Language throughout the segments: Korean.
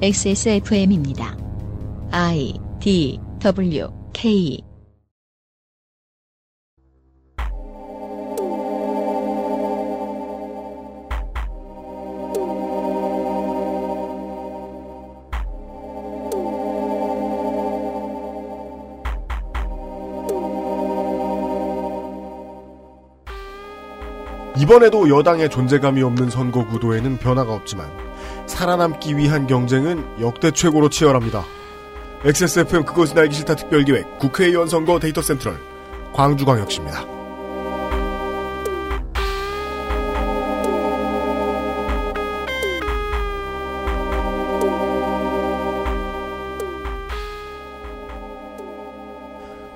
XSFM입니다. I D W K 이번에도 여당의 존재감이 없는 선거 구도에는 변화가 없지만 살아남기 위한 경쟁은 역대 최고로 치열합니다. XSFM 그것은 알기 싫다 특별기획 국회의원 선거 데이터 센트럴 광주광역시입니다.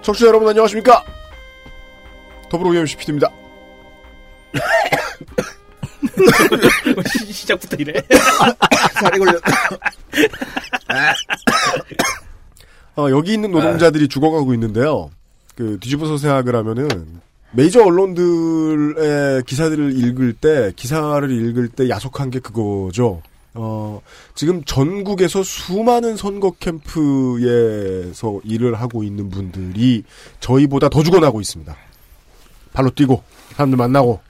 청취자 여러분 안녕하십니까? 더불어위원 시피드입니다. 시- 시작부터 이래. 살이 걸려. 어, 여기 있는 노동자들이 죽어가고 있는데요. 그 뒤집어서 생각을 하면은 메이저 언론들의 기사들을 읽을 때 기사를 읽을 때 야속한 게 그거죠. 어, 지금 전국에서 수많은 선거 캠프에서 일을 하고 있는 분들이 저희보다 더 죽어나고 있습니다. 발로 뛰고 사람들 만나고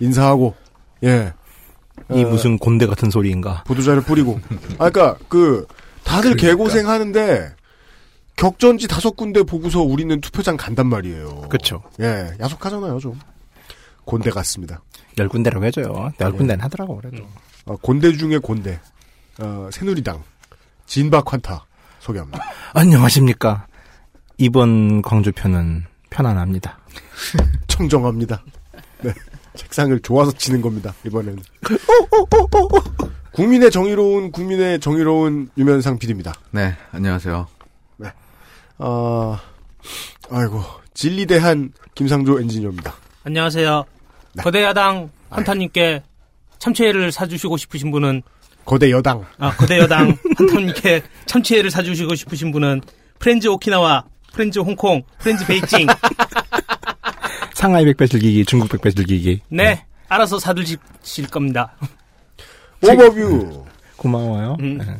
인사하고 예. 이 어, 무슨 곤대 같은 소리인가? 보도자를 뿌리고. 아, 그니까, 그, 다들 개고생 하는데, 격전지 다섯 군데 보고서 우리는 투표장 간단 말이에요. 그쵸. 예, 야속하잖아요, 좀. 곤대 같습니다. 열 군데라고 해줘요. 열 군데는 하더라고, 그래도. 어, 곤대 중에 곤대. 어, 새누리당. 진박환타. 소개합니다. 안녕하십니까. 이번 광주편은 편안합니다. 청정합니다. 네. 책상을 좋아서 치는 겁니다, 이번에는. 국민의 정의로운, 국민의 정의로운 유면상 PD입니다. 네, 안녕하세요. 아, 아이고, 진리대한 김상조 엔지니어입니다. 안녕하세요. 네. 거대 야당 한타님께 참치회를 사주시고 싶으신 분은 거대 여당. 아 거대 여당 한타님께 참치회를 사주시고 싶으신 분은 프렌즈 오키나와, 프렌즈 홍콩, 프렌즈 베이징 상하이 백배 즐기기, 중국 백배 즐기기. 네 알아서 사두실 겁니다. 오버뷰. 고마워요. 음. 네.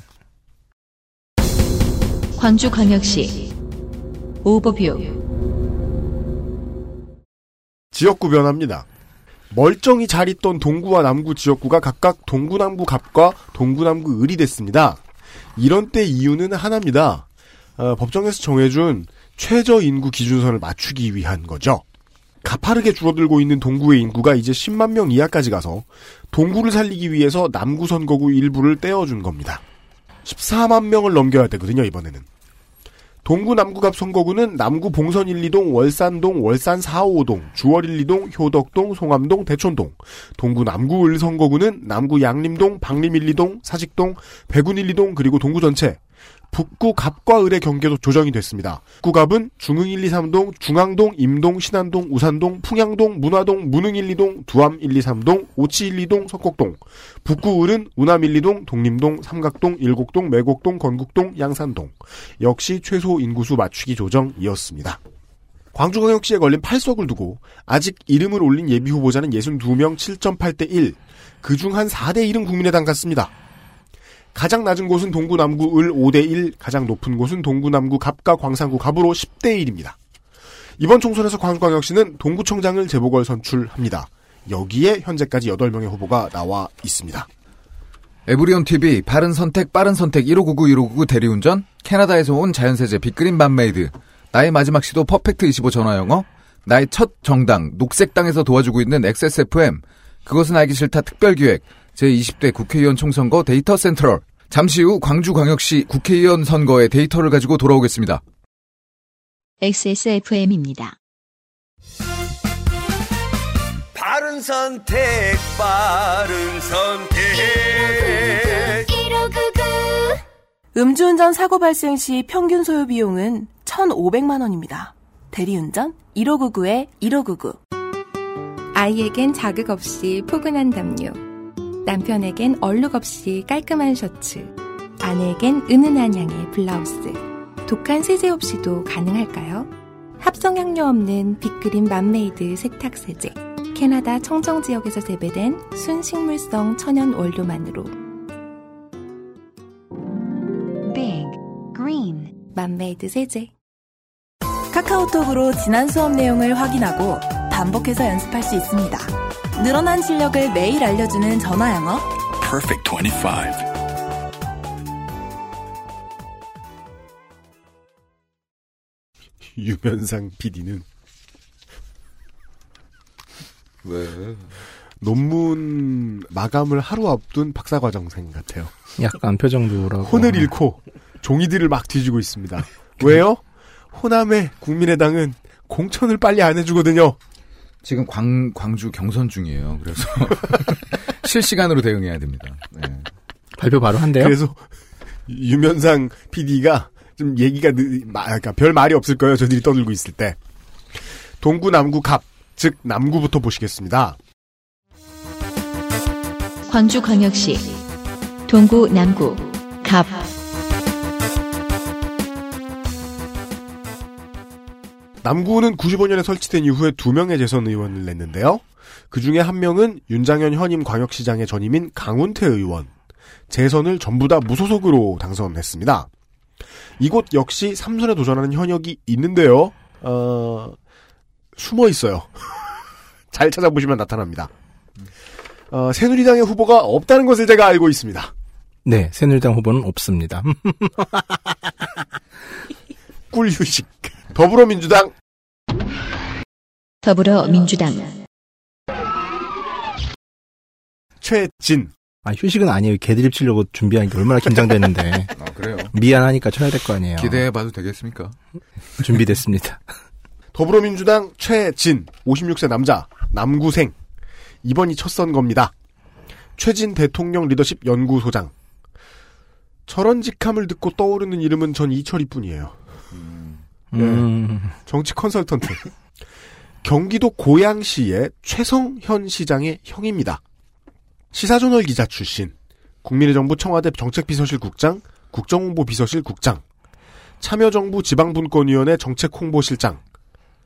광주광역시 오버뷰 지역구 변화입니다. 멀쩡히 잘 있던 동구와 남구 지역구가 각각 동구남구 갑과 동구남구 을이 됐습니다. 이런 때 이유는 하나입니다. 어, 법정에서 정해준 최저 인구 기준선을 맞추기 위한 거죠. 가파르게 줄어들고 있는 동구의 인구가 이제 10만 명 이하까지 가서 동구를 살리기 위해서 남구 선거구 일부를 떼어준 겁니다. 14만 명을 넘겨야 되거든요, 이번에는. 동구 남구갑 선거구는 남구 봉선 1, 2동, 월산동, 월산 4, 5동, 주월 1, 2동, 효덕동, 송암동, 대촌동. 동구 남구 을 선거구는 남구 양림동, 박림 1, 2동, 사직동, 백운 1, 2동, 그리고 동구 전체. 북구 갑과 을의 경계도 조정이 됐습니다. 북구 갑은 중흥 1, 2, 3동, 중앙동, 임동, 신안동, 우산동, 풍양동, 문화동, 문흥 1, 2동, 두암 1, 2, 3동, 오치 1, 2동, 석곡동. 북구 을은 우남 1, 2동, 독림동, 삼각동, 일곡동, 매곡동, 건국동, 양산동. 역시 최소 인구수 맞추기 조정이었습니다. 광주광역시에 걸린 8석을 두고 아직 이름을 올린 예비 후보자는 62명 7.8대 1. 그중 한 4대 1은 국민의당 같습니다. 가장 낮은 곳은 동구 남구 을 5대 1, 가장 높은 곳은 동구 남구 갑과 광산구 갑으로 10대 1입니다. 이번 총선에서 광주광역시는 동구청장을 재보궐 선출합니다. 여기에 현재까지 8명의 후보가 나와 있습니다. 에브리온 TV, 바른 선택, 빠른 선택, 1599, 1599 대리운전, 캐나다에서 온 자연세제, 빅그린 맘메이드, 나의 마지막 시도 퍼펙트 25 전화영어, 나의 첫 정당, 녹색당에서 도와주고 있는 XSFM, 그것은 알기 싫다 특별기획, 제20대 국회의원 총선거 데이터 센트럴, 잠시 후 광주광역시 국회의원 선거의 데이터를 가지고 돌아오겠습니다. XSFM입니다. 바른 선택, 바른 선택. 음주운전 사고 발생 시 평균 소요 비용은 1,500만 원입니다. 대리운전 1599에 1599. 아이에겐 자극 없이 포근한 담요. 남편에겐 얼룩 없이 깔끔한 셔츠. 아내에겐 은은한 향의 블라우스. 독한 세제 없이도 가능할까요? 합성향료 없는 빅그린 맘메이드 세탁세제. 캐나다 청정 지역에서 재배된 순식물성 천연 원료만으로 맘메이드 세제. 카카오톡으로 지난 수업 내용을 확인하고 반복해서 연습할 수 있습니다. 늘어난 실력을 매일 알려주는 전화 영어. Perfect 25. 유면상 PD는 왜? 논문 마감을 하루 앞둔 박사과정생 같아요. 약간 표정도라고. 혼을 잃고 종이들을 막 뒤지고 있습니다. 왜요? 호남의 국민의당은 공천을 빨리 안 해주거든요. 지금 광, 광주 경선 중이에요. 그래서 실시간으로 대응해야 됩니다. 네. 발표 바로 한대요. 그래서 유면상 PD가 좀 얘기가 느, 마, 그러니까 별 말이 없을 거예요. 저들이 떠들고 있을 때. 동구 남구 갑, 즉 남구부터 보시겠습니다. 광주광역시 동구 남구 갑 남구는 95년에 설치된 이후에 두 명의 재선 의원을 냈는데요. 그 중에 한 명은 윤장현 현임 광역시장의 전임인 강운태 의원. 재선을 전부 다 무소속으로 당선했습니다. 이곳 역시 삼선에 도전하는 현역이 있는데요. 어, 숨어 있어요. 잘 찾아보시면 나타납니다. 어, 새누리당의 후보가 없다는 것을 제가 알고 있습니다. 네, 새누리당 후보는 없습니다. 꿀휴식. 더불어민주당 더불어민주당 최진. 아, 휴식은 아니에요. 개드립 치려고 준비한 게 얼마나 긴장되는데. 아, 그래요? 미안하니까 쳐야 될 거 아니에요. 기대해봐도 되겠습니까? 준비됐습니다. 더불어민주당 최진 56세 남자 남구생 이번이 첫 선거입니다. 최진 대통령 리더십 연구소장 철원직함을 듣고 떠오르는 이름은 전 이철이뿐이에요. 음, 정치 컨설턴트 경기도 고양시의 최성현 시장의 형입니다. 시사저널 기자 출신 국민의 정부 청와대 정책비서실 국장 국정홍보 비서실 국장 참여정부 지방분권위원회 정책홍보실장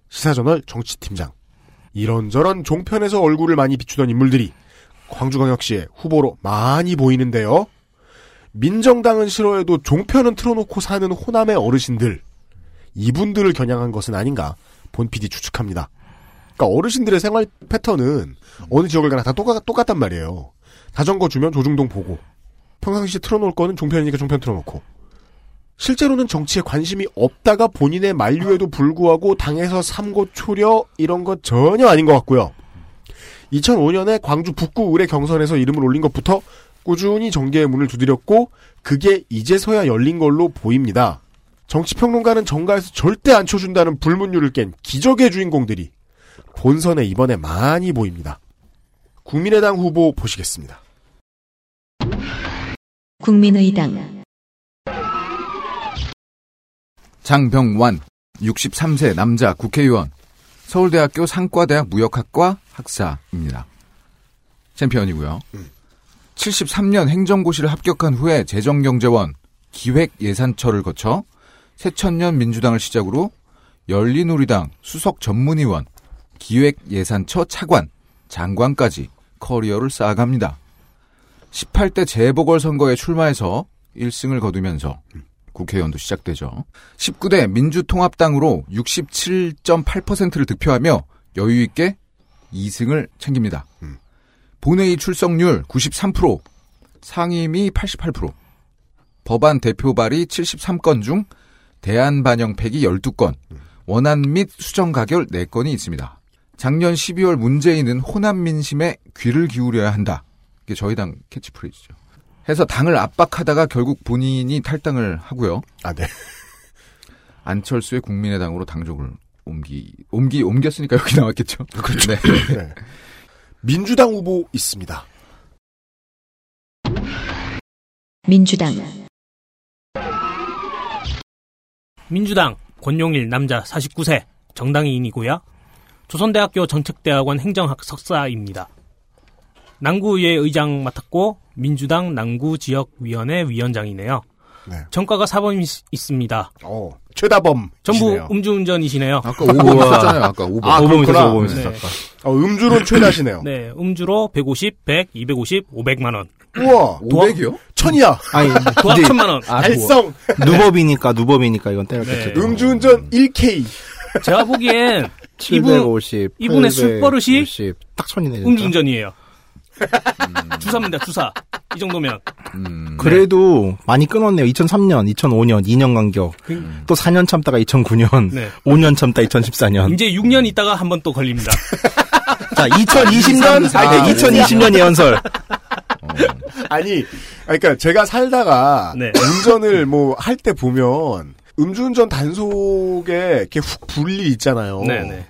시사저널 정치팀장. 이런저런 종편에서 얼굴을 많이 비추던 인물들이 광주광역시에 후보로 많이 보이는데요. 민정당은 싫어해도 종편은 틀어놓고 사는 호남의 어르신들. 이분들을 겨냥한 것은 아닌가 본 PD 추측합니다. 그러니까 어르신들의 생활 패턴은 어느 지역을 가나 다 똑같, 똑같단 말이에요. 자전거 주면 조중동 보고 평상시에 틀어놓을 거는 종편이니까 종편 틀어놓고 실제로는 정치에 관심이 없다가 본인의 만류에도 불구하고 당에서 삼고 초려 이런 것 전혀 아닌 것 같고요. 2005년에 광주 북구 의뢰 경선에서 이름을 올린 것부터 꾸준히 정계의 문을 두드렸고 그게 이제서야 열린 걸로 보입니다. 정치평론가는 정가에서 절대 안 쳐준다는 불문율을 깬 기적의 주인공들이 본선에 이번에 많이 보입니다. 국민의당 후보 보시겠습니다. 국민의당 장병완 63세 남자 국회의원 서울대학교 상과대학 무역학과 학사입니다. 챔피언이고요. 73년 행정고시를 합격한 후에 재정경제원 기획예산처를 거쳐 새천년 민주당을 시작으로 열린우리당 수석 전문위원 기획예산처 차관 장관까지 커리어를 쌓아갑니다. 18대 재보궐선거에 출마해서 1승을 거두면서 국회의원도 시작되죠. 19대 민주통합당으로 67.8%를 득표하며 여유있게 2승을 챙깁니다. 본회의 출석률 93%, 상임위 88%, 법안 대표 발의 73건 중 대안 반영팩이 12건, 원안 및 수정 가결 4건이 있습니다. 작년 12월 문재인은 호남 민심에 귀를 기울여야 한다. 이게 저희 당 캐치프레이즈죠. 해서 당을 압박하다가 결국 본인이 탈당을 하고요. 아, 네. 안철수의 국민의당으로 당적을 옮기 옮기 옮겼으니까 여기 나왔겠죠. 그렇죠. 네. 네. 민주당 후보 있습니다. 민주당 민주당 권용일 남자 49세 정당인이고요. 조선대학교 정책대학원 행정학 석사입니다. 남구의회 의장 맡았고 민주당 남구 지역위원회 위원장이네요. 네. 전과가 사범이 있- 있습니다. 어, 최다범. 전부 음주운전이시네요. 아까 5번 있었잖아요. 아까 5번. 아, 그렇구나. 있었어, 오범 네. 있었어. 아까. 어, 음주론 최다시네요. 네, 음주로 150, 100, 250, 500만 원. 우와, 500이요? 천이야. 아니, 도합 천만 원. 아, 달성. 누법이니까 누법이니까 이건 때렸겠죠. 네. 음주운전 1K. 제가 보기엔 이분 750, 이분의 술 버릇이 850, 딱 천이네. 진짜. 음주운전이에요. 주사입니다, 주사. 이 정도면. 음. 그래도 많이 끊었네요. 2003년, 2005년, 2년 간격. 또 4년 참다가 2009년, 네. 5년 참다 2014년. 이제 6년 있다가 한 번 또 걸립니다. 자, 2020년, 아니, 네, 2020년 예언설. 아니, 그러니까 제가 살다가 네. 운전을 뭐 할 때 보면 음주운전 단속에 이렇게 훅불일 있잖아요. 네네.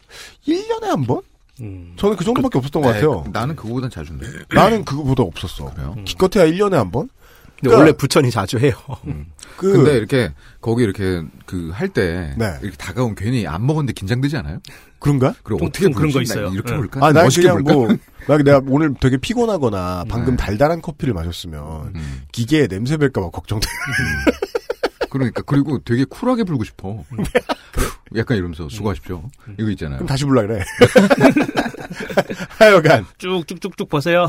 1년에 한 번? 음. 저는 그 정도밖에 없었던 것 같아요. 네, 나는 그거보단 자주인데. 나는 그거보다 없었어. 그래요? 기껏해야 1년에 한 번? 근데 그러니까- 원래 부천이 자주 해요. 그, 근데 이렇게 거기 이렇게 그 할 때 네. 이렇게 다가온 괜히 안 먹었는데 긴장되지 않아요? 그런가? 그럼 좀- 어떻게 좀 그런? 거 있어요. 나 이렇게 네. 부를까? 아, 난 멋있게 그냥 부를까? 뭐, 나 내가 오늘 되게 피곤하거나 방금 네. 달달한 커피를 마셨으면 음. 기계에 냄새 뵐까 봐 걱정돼. 그러니까 그리고 되게 쿨하게 불고 싶어. 약간 이러면서 수고하십시오. 이거 있잖아요. 그럼 다시 불라 그래. 하여간 쭉쭉쭉쭉 보세요.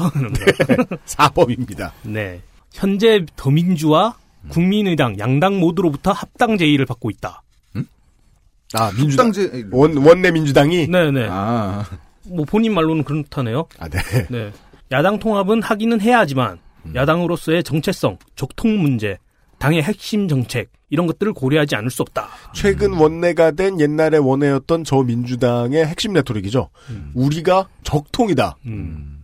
사법입니다. 네. 현재 더민주와 국민의당 양당 모두로부터 합당 제의를 받고 있다. 아, 민주당. 민주당 제 원, 원내 민주당이? 네네. 아 뭐 본인 말로는 그렇다네요. 아, 네. 네. 야당 통합은 하기는 해야 하지만 음. 야당으로서의 정체성, 적통 문제, 당의 핵심 정책 이런 것들을 고려하지 않을 수 없다. 최근 원내가 된 옛날의 원내였던 저 민주당의 핵심 레토릭이죠. 우리가 적통이다. 음.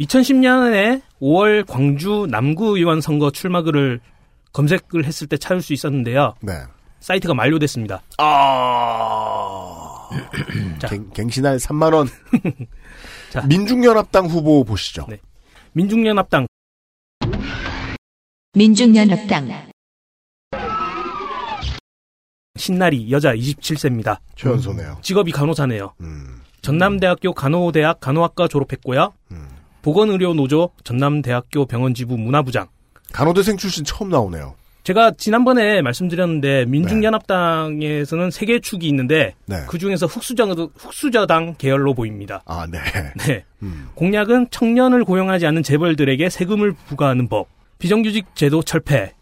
2010년에 5월 광주 남구의원 선거 출마글을 검색을 했을 때 찾을 수 있었는데요. 네. 사이트가 만료됐습니다. 아. 자. 갱, 갱신할 3만원. 자. 민중연합당 후보 보시죠. 네. 민중연합당 민중연합당 신나리 여자 27세입니다. 최연소네요. 직업이 간호사네요. 음. 전남대학교 간호대학 간호학과 졸업했고요. 음. 보건의료노조 전남대학교 병원지부 문화부장. 간호대생 출신 처음 나오네요. 제가 지난번에 말씀드렸는데 민중연합당에서는 세개 축이 있는데 네. 그 중에서 흑수저, 흑수저당 계열로 보입니다. 아, 네. 네. 음. 공약은 청년을 고용하지 않는 재벌들에게 세금을 부과하는 법, 비정규직 제도 철폐,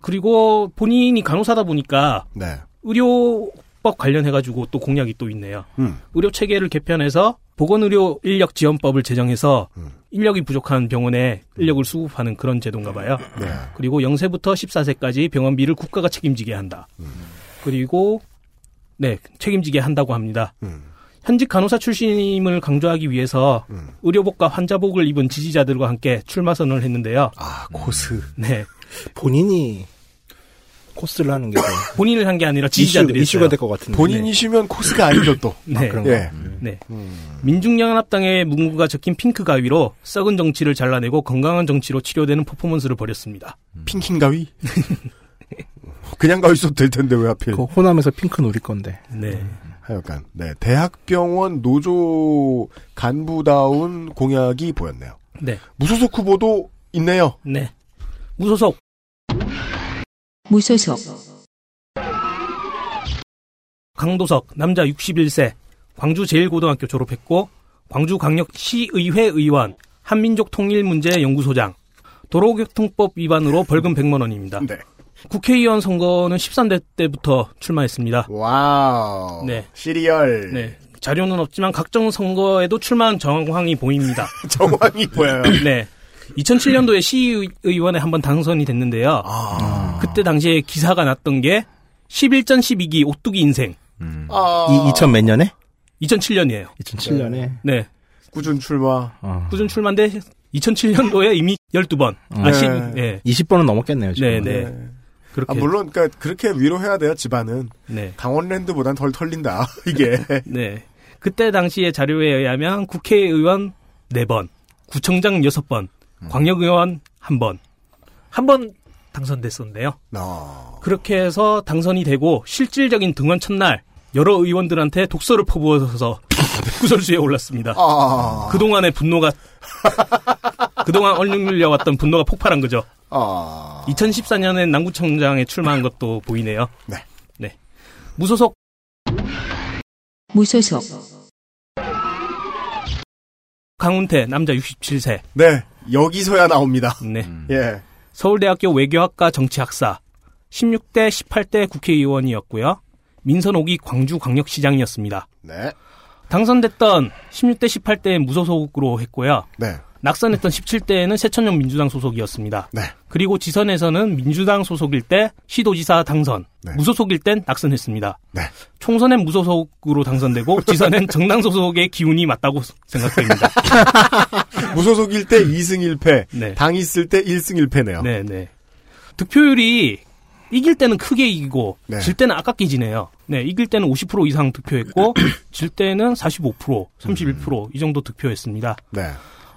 그리고 본인이 간호사다 보니까 네. 의료법 관련해가지고 또 공약이 또 있네요. 음. 의료 체계를 개편해서 보건의료 인력 지원법을 제정해서 음. 인력이 부족한 병원에 인력을 수급하는 그런 제도인가 봐요. 네. 그리고 0세부터 14세까지 병원비를 국가가 책임지게 한다. 그리고 네 책임지게 한다고 합니다. 음. 현직 간호사 출신임을 강조하기 위해서 음. 의료복과 환자복을 입은 지지자들과 함께 출마 선언을 했는데요. 아, 코스. 네 본인이 코스를 하는 게더 본인을 한 게 아니라 이슈, 지지자들이 이슈 가 될 것 같은데. 본인이시면 코스가 아니죠, 또. 네. 그런가? 예. 네. 민중연합당의 문구가 적힌 핑크 가위로 썩은 정치를 잘라내고 건강한 정치로 치료되는 퍼포먼스를 벌였습니다. 핑킹 가위? 그냥 가위 써도 될 텐데, 왜 하필. 그 호남에서 핑크 노릴 건데. 네. 하여간, 네. 대학병원 노조 간부다운 공약이 보였네요. 네. 무소속 후보도 있네요. 네. 무소속 무소속 강도석 남자 61세 광주 제일고등학교 졸업했고 광주광역시의회 의원 한민족통일문제연구소장 도로교통법 위반으로 벌금 100만 원입니다. 네. 국회의원 선거는 13대 때부터 출마했습니다. 와우. 네. serial. 네. 자료는 없지만 각종 선거에도 출마한 정황이 보입니다. 정황이 보여요. 네. 2007년도에 시의원에 한번 당선이 됐는데요. 아. 그때 당시에 기사가 났던 게 11전 12기 오뚜기 인생. 아. 이 2000몇 년에? 2007년이에요. 2007년에. 네. 꾸준 출마. 어. 꾸준 출마인데 2007년도에 이미 12번. 아, 네. 10, 네. 20번은 넘었겠네요, 지금. 네, 네. 네. 그렇게. 아, 물론, 그니까, 그렇게 위로해야 돼요, 집안은. 네. 강원랜드보단 덜 털린다, 이게. 네. 그때 당시의 자료에 의하면 국회의원 4번, 구청장 6번, 광역의원 1번. 한 번 당선됐었는데요. 어. 그렇게 해서 당선이 되고 실질적인 등원 첫날 여러 의원들한테 독서를 퍼부어서 구설수에 올랐습니다. 아. 그동안의 분노가 그동안 얼룩밀려왔던 분노가 폭발한 거죠. 아. 2014년엔 남구청장에 출마한 것도 보이네요. 네. 네. 무소속 무소속 강훈태 남자 67세. 네, 여기서야 나옵니다. 네. 예. 서울대학교 외교학과 정치학사. 16대 18대 국회의원이었고요. 민선옥이 광주광역시장이었습니다. 네. 당선됐던 16대 18대 무소속으로 했고요. 네. 낙선했던 17대에는 새천년 민주당 소속이었습니다. 네. 그리고 지선에서는 민주당 소속일 때 시도지사 당선, 네. 무소속일 땐 낙선했습니다. 네. 총선엔 무소속으로 당선되고 지선엔 정당 소속의 기운이 맞다고 생각됩니다. 무소속일 때 2승 1패, 네. 당 있을 때 1승 1패네요. 네, 네. 득표율이 이길 때는 크게 이기고 네. 질 때는 아깝게 지네요. 네, 이길 때는 50% 이상 득표했고 질 때는 45%, 31%이 정도 득표했습니다. 네.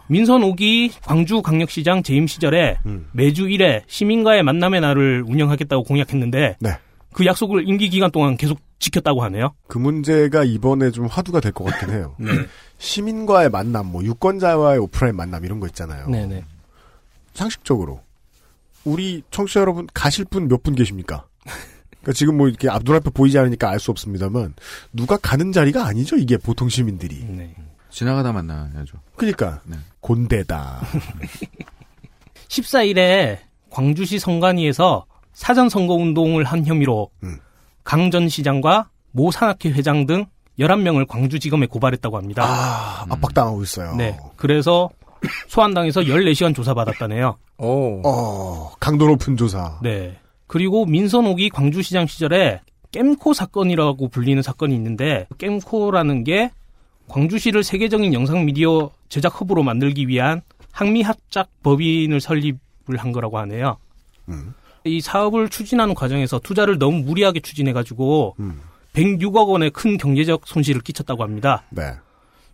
민선옥이 광주 광역시장 재임 시절에 음. 매주 1회 시민과의 만남의 날을 운영하겠다고 공약했는데 네. 그 약속을 임기 기간 동안 계속 지켰다고 하네요. 그 문제가 이번에 좀 화두가 될 것 같긴 해요. 시민과의 만남, 뭐 유권자와의 오프라인 만남 이런 거 있잖아요. 네네. 상식적으로 우리 청취자 여러분 가실 분 몇 분 계십니까? 그러니까 지금 뭐 이렇게 앞 눈앞에 보이지 않으니까 알 수 없습니다만 누가 가는 자리가 아니죠 이게 보통 시민들이. 네. 지나가다 만나야죠. 그러니까 네. 곤대다. 14일에 광주시 성관위에서 사전 선거 운동을 한 혐의로 음. 강전 시장과 모 산악회 회장 등 11명을 광주지검에 고발했다고 합니다. 아 압박당하고 있어요. 네. 그래서 소환당에서 14시간 조사받았다네요. 오. 어 강도 높은 조사. 네. 그리고 민선옥이 광주시장 시절에 겜코 사건이라고 불리는 사건이 있는데 겜코라는 게 광주시를 세계적인 영상 미디어 제작 허브로 만들기 위한 항미 합작 법인을 설립을 한 거라고 하네요. 음. 이 사업을 추진하는 과정에서 투자를 너무 무리하게 추진해가지고 음. 106억 원의 큰 경제적 손실을 끼쳤다고 합니다. 네.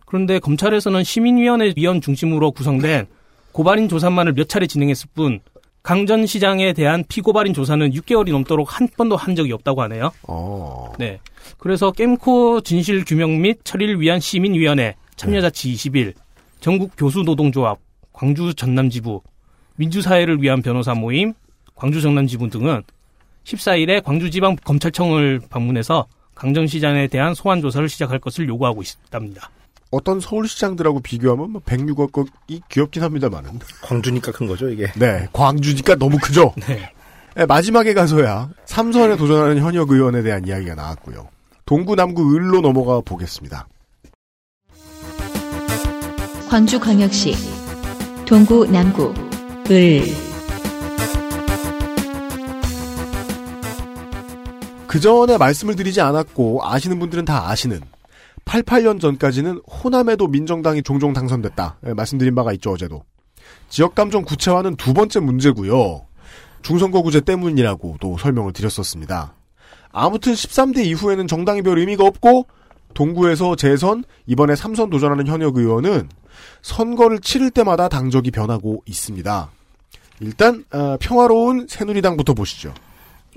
그런데 검찰에서는 시민위원회 위원 중심으로 구성된 고발인 조사만을 몇 차례 진행했을 뿐 강전 시장에 대한 피고발인 조사는 6개월이 넘도록 한 번도 한 적이 없다고 하네요. 어. 네. 그래서 겜코 진실 규명 및 처리를 위한 시민위원회, 참여자치 20일, 전국 교수 노동조합, 광주 전남지부, 민주사회를 위한 변호사 모임, 광주 전남지부 등은 14일에 광주지방 검찰청을 방문해서 강전시장에 대한 소환 조사를 시작할 것을 요구하고 있답니다. 어떤 서울시장들하고 비교하면 뭐 106억이 귀엽긴 합니다만은. 광주니까 큰 거죠, 이게. 네. 광주니까 너무 크죠. 네. 네, 마지막에 가서야 삼선에 도전하는 현역 의원에 대한 이야기가 나왔고요. 동구 남구 을로 넘어가 보겠습니다. 광주광역시 동구 남구 을 그 전에 말씀을 드리지 않았고 아시는 분들은 다 아시는 88년 전까지는 호남에도 민정당이 종종 당선됐다. 예, 말씀드린 바가 있죠, 어제도. 지역감정 구체화는 두 번째 문제고요. 중선거구제 때문이라고도 설명을 드렸었습니다. 아무튼 13대 이후에는 정당이 별 의미가 없고 동구에서 재선, 이번에 3선 도전하는 현역 의원은 선거를 치를 때마다 당적이 변하고 있습니다. 일단 어, 평화로운 새누리당부터 보시죠.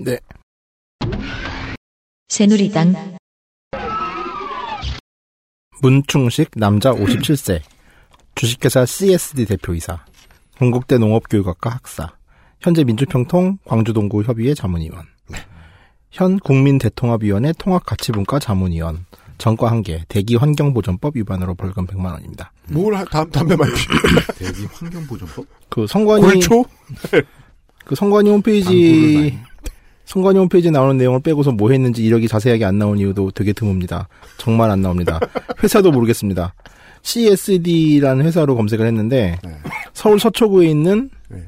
네. 새누리당 문충식 남자 57세. 주식회사 CSD 대표이사. 건국대 농업교육학과 학사. 현재 민주평통 광주동구 협의회 자문위원. 현 국민대통합위원회 통합가치분과 자문위원. 전과 한 개. 대기 환경보전법 위반으로 벌금 100만 원입니다. 뭘 하- 담, 담배 말피 대기 환경보전법? 그 선관위 골초? 그 선관위 홈페이지 선관위 홈페이지에 나오는 내용을 빼고서 뭐 했는지 이력이 자세하게 안 나온 이유도 되게 드뭅니다. 정말 안 나옵니다. 회사도 모르겠습니다. CSD라는 회사로 검색을 했는데 네. 서울 서초구에 있는 네.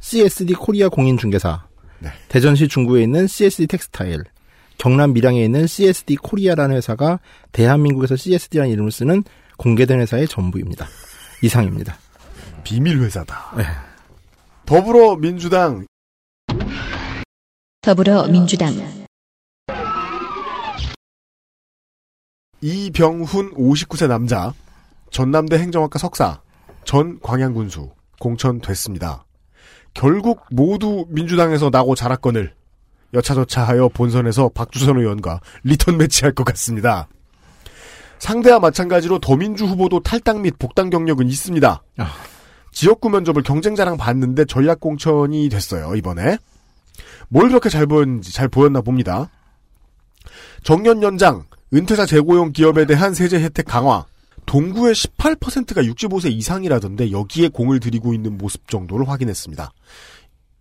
CSD 코리아 공인중개사, 네. 대전시 중구에 있는 CSD 텍스타일, 경남 밀양에 있는 CSD 코리아라는 회사가 대한민국에서 CSD라는 이름을 쓰는 공개된 회사의 전부입니다. 이상입니다. 비밀 회사다. 네. 더불어민주당 더불어민주당 이병훈 59세 남자 전남대 행정학과 석사 전 광양군수 공천됐습니다. 결국 모두 민주당에서 나고 자랐거늘 여차저차하여 본선에서 박주선 의원과 리턴 매치할 것 같습니다. 상대와 마찬가지로 더민주 후보도 탈당 및 복당 경력은 있습니다. 아. 지역구 면접을 경쟁자랑 봤는데 전략 공천이 됐어요 이번에. 뭘 그렇게 잘 보였는지 잘 보였나 봅니다. 정년 연장, 은퇴자 재고용 기업에 대한 세제 혜택 강화, 동구의 18%가 65세 이상이라던데 여기에 공을 들이고 있는 모습 정도를 확인했습니다.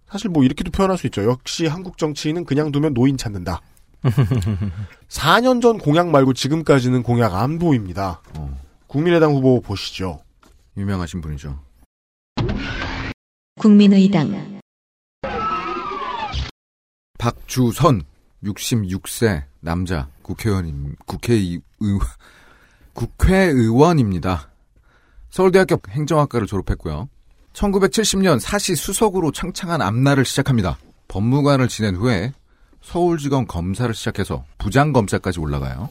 사실 뭐 이렇게도 표현할 수 있죠. 역시 한국 정치인은 그냥 두면 노인 찾는다. 4년 전 공약 말고 지금까지는 공약 안 보입니다. 국민의당 후보 보시죠. 유명하신 분이죠. 국민의당 박주선 66세 남자 국회의원 국회의 국회의원입니다. 서울대학교 행정학과를 졸업했고요. 1970년 사시 수석으로 창창한 앞날을 시작합니다. 법무관을 지낸 후에 서울지검 검사를 시작해서 부장검사까지 올라가요.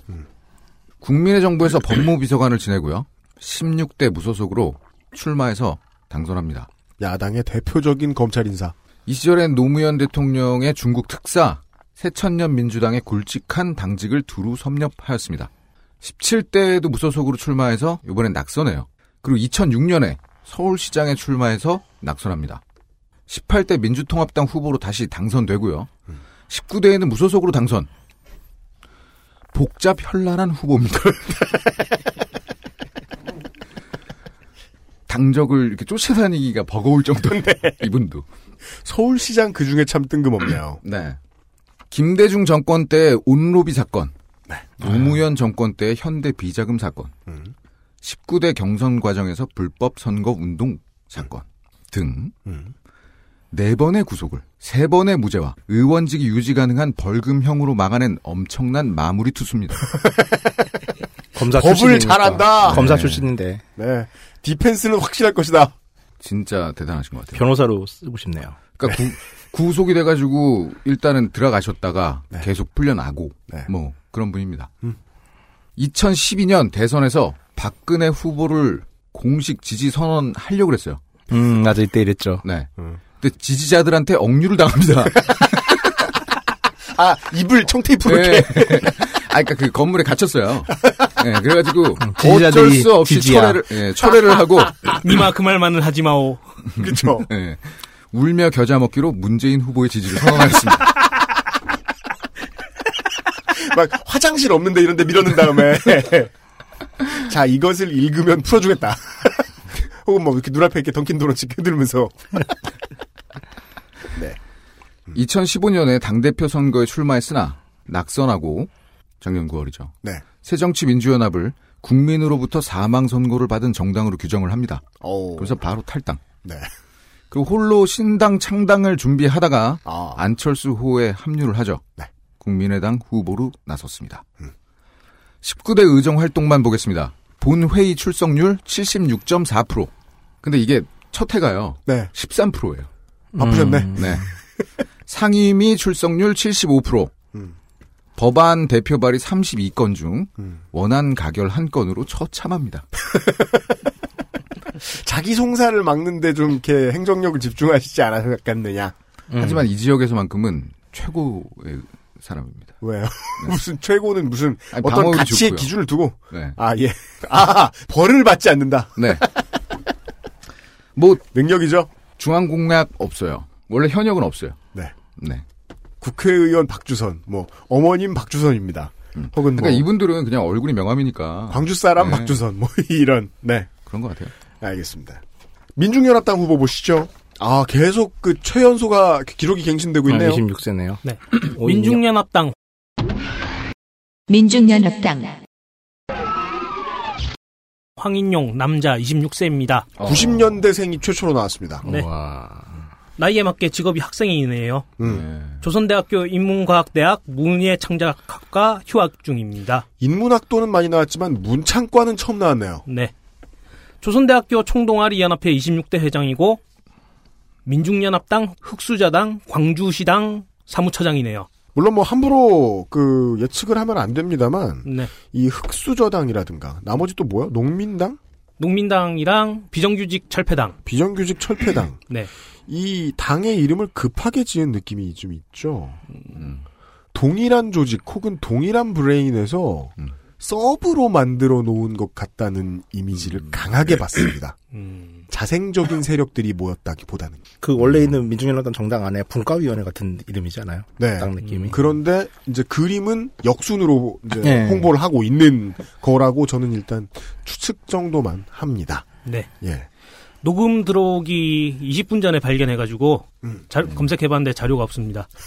국민의 정부에서 법무비서관을 지내고요. 16대 무소속으로 출마해서 당선합니다. 야당의 대표적인 검찰 인사. 이 시절엔 노무현 대통령의 중국 특사, 새천년 민주당의 굵직한 당직을 두루 섭렵하였습니다. 17대에도 무소속으로 출마해서 이번엔 낙선해요. 그리고 2006년에 서울시장에 출마해서 낙선합니다. 18대 민주통합당 후보로 다시 당선되고요. 19대에는 무소속으로 당선. 복잡 현란한 후보입니다. 당적을 이렇게 쫓아다니기가 버거울 정도인데 이분도 서울시장 그 중에 참 뜬금없네요. 네. 김대중 정권 때 온로비 사건, 노무현 정권 때 현대 비자금 사건, 19대 경선 과정에서 불법 선거 운동 사건 등네 번의 구속을, 세 번의 무죄와 의원직이 유지 가능한 벌금형으로 막아낸 엄청난 마무리 투수입니다. 검사 법을 출신이니까. 잘한다. 검사 네. 출신인데 네. 디펜스는 확실할 것이다. 진짜 대단하신 것 같아요. 변호사로 쓰고 싶네요. 그러니까 구, 구속이 돼가지고 일단은 들어가셨다가 네. 계속 풀려나고 네. 뭐 그런 분입니다. 음. 2012년 대선에서 박근혜 후보를 공식 지지 선언하려고 그랬어요. 음, 맞아 이때 이랬죠. 네. 음. 근데 지지자들한테 억류를 당합니다. 아, 입을 청테이프로 네. 이렇게. 아, 그러니까 그 건물에 갇혔어요. 네, 그래가지고 어쩔 지지자들이 수 없이 지지야. 철회를 예, 철회를 하고 니마 그 말만은 하지 마오. 그쵸. 예, 울며 겨자 먹기로 문재인 후보의 지지를 선언하였습니다. 막 화장실 없는데 이런데 밀어넣은 다음에. 자, 이것을 읽으면 풀어주겠다. 혹은 뭐 이렇게 눈앞에 이렇게 던킨 도넛 켜들면서. 2015년에 당대표 선거에 출마했으나 낙선하고 작년 9월이죠. 네. 새정치민주연합을 국민으로부터 사망 선고를 받은 정당으로 규정을 합니다. 오. 그래서 바로 탈당. 네. 그리고 홀로 신당 창당을 준비하다가 아. 안철수 후에 합류를 하죠. 네. 국민의당 후보로 나섰습니다. 19대 의정 활동만 보겠습니다. 본 회의 출석률 76.4%. 근데 이게 첫 해가요. 네. 13%예요. 바쁘셨네. 네. 상임위 출석률 75%. 음. 법안 대표 발의 32건 중 음. 원안 가결 한 건으로 처참합니다. 자기 송사를 막는데 좀 이렇게 행정력을 집중하시지 않았겠느냐. 음. 하지만 이 지역에서만큼은 최고의 사람입니다. 왜요? 무슨 최고는 무슨 아니, 어떤 가치의 좋고요. 기준을 두고 네. 아 예. 아 벌을 받지 않는다. 네. 뭐 능력이죠. 중앙 공약 없어요. 원래 현역은 없어요. 네. 네. 국회의원 박주선, 뭐 어머님 박주선입니다. 혹은 그러니까 뭐 이분들은 그냥 얼굴이 명함이니까 광주 사람 네. 박주선, 뭐 이런. 네, 그런 것 같아요. 알겠습니다. 민중연합당 후보 보시죠. 아 계속 그 최연소가 기록이 갱신되고 있네요. 아, 26세네요. 네. 오, 민중연합당 민중연합당 황인용 남자 26세입니다. 90년대생이 최초로 나왔습니다. 네. 와. 나이에 맞게 직업이 학생이네요. 음. 네. 조선대학교 인문과학대학 문예창작학과 휴학 중입니다. 인문학도는 많이 나왔지만 문창과는 처음 나왔네요. 네. 조선대학교 총동아리 연합회 26대 회장이고 민중연합당 흑수자당 광주시당 사무처장이네요. 물론 뭐 함부로 그 예측을 하면 안 됩니다만 네. 이 흑수저당이라든가 나머지 또 뭐야? 농민당, 농민당이랑 비정규직 철폐당. 비정규직 철폐당 네. 이 당의 이름을 급하게 지은 느낌이 좀 있죠. 동일한 조직 혹은 동일한 브레인에서 음. 서브로 만들어 놓은 것 같다는 이미지를 강하게 받습니다. 음. 자생적인 세력들이 모였다기보다는. 그 원래 있는 민중연합당 정당 안에 분과위원회 같은 이름이잖아요. 네. 딱 느낌이. 그런데 이제 그림은 역순으로 이제 네. 홍보를 하고 있는 거라고 저는 일단 추측 정도만 합니다. 네. 예. 녹음 들어오기 20분 전에 발견해가지고 음. 자- 검색해봤는데 자료가 없습니다.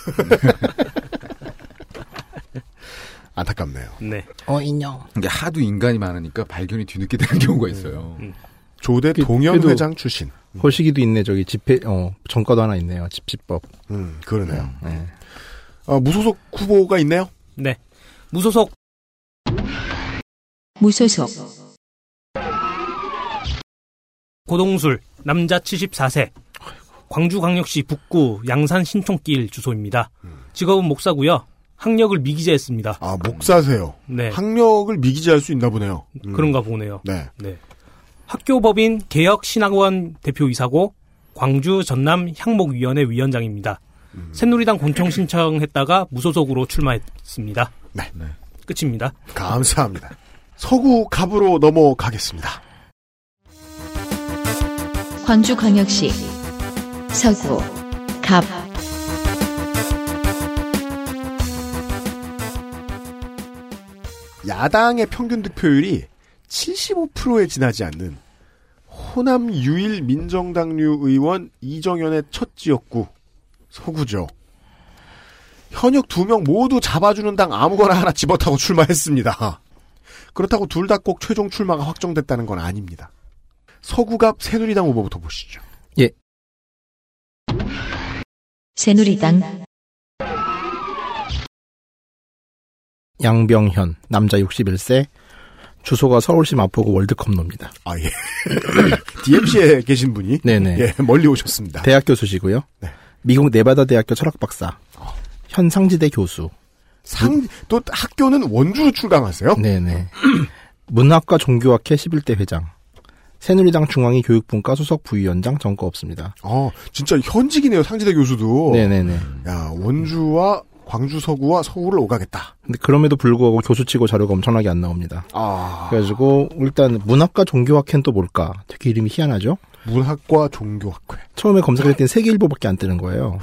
안타깝네요. 네. 어 인형. 이게 하도 인간이 많으니까 발견이 뒤늦게 되는 경우가 있어요. 조대 그- 동현 그래도- 회장 출신. 거시기도 있네 저기 집회 어 정가도 하나 있네요 집집법. 음, 그러네요. 네. 어, 무소속 후보가 있네요. 네. 무소속 무소속 고동술 남자 74세 광주광역시 북구 양산 신촌길 주소입니다. 직업은 목사고요. 학력을 미기재했습니다. 아, 목사세요. 네. 학력을 미기재할 수 있나 보네요. 음. 그런가 보네요. 네. 네. 학교법인 개혁신학원 대표이사고 광주 전남 향목위원회 위원장입니다. 음. 새누리당 본청 신청했다가 무소속으로 출마했습니다. 네. 끝입니다. 감사합니다. 서구 갑으로 넘어가겠습니다. 광주광역시 서구 갑 야당의 평균 득표율이 75%에 지나지 않는 호남 유일 민정당류 의원 이정현의 첫 지역구 서구죠. 현역 두 명 모두 잡아주는 당 아무거나 하나 집어타고 출마했습니다. 그렇다고 둘 다 꼭 최종 출마가 확정됐다는 건 아닙니다. 서구갑 새누리당 후보부터 보시죠. 새누리당 양병현 남자 61세 주소가 서울시 마포구 월드컵로입니다. 아 예. DMC에 계신 분이 네네. 예, 멀리 오셨습니다. 대학 교수시고요. 네. 미국 네바다 대학교 철학 박사. 현 상지대 교수. 상, 또 학교는 원주로 출강하세요? 네네. 문학과 종교학회 11대 회장. 새누리당 중앙위 교육분과 수석 부위원장 전과 없습니다. 어, 진짜 현직이네요, 상지대 교수도. 네네네. 야, 원주와 광주 서구와 서울을 오가겠다. 근데 그럼에도 불구하고 교수치고 자료가 엄청나게 안 나옵니다. 아, 그래가지고 일단 문학과 종교학회는 또 뭘까? 되게 이름이 희한하죠? 문학과 종교학회. 처음에 검색할 땐 세계일보밖에 안 뜨는 거예요.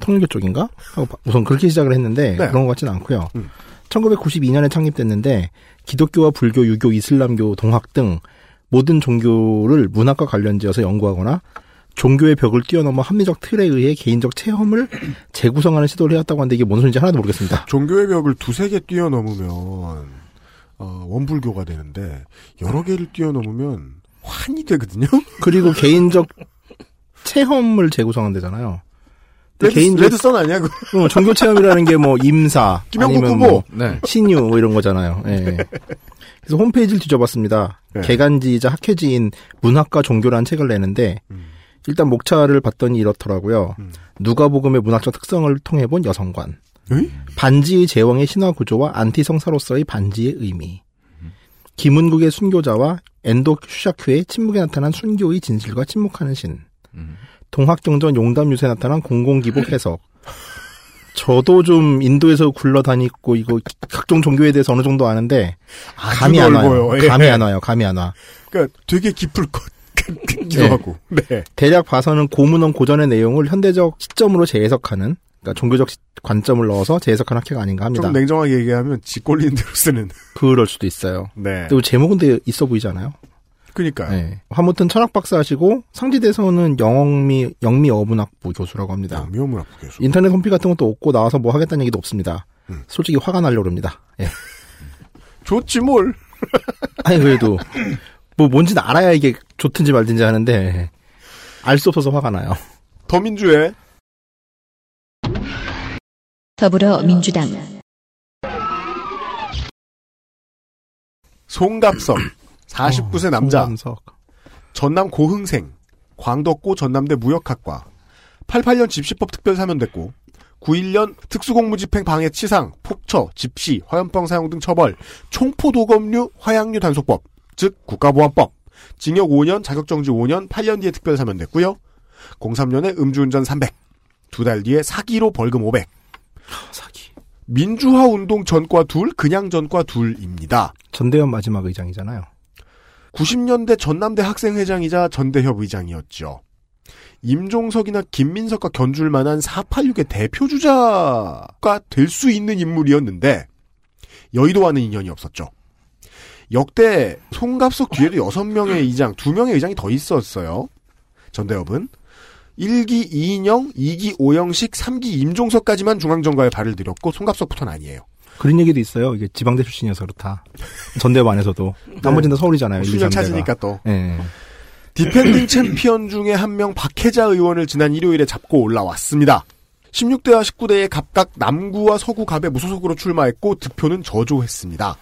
통일교 쪽인가? 하고 우선 그렇게 시작을 했는데 네. 그런 것 같지는 않고요. 음. 1992년에 창립됐는데 기독교와 불교, 유교, 이슬람교, 동학 등 모든 종교를 문학과 관련지어서 연구하거나 종교의 벽을 뛰어넘어 합리적 틀에 의해 개인적 체험을 재구성하는 시도를 해왔다고 하는데 이게 뭔 소리인지 하나도 모르겠습니다. 종교의 벽을 두세 개 뛰어넘으면, 어, 원불교가 되는데, 여러 개를 뛰어넘으면, 환이 되거든요? 그리고 개인적 체험을 재구성한 데잖아요. 근데 레드, 개인적 레드선 아니야, 그 어, 종교 체험이라는 게 뭐 임사 김영국 아니면 후보. 뭐 네. 신유 뭐 이런 거잖아요. 예. 그래서 홈페이지를 뒤져봤습니다. 네. 개간지이자 학회지인 문학과 종교라는 책을 내는데 음. 일단 목차를 봤더니 이렇더라고요. 음. 누가복음의 문학적 특성을 통해 본 여성관. 에이? 반지의 제왕의 신화 구조와 안티성사로서의 반지의 의미. 김은국의 순교자와 엔도 슈샤큐의 침묵에 나타난 순교의 진실과 침묵하는 신. 음. 동학경전 용담 유세에 나타난 공공기복 해석. 저도 좀 인도에서 굴러다니고 이거 각종 종교에 대해서 어느 정도 아는데 아주 감이 안 와요. 예. 감이 안 와요. 감이 안 와. 그러니까 되게 깊을 것 같기도 네. 하고. 네. 대략 봐서는 고문원 고전의 내용을 현대적 시점으로 재해석하는 그러니까 종교적 시- 관점을 넣어서 재해석한 학회가 아닌가 합니다. 좀 냉정하게 얘기하면 지꼴리는 대로 쓰는. 그럴 수도 있어요. 네. 그리고 제목은 되게 있어 보이잖아요. 그니까요. 네. 아무튼 철학 박사시고 상지대에서는 영미 영미 어문학부 교수라고 합니다. 명미어문학부 교수. 인터넷 홈피 같은 것도 없고 나와서 뭐 하겠다는 얘기도 없습니다. 음. 솔직히 화가 나려고 합니다. 예. 좋지 뭘. 아니 그래도 뭐 뭔지는 알아야 이게 좋든지 말든지 하는데 알 수 없어서 화가 나요. 더민주의 더불어민주당 송갑석 49세 남자 송감석. 전남 고흥생 광덕고 전남대 무역학과 88년 집시법 특별 사면됐고 91년 특수공무집행 방해 치상, 폭처, 집시, 화염병 사용 등 처벌, 총포도검류, 화약류 단속법, 즉 국가보안법, 징역 5년, 자격정지 5년, 8년 뒤에 특별 사면됐고요. 03년에 음주운전 300, 두 달 뒤에 사기로 벌금 500. 사기. 민주화 운동 전과 둘, 그냥 전과 둘입니다. 전대현 마지막 의장이잖아요. 90년대 전남대 학생회장이자 전대협 의장이었죠. 임종석이나 김민석과 견줄 만한 486의 대표 주자가 될 수 있는 인물이었는데 여의도와는 인연이 없었죠. 역대 송갑석 뒤에도 6명의 의장, 2명의 의장이 더 있었어요. 전대협은 1기 이인영, 2기 오영식, 3기 임종석까지만 중앙정가에 발을 들였고 송갑석부터는 아니에요. 그런 얘기도 있어요. 이게 지방대 출신이어서 그렇다. 전대협 안에서도. 나머지는 다 서울이잖아요. 수년 삼대가. 찾으니까 또. 예. 디펜딩 챔피언 중에 한 명 박혜자 의원을 지난 일요일에 잡고 올라왔습니다. 16대와 19대에 각각 남구와 서구 갑에 무소속으로 출마했고 득표는 저조했습니다.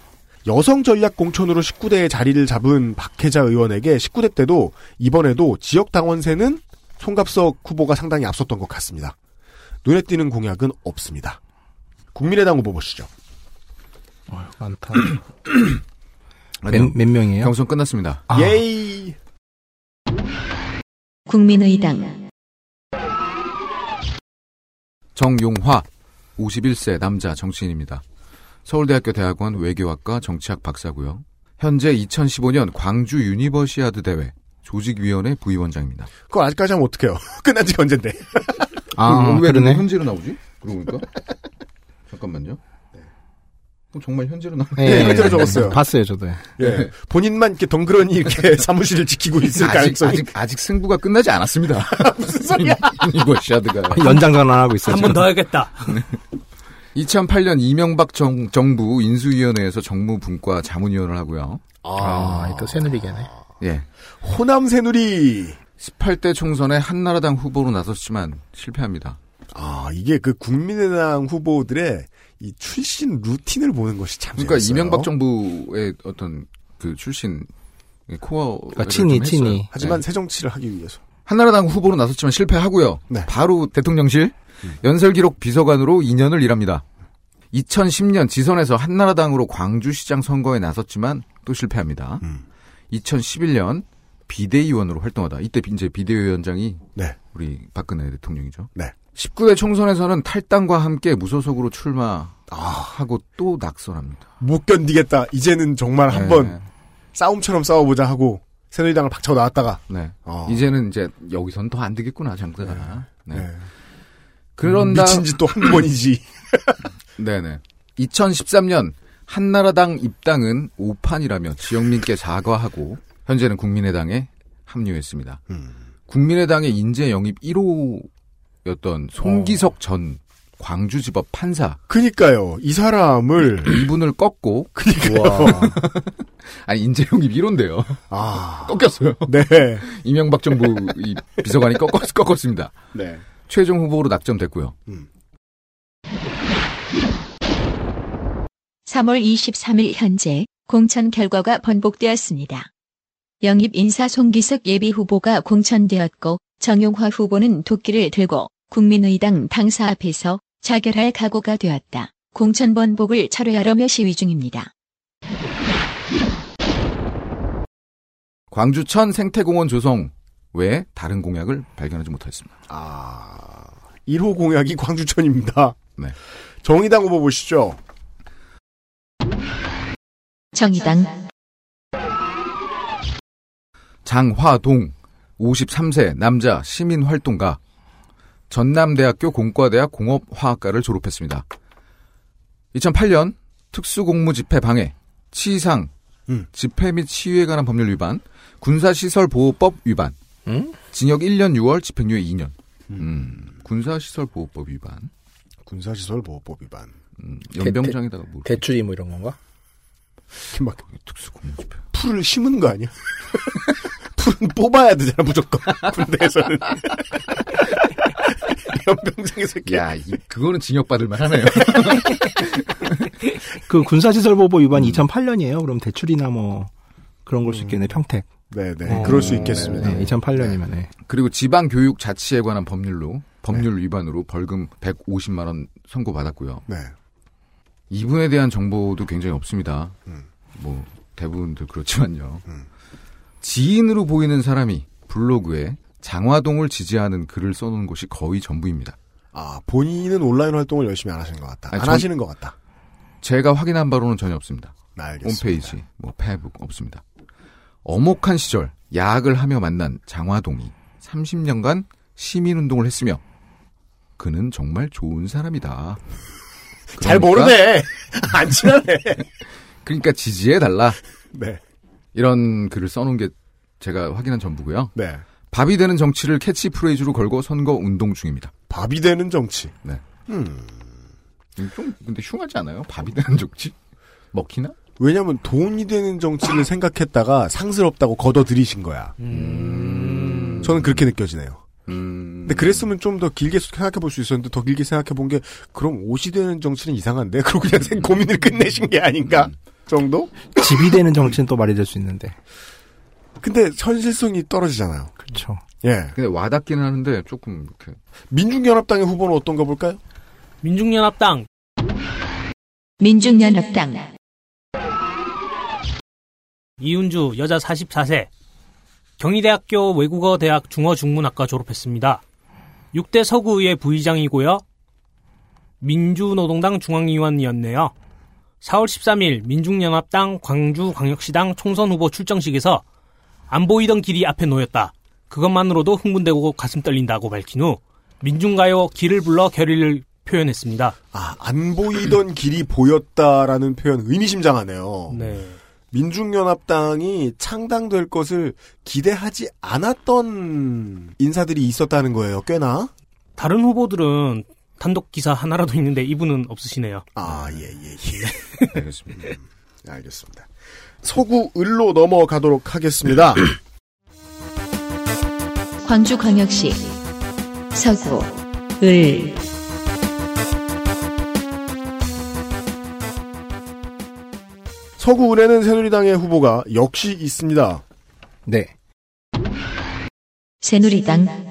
여성 전략 공천으로 19대에 자리를 잡은 박혜자 의원에게 19대 때도 이번에도 지역 당원세는 송갑석 후보가 상당히 앞섰던 것 같습니다. 눈에 띄는 공약은 없습니다. 국민의당 후보 보시죠. 많다. 아니요. 몇, 몇 명이에요? 경선 끝났습니다. 아. 예이. 국민의당 정용화 51세 남자 정치인입니다. 서울대학교 대학원 외교학과 정치학 박사고요. 현재 2015년 광주 유니버시아드 대회 조직위원회 부위원장입니다. 그걸 아직까지 하면 어떡해요. 끝난 지 언젠데. 아, 왜 그러네. 현재로 나오지? 그러고 보니까 잠깐만요. 정말 현재로 나오네. 네, 현재로 적었어요. 봤어요, 저도. 예. 본인만 이렇게 덩그러니 이렇게 사무실을 지키고 있을 아직, 가능성이. 아직 아직 승부가 끝나지 않았습니다. 무슨 소리야. 유니버시아드가 연장 전환 하고 있어요. 한 번 더 해야겠다. 2008년 이명박 정, 정부 인수위원회에서 정무분과 자문위원을 하고요. 아, 또 새누리계네. 예. 호남 새누리. 18대 총선에 한나라당 후보로 나섰지만 실패합니다. 아, 이게 그 국민의당 후보들의 이 출신 루틴을 보는 것이 참 그러니까 재밌어요. 이명박 정부의 어떤 그 출신 코어 아, 친이, 친이. 하지만 네. 새 정치를 하기 위해서. 한나라당 후보로 나섰지만 실패하고요. 네. 바로 대통령실 음. 연설기록 비서관으로 2년을 일합니다. 2010년 지선에서 한나라당으로 광주시장 선거에 나섰지만 또 실패합니다. 음. 2011년 비대위원으로 활동하다 이때 이제 비대위원장이 네. 우리 박근혜 대통령이죠. 네. 19대 총선에서는 탈당과 함께 무소속으로 출마 하고 또 낙선합니다. 못 견디겠다. 이제는 정말 네. 한번 싸움처럼 싸워보자 하고 새누리당을 박차고 나왔다가. 네. 어. 이제는 이제 여기선 더 안 되겠구나 장사가. 네. 네. 그런 다. 미친 짓도 한 번이지. 네네. 2013년 한나라당 입당은 오판이라며 지역민께 사과하고 현재는 국민의당에 합류했습니다. 음. 국민의당의 인재 영입 1호 였던 송기석 전 광주지법 판사 그니까요. 이 사람을. 이분을 꺾고 그니까요. 아니 인재 영입 1호인데요. 아. 꺾였어요. 네. 이명박 정부 이 비서관이 꺾었, 꺾었습니다. 네. 최종 후보로 낙점됐고요. 3월 23일 현재 공천 결과가 번복되었습니다. 영입 인사 송기석 예비 후보가 공천되었고 정용화 후보는 도끼를 들고 국민의당 당사 앞에서 자결할 각오가 되었다. 공천 번복을 철회하려며 시위 중입니다. 광주천 생태공원 조성 외에 다른 공약을 발견하지 못했습니다. 아. 1호 공약이 광주천입니다. 네. 정의당 후보 보시죠. 정의당 장화동 53세 남자 시민활동가 전남대학교 공과대학 공업화학과를 졸업했습니다. 2008년 특수공무 집회 방해, 치상, 음. 집회 및 시위에 관한 법률 위반, 군사시설 보호법 위반, 응? 징역 1년 6월, 집행유예 2년. 음, 군사시설 보호법 위반, 군사시설 보호법 위반. 음, 연병장에다가 뭐 대출이 뭐 이런 건가? 막 특수공무 집회. 풀을 심은 거 아니야? 풀은 뽑아야 되잖아, 무조건. 군대에서는. 연병장에서 이렇게. 야, 이, 그거는 징역받을 만하네요. 그 군사시설보호 음. 위반 2008년이에요. 그럼 대출이나 뭐 그런 걸 수 있겠네. 평택. 네 네. 어, 그럴 수 있겠습니다. 네, 2008년이면 네. 그리고 지방 교육 자치에 관한 법률로 법률 위반으로 벌금 150만 원 선고 받았고요. 네. 이분에 대한 정보도 굉장히 없습니다. 음. 뭐 대부분들 그렇지만요. 음. 지인으로 보이는 사람이 블로그에 장화동을 지지하는 글을 써놓은 곳이 거의 전부입니다. 아, 본인은 온라인 활동을 열심히 안 하시는 것 같다. 아니, 안 전- 하시는 것 같다. 제가 확인한 바로는 전혀 없습니다. 네, 알겠습니다. 홈페이지, 뭐 페북 없습니다. 어목한 시절 야학을 하며 만난 장화동이 30년간 시민운동을 했으며 그는 정말 좋은 사람이다. 잘 그러니까- 모르네. 안 친하네. 그러니까 지지해 달라. 네. 이런 글을 써놓은 게 제가 확인한 전부고요. 네. 밥이 되는 정치를 캐치프레이즈로 걸고 선거 운동 중입니다. 밥이 되는 정치. 네. 음. 좀 근데 흉하지 않아요? 밥이 되는 정치? 먹히나? 왜냐면 돈이 되는 정치를 생각했다가 상스럽다고 걷어들이신 거야. 음. 저는 그렇게 느껴지네요. 음. 근데 그랬으면 좀 더 길게 생각해 볼 수 있었는데 더 길게 생각해 본 게 그럼 옷이 되는 정치는 이상한데 그러고 그냥 생 고민을 끝내신 게 아닌가 정도? 집이 되는 정치는 또 말이 될 수 있는데. 근데 현실성이 떨어지잖아요. 그렇죠. 예. 근데 와닿기는 하는데 조금 이렇게 민중연합당의 후보는 어떤가 볼까요? 민중연합당 민중연합당 이윤주 여자 44세 경희대학교 외국어대학 중어중문학과 졸업했습니다. 6대 서구의회 부의장이고요. 민주노동당 중앙위원이었네요. 4월 13일 민중연합당 광주광역시당 총선 후보 출정식에서 안 보이던 길이 앞에 놓였다. 그것만으로도 흥분되고 가슴 떨린다고 밝힌 후 민중가요 길을 불러 결의를 표현했습니다. 아, 안 보이던 길이 보였다라는 표현 의미심장하네요. 네. 민중연합당이 창당될 것을 기대하지 않았던 인사들이 있었다는 거예요, 꽤나. 다른 후보들은 단독 기사 하나라도 있는데 이분은 없으시네요. 아, 예, 예, 예. 알겠습니다. 알겠습니다. 서구 을로 넘어가도록 하겠습니다. 광주광역시 서구 을 서구 을에는 새누리당의 후보가 역시 있습니다. 네. 새누리당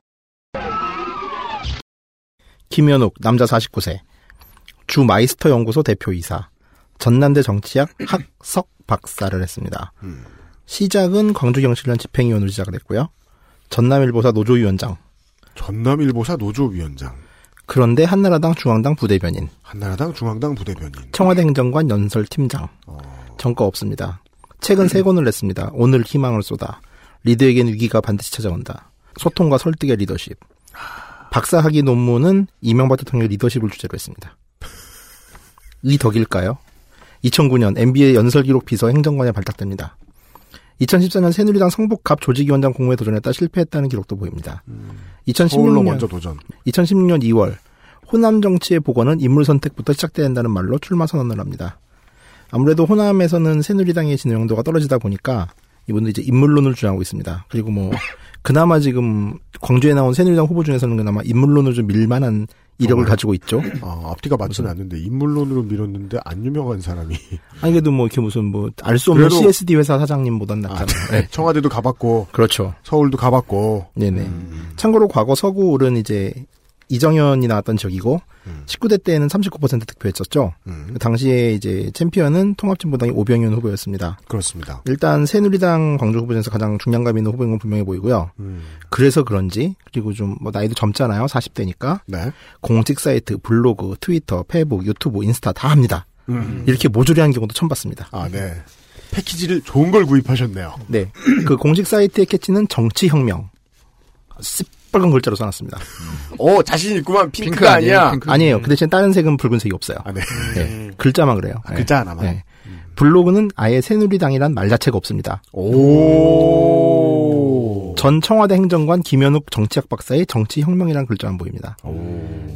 김현욱, 남자 49세. 주 마이스터 연구소 대표이사. 전남대 정치학 학석 박사를 했습니다. 음. 시작은 광주경실련 집행위원으로 시작을 했고요. 전남일보사 노조위원장. 전남일보사 노조위원장, 그런데 한나라당 중앙당 부대변인. 한나라당 중앙당 부대변인. 청와대 행정관 연설팀장. 어, 정가 없습니다. 책은 세 권을 냈습니다. 오늘 희망을 쏟아. 리더에겐 위기가 반드시 찾아온다. 소통과 설득의 리더십. 박사학위 논문은 이명박 대통령의 리더십을 주제로 했습니다. 이 덕일까요? 2009년 MBA 연설 기록 비서 행정관에 발탁됩니다. 2014년 새누리당 성북갑 조직위원장 공모에 도전했다 실패했다는 기록도 보입니다. 서울로 2016년 먼저 도전. 2016년 2월 호남 정치의 복원은 인물 선택부터 시작돼야 한다는 말로 출마 선언을 합니다. 아무래도 호남에서는 새누리당의 진영도가 떨어지다 보니까 이분도 이제 인물론을 주장하고 있습니다. 그리고 뭐 그나마 지금 광주에 나온 새누리당 후보 중에서는 그나마 인물론을 좀 밀만한 이력을? 가지고 있죠. 아, 앞뒤가 맞지는 않는데 인물론으로 밀었는데 안 유명한 사람이. 아니 그래도 뭐 이렇게 무슨 뭐 알 수 없는 그래도- CSD 회사 사장님보단 아, 낫잖아요. 네. 네. 청와대도 가봤고 그렇죠. 서울도 가봤고. 네네. 음, 참고로 과거 서구울은 이제 이정현이 나왔던 지역이고 음. 19대 때는 39% 득표했었죠. 음, 그 당시에 이제 챔피언은 통합진보당의 오병윤 후보였습니다. 그렇습니다. 일단 새누리당 광주 후보 중에서 가장 중량감 있는 후보인 건 분명해 보이고요. 음, 그래서 그런지 그리고 좀 뭐 나이도 젊잖아요. 40대니까 네. 공식 사이트, 블로그, 트위터, 페이스북, 유튜브, 인스타 다 합니다. 음. 이렇게 모조리 하는 경우도 처음 봤습니다. 아, 네. 패키지를 좋은 걸 구입하셨네요. 네. 그 공식 사이트의 캐치는 정치혁명. 시뻘건 글자로 써놨습니다. 오, 자신 있구만. 핑크가 핑크 아니에요, 아니야. 핑크. 아니에요. 그 대신 다른 색은 붉은색이 없어요. 아, 네. 네. 글자만 그래요. 아, 글자 하나만. 네. 블로그는 아예 새누리당이란 말 자체가 없습니다. 오. 전 청와대 행정관 김현욱 정치학 박사의 정치혁명이라는 글자만 보입니다.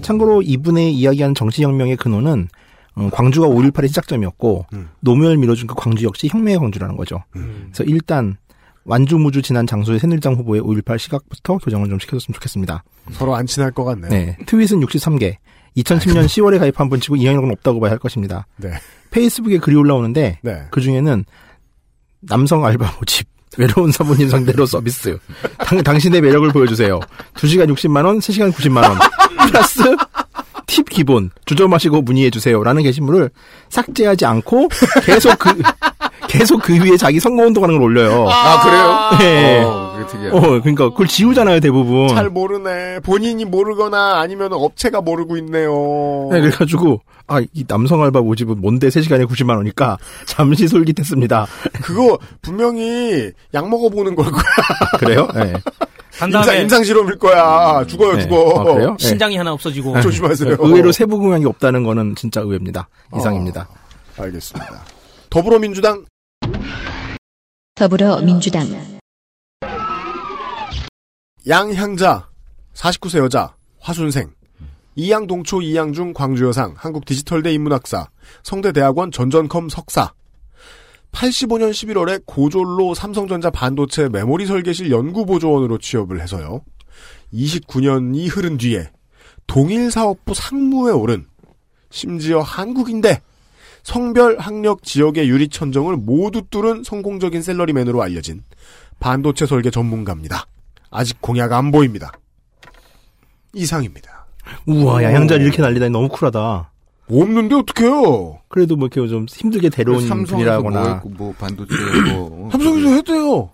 참고로 이분의 이야기하는 정치혁명의 근원은 어, 광주가 5.18의 시작점이었고 음. 노무현을 밀어준 그 광주 역시 혁명의 광주라는 거죠. 음. 그래서 일단 완주무주 지난 장소의 새누리당 후보의 5.18 시각부터 교정을 좀 시켜줬으면 좋겠습니다. 서로 안 친할 것 같네요. 네. 트윗은 63개. 2010년 10월에 가입한 분 치고 이영역은 없다고 봐야 할 것입니다. 네. 페이스북에 글이 올라오는데 네. 그 중에는 남성 알바 모집, 외로운 사모님 상대로 서비스, 당, 당신의 매력을 보여주세요. 2시간 60만 원, 3시간 90만 원, 플러스 팁 기본, 주저 마시고 문의해 주세요. 라는 게시물을 삭제하지 않고 계속 그, 계속 그 위에 자기 선거 운동하는 걸 올려요. 아, 그래요? 네. 어, 그게 특이해. 어, 그러니까 그걸 지우잖아요 대부분. 잘 모르네. 본인이 모르거나 아니면 업체가 모르고 있네요. 네, 그래가지고 아 이 남성 알바 모집은 뭔데 3 시간에 90만 원이니까 잠시 솔깃했습니다. 그거 분명히 약 먹어보는 걸 거야. 그래요? 네. 간 임상, 다음에 임상 실험일 거야. 죽어요, 네. 죽어. 아, 그래요? 네. 신장이 하나 없어지고 조심하세요. 의외로 세부 공약이 없다는 거는 진짜 의외입니다. 이상입니다. 알겠습니다. 더불어민주당 더불어민주당. 양향자 49세 여자 화순생. 이양 동초 이양중 광주여상 한국 디지털대 인문학사 성대대학원 전전컴 석사. 85년 11월에 고졸로 삼성전자 반도체 메모리 설계실 연구보조원으로 취업을 해서요. 29년이 흐른 뒤에 동일 사업부 상무에 오른 심지어 한국인데 성별 학력 지역의 유리 천정을 모두 뚫은 성공적인 셀러리맨으로 알려진 반도체 설계 전문가입니다. 아직 공약 안 보입니다. 이상입니다. 우와 야양자리 이렇게 날리다니 너무 쿨하다. 없는데 어떡해요? 그래도 뭐 이렇게 좀 힘들게 데려온 뭐 분이라거나 했고, 뭐 반도체 뭐. 삼성에서 했대요.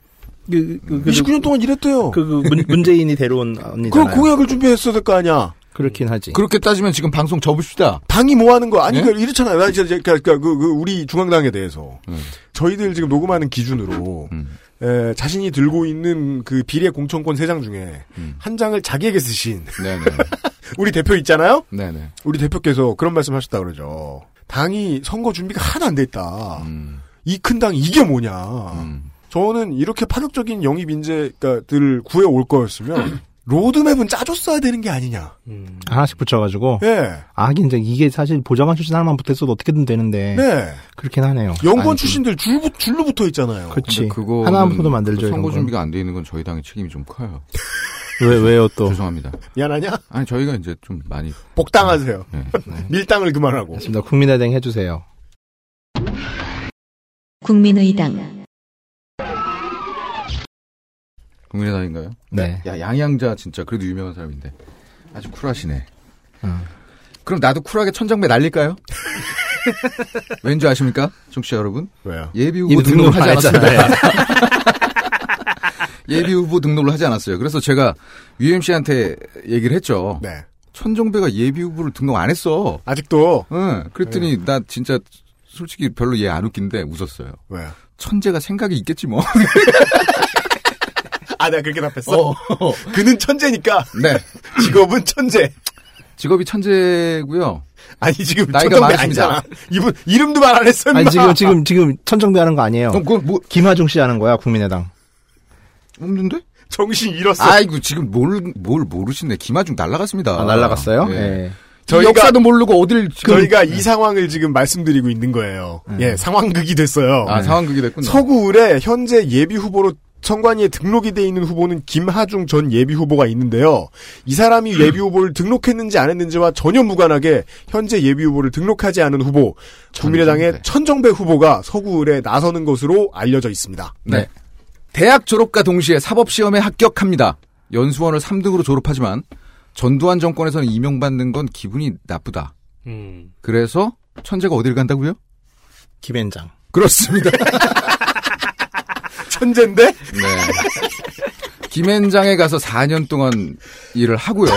그, 그, 그, 29년 동안 일했대요. 그, 그 문, 문재인이 데려온 그 언니잖아요. 공약을 준비했어야 될 거 아니야. 그렇긴 하지. 그렇게 따지면 지금 방송 접읍시다. 당이 뭐 하는 거 아니 네? 그 이렇잖아요. 나 진짜 그러니까 그, 그 우리 중앙당에 대해서 음. 저희들 지금 녹음하는 기준으로 음. 에, 자신이 들고 있는 그 비례 공천권 세 장 중에 음. 한 장을 자기에게 쓰신 네네. 우리 대표 있잖아요. 네네. 우리 대표께서 그런 말씀하셨다 그러죠. 당이 선거 준비가 하나도 안돼 있다. 음. 이큰 당이 이게 뭐냐. 음. 저는 이렇게 파격적인 영입 인재들 구해 올 거였으면 로드맵은 짜줬어야 되는 게 아니냐. 음. 하나씩 붙여가지고. 예. 아, 이제 이게 사실 보좌관 출신 하나만 붙었어도 어떻게든 되는데. 네. 그렇긴 하네요. 연구원 아니, 출신들 줄, 줄로 붙어 있잖아요. 그렇지. 근데 그거 하나만 붙어도 만들죠. 선거 건. 준비가 안 돼 있는 건 저희 당의 책임이 좀 커요. 왜, 왜요 또? 죄송합니다. 미안하냐? 아니 저희가 이제 좀 많이 복당하세요. 네. 밀당을 그만하고. 맞습니다. 국민의당 해주세요. 국민의당 국민의당인가요? 네. 야 양양자 진짜 그래도 유명한 사람인데 아주 쿨하시네. 음. 그럼 나도 쿨하게 천정배 날릴까요? 왠지 아십니까, 청취자 여러분? 왜요? 예비 후보 등록을 등록을 하지 안 않았습니다. 예비 후보 등록을 하지 않았어요. 그래서 제가 UMC한테 얘기를 했죠. 네. 천정배가 예비 후보를 등록 안 했어. 아직도. 응. 그랬더니 네. 나 진짜 솔직히 별로 얘 안 웃긴데 웃었어요. 왜요? 천재가 생각이 있겠지 뭐. 아, 내가 그렇게 답했어? 그는 천재니까. 네. 직업은 천재. 직업이 천재고요. 아니, 지금 나이가. 아니잖아. 이분, 이름도 말 안 했어, 아니. 지금, 지금, 지금 천정배 하는 거 아니에요. 그럼 그건 뭐 김하중 씨 하는 거야, 국민의당. 없는데? 정신 잃었어. 아이고 지금 뭘 뭘 모르시네. 김하중 날라갔습니다. 아, 날라갔어요? 예. 예. 저희가- 역사도 모르고 어딜 지금 저희가 이 상황을 지금 말씀드리고 있는 거예요. 예, 상황극이 됐어요. 아 상황극이 됐군요. 서구을에 현재 예비 후보로 선관위에 등록이 돼 있는 후보는 김하중 전 예비 후보가 있는데요. 이 사람이 예비 후보를 등록했는지 안 했는지와 전혀 무관하게 현재 예비 후보를 등록하지 않은 후보, 국민의당의 천정배. 후보가 서구을에 나서는 것으로 알려져 있습니다. 네. 대학 졸업과 동시에 사법시험에 합격합니다. 연수원을 3등으로 졸업하지만 전두환 정권에서는 임용받는 건 기분이 나쁘다. 음. 그래서 천재가 어딜 간다고요? 김현장. 그렇습니다. 천재인데? 네. 김앤장에 가서 4년 동안 일을 하고요.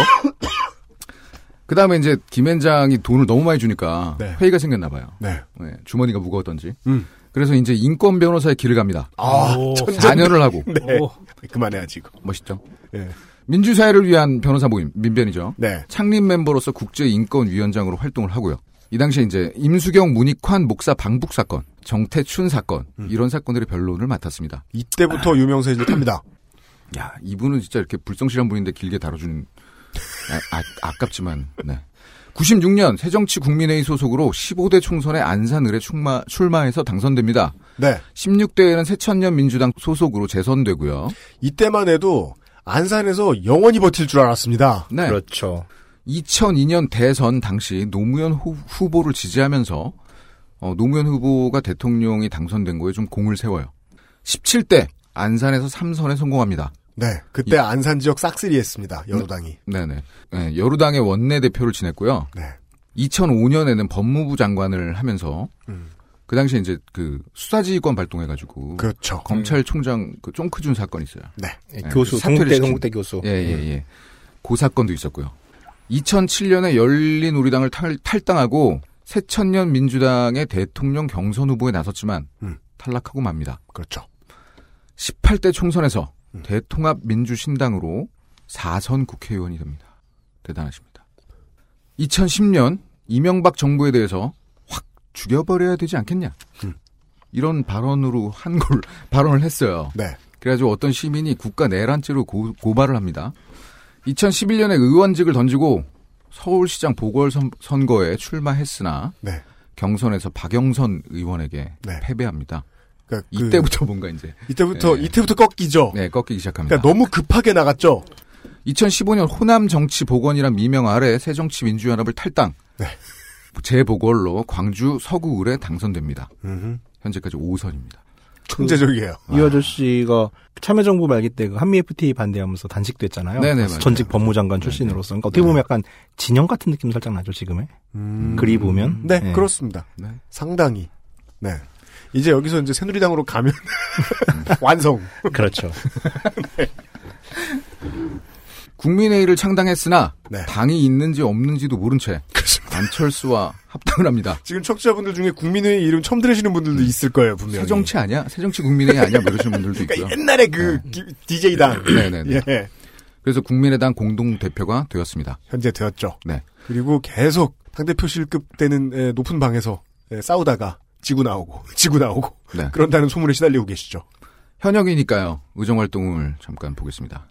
그 다음에 이제 김앤장이 돈을 너무 많이 주니까 네. 회의가 생겼나 봐요. 네. 네, 주머니가 무거웠던지. 음. 그래서 이제 인권 변호사의 길을 갑니다. 아, 오, 천재. 4년을 하고. 네. 오. 그만해야지, 이거. 멋있죠? 네. 민주사회를 위한 변호사 모임, 민변이죠. 네. 창립 멤버로서 국제인권위원장으로 활동을 하고요. 이 당시에 이제 임수경 문익환 목사 방북 사건, 정태춘 사건, 음. 이런 사건들의 변론을 맡았습니다. 이때부터 유명세를 탑니다. 야, 이분은 진짜 이렇게 불성실한 분인데 길게 다뤄주는, 아, 깝지만 네. 96년 새정치 국민회의 소속으로 15대 총선에 안산을에 출마, 출마해서 당선됩니다. 네. 16대에는 새천년 민주당 소속으로 재선되고요. 이때만 해도 안산에서 영원히 버틸 줄 알았습니다. 네. 그렇죠. 2002년 대선 당시 노무현 후, 후보를 지지하면서 어, 노무현 후보가 대통령이 당선된 거에 좀 공을 세워요. 17대 안산에서 3선에 성공합니다. 네. 그때 안산 지역 싹쓸이 했습니다. 여로당이. 네 네. 네, 여루당의 원내 대표를 지냈고요. 네. 2005년에는 법무부 장관을 하면서 음. 그 당시에 이제 그 수사지휘권 발동해가지고 그렇죠. 검찰총장 그 쫑크준 사건이 있어요. 네. 예, 네, 교수, 사퇴를 동국대, 동국대 교수. 예, 예, 예. 그 사건도 있었고요. 2007년에 열린 우리당을 탈, 탈당하고 새천년 민주당의 대통령 경선 후보에 나섰지만 음. 탈락하고 맙니다. 그렇죠. 18대 총선에서 음. 대통합 민주신당으로 4선 국회의원이 됩니다. 대단하십니다. 2010년 이명박 정부에 대해서 확 죽여버려야 되지 않겠냐. 음. 이런 발언으로 한 걸 발언을 했어요. 네. 그래가지고 어떤 시민이 국가 내란죄로 고, 고발을 합니다. 2011년에 의원직을 던지고 서울시장 보궐선거에 출마했으나 네. 경선에서 박영선 의원에게 네. 패배합니다. 그러니까 그- 이때부터 뭔가 이제 이때부터 네. 이때부터 꺾이죠. 네 꺾이기 시작합니다. 그러니까 너무 급하게 나갔죠. 2015년 호남 정치 복원이란 미명 아래 새정치민주연합을 탈당. 네. 재보궐로 광주 서구 을에 당선됩니다. 음흠. 현재까지 5선입니다. 천재적이에요. 이 아저씨가 참여정부 말기 때 그 한미 FTA 반대하면서 단식됐잖아요. 네네. 전직 법무장관 출신으로서. 그러니까 어떻게 보면 약간 진영 같은 느낌 살짝 나죠, 지금의. 음. 글이 보면. 네, 네. 그렇습니다. 네. 상당히. 네. 이제 여기서 이제 새누리당으로 가면 완성. 그렇죠. 국민회의를 창당했으나 네. 당이 있는지 없는지도 모른 채 그렇습니다. 안철수와 합당을 합니다. 지금 청취자분들 중에 국민회의 이름 처음 들으시는 분들도 있을 거예요, 분명히. 새정치 아니야? 새정치 국민회의 아니야? 뭐 이러시는 분들도 있고요. 그러니까 옛날에 그 DJ당. 네네네. 예. 그래서 국민의당 공동 대표가 되었습니다. 현재 되었죠. 네. 그리고 계속 당 대표 실급 되는 에, 높은 방에서 에, 싸우다가 지고 나오고 지고 나오고 네. 그런다는 소문에 시달리고 계시죠. 현역이니까요. 의정 활동을 잠깐 보겠습니다.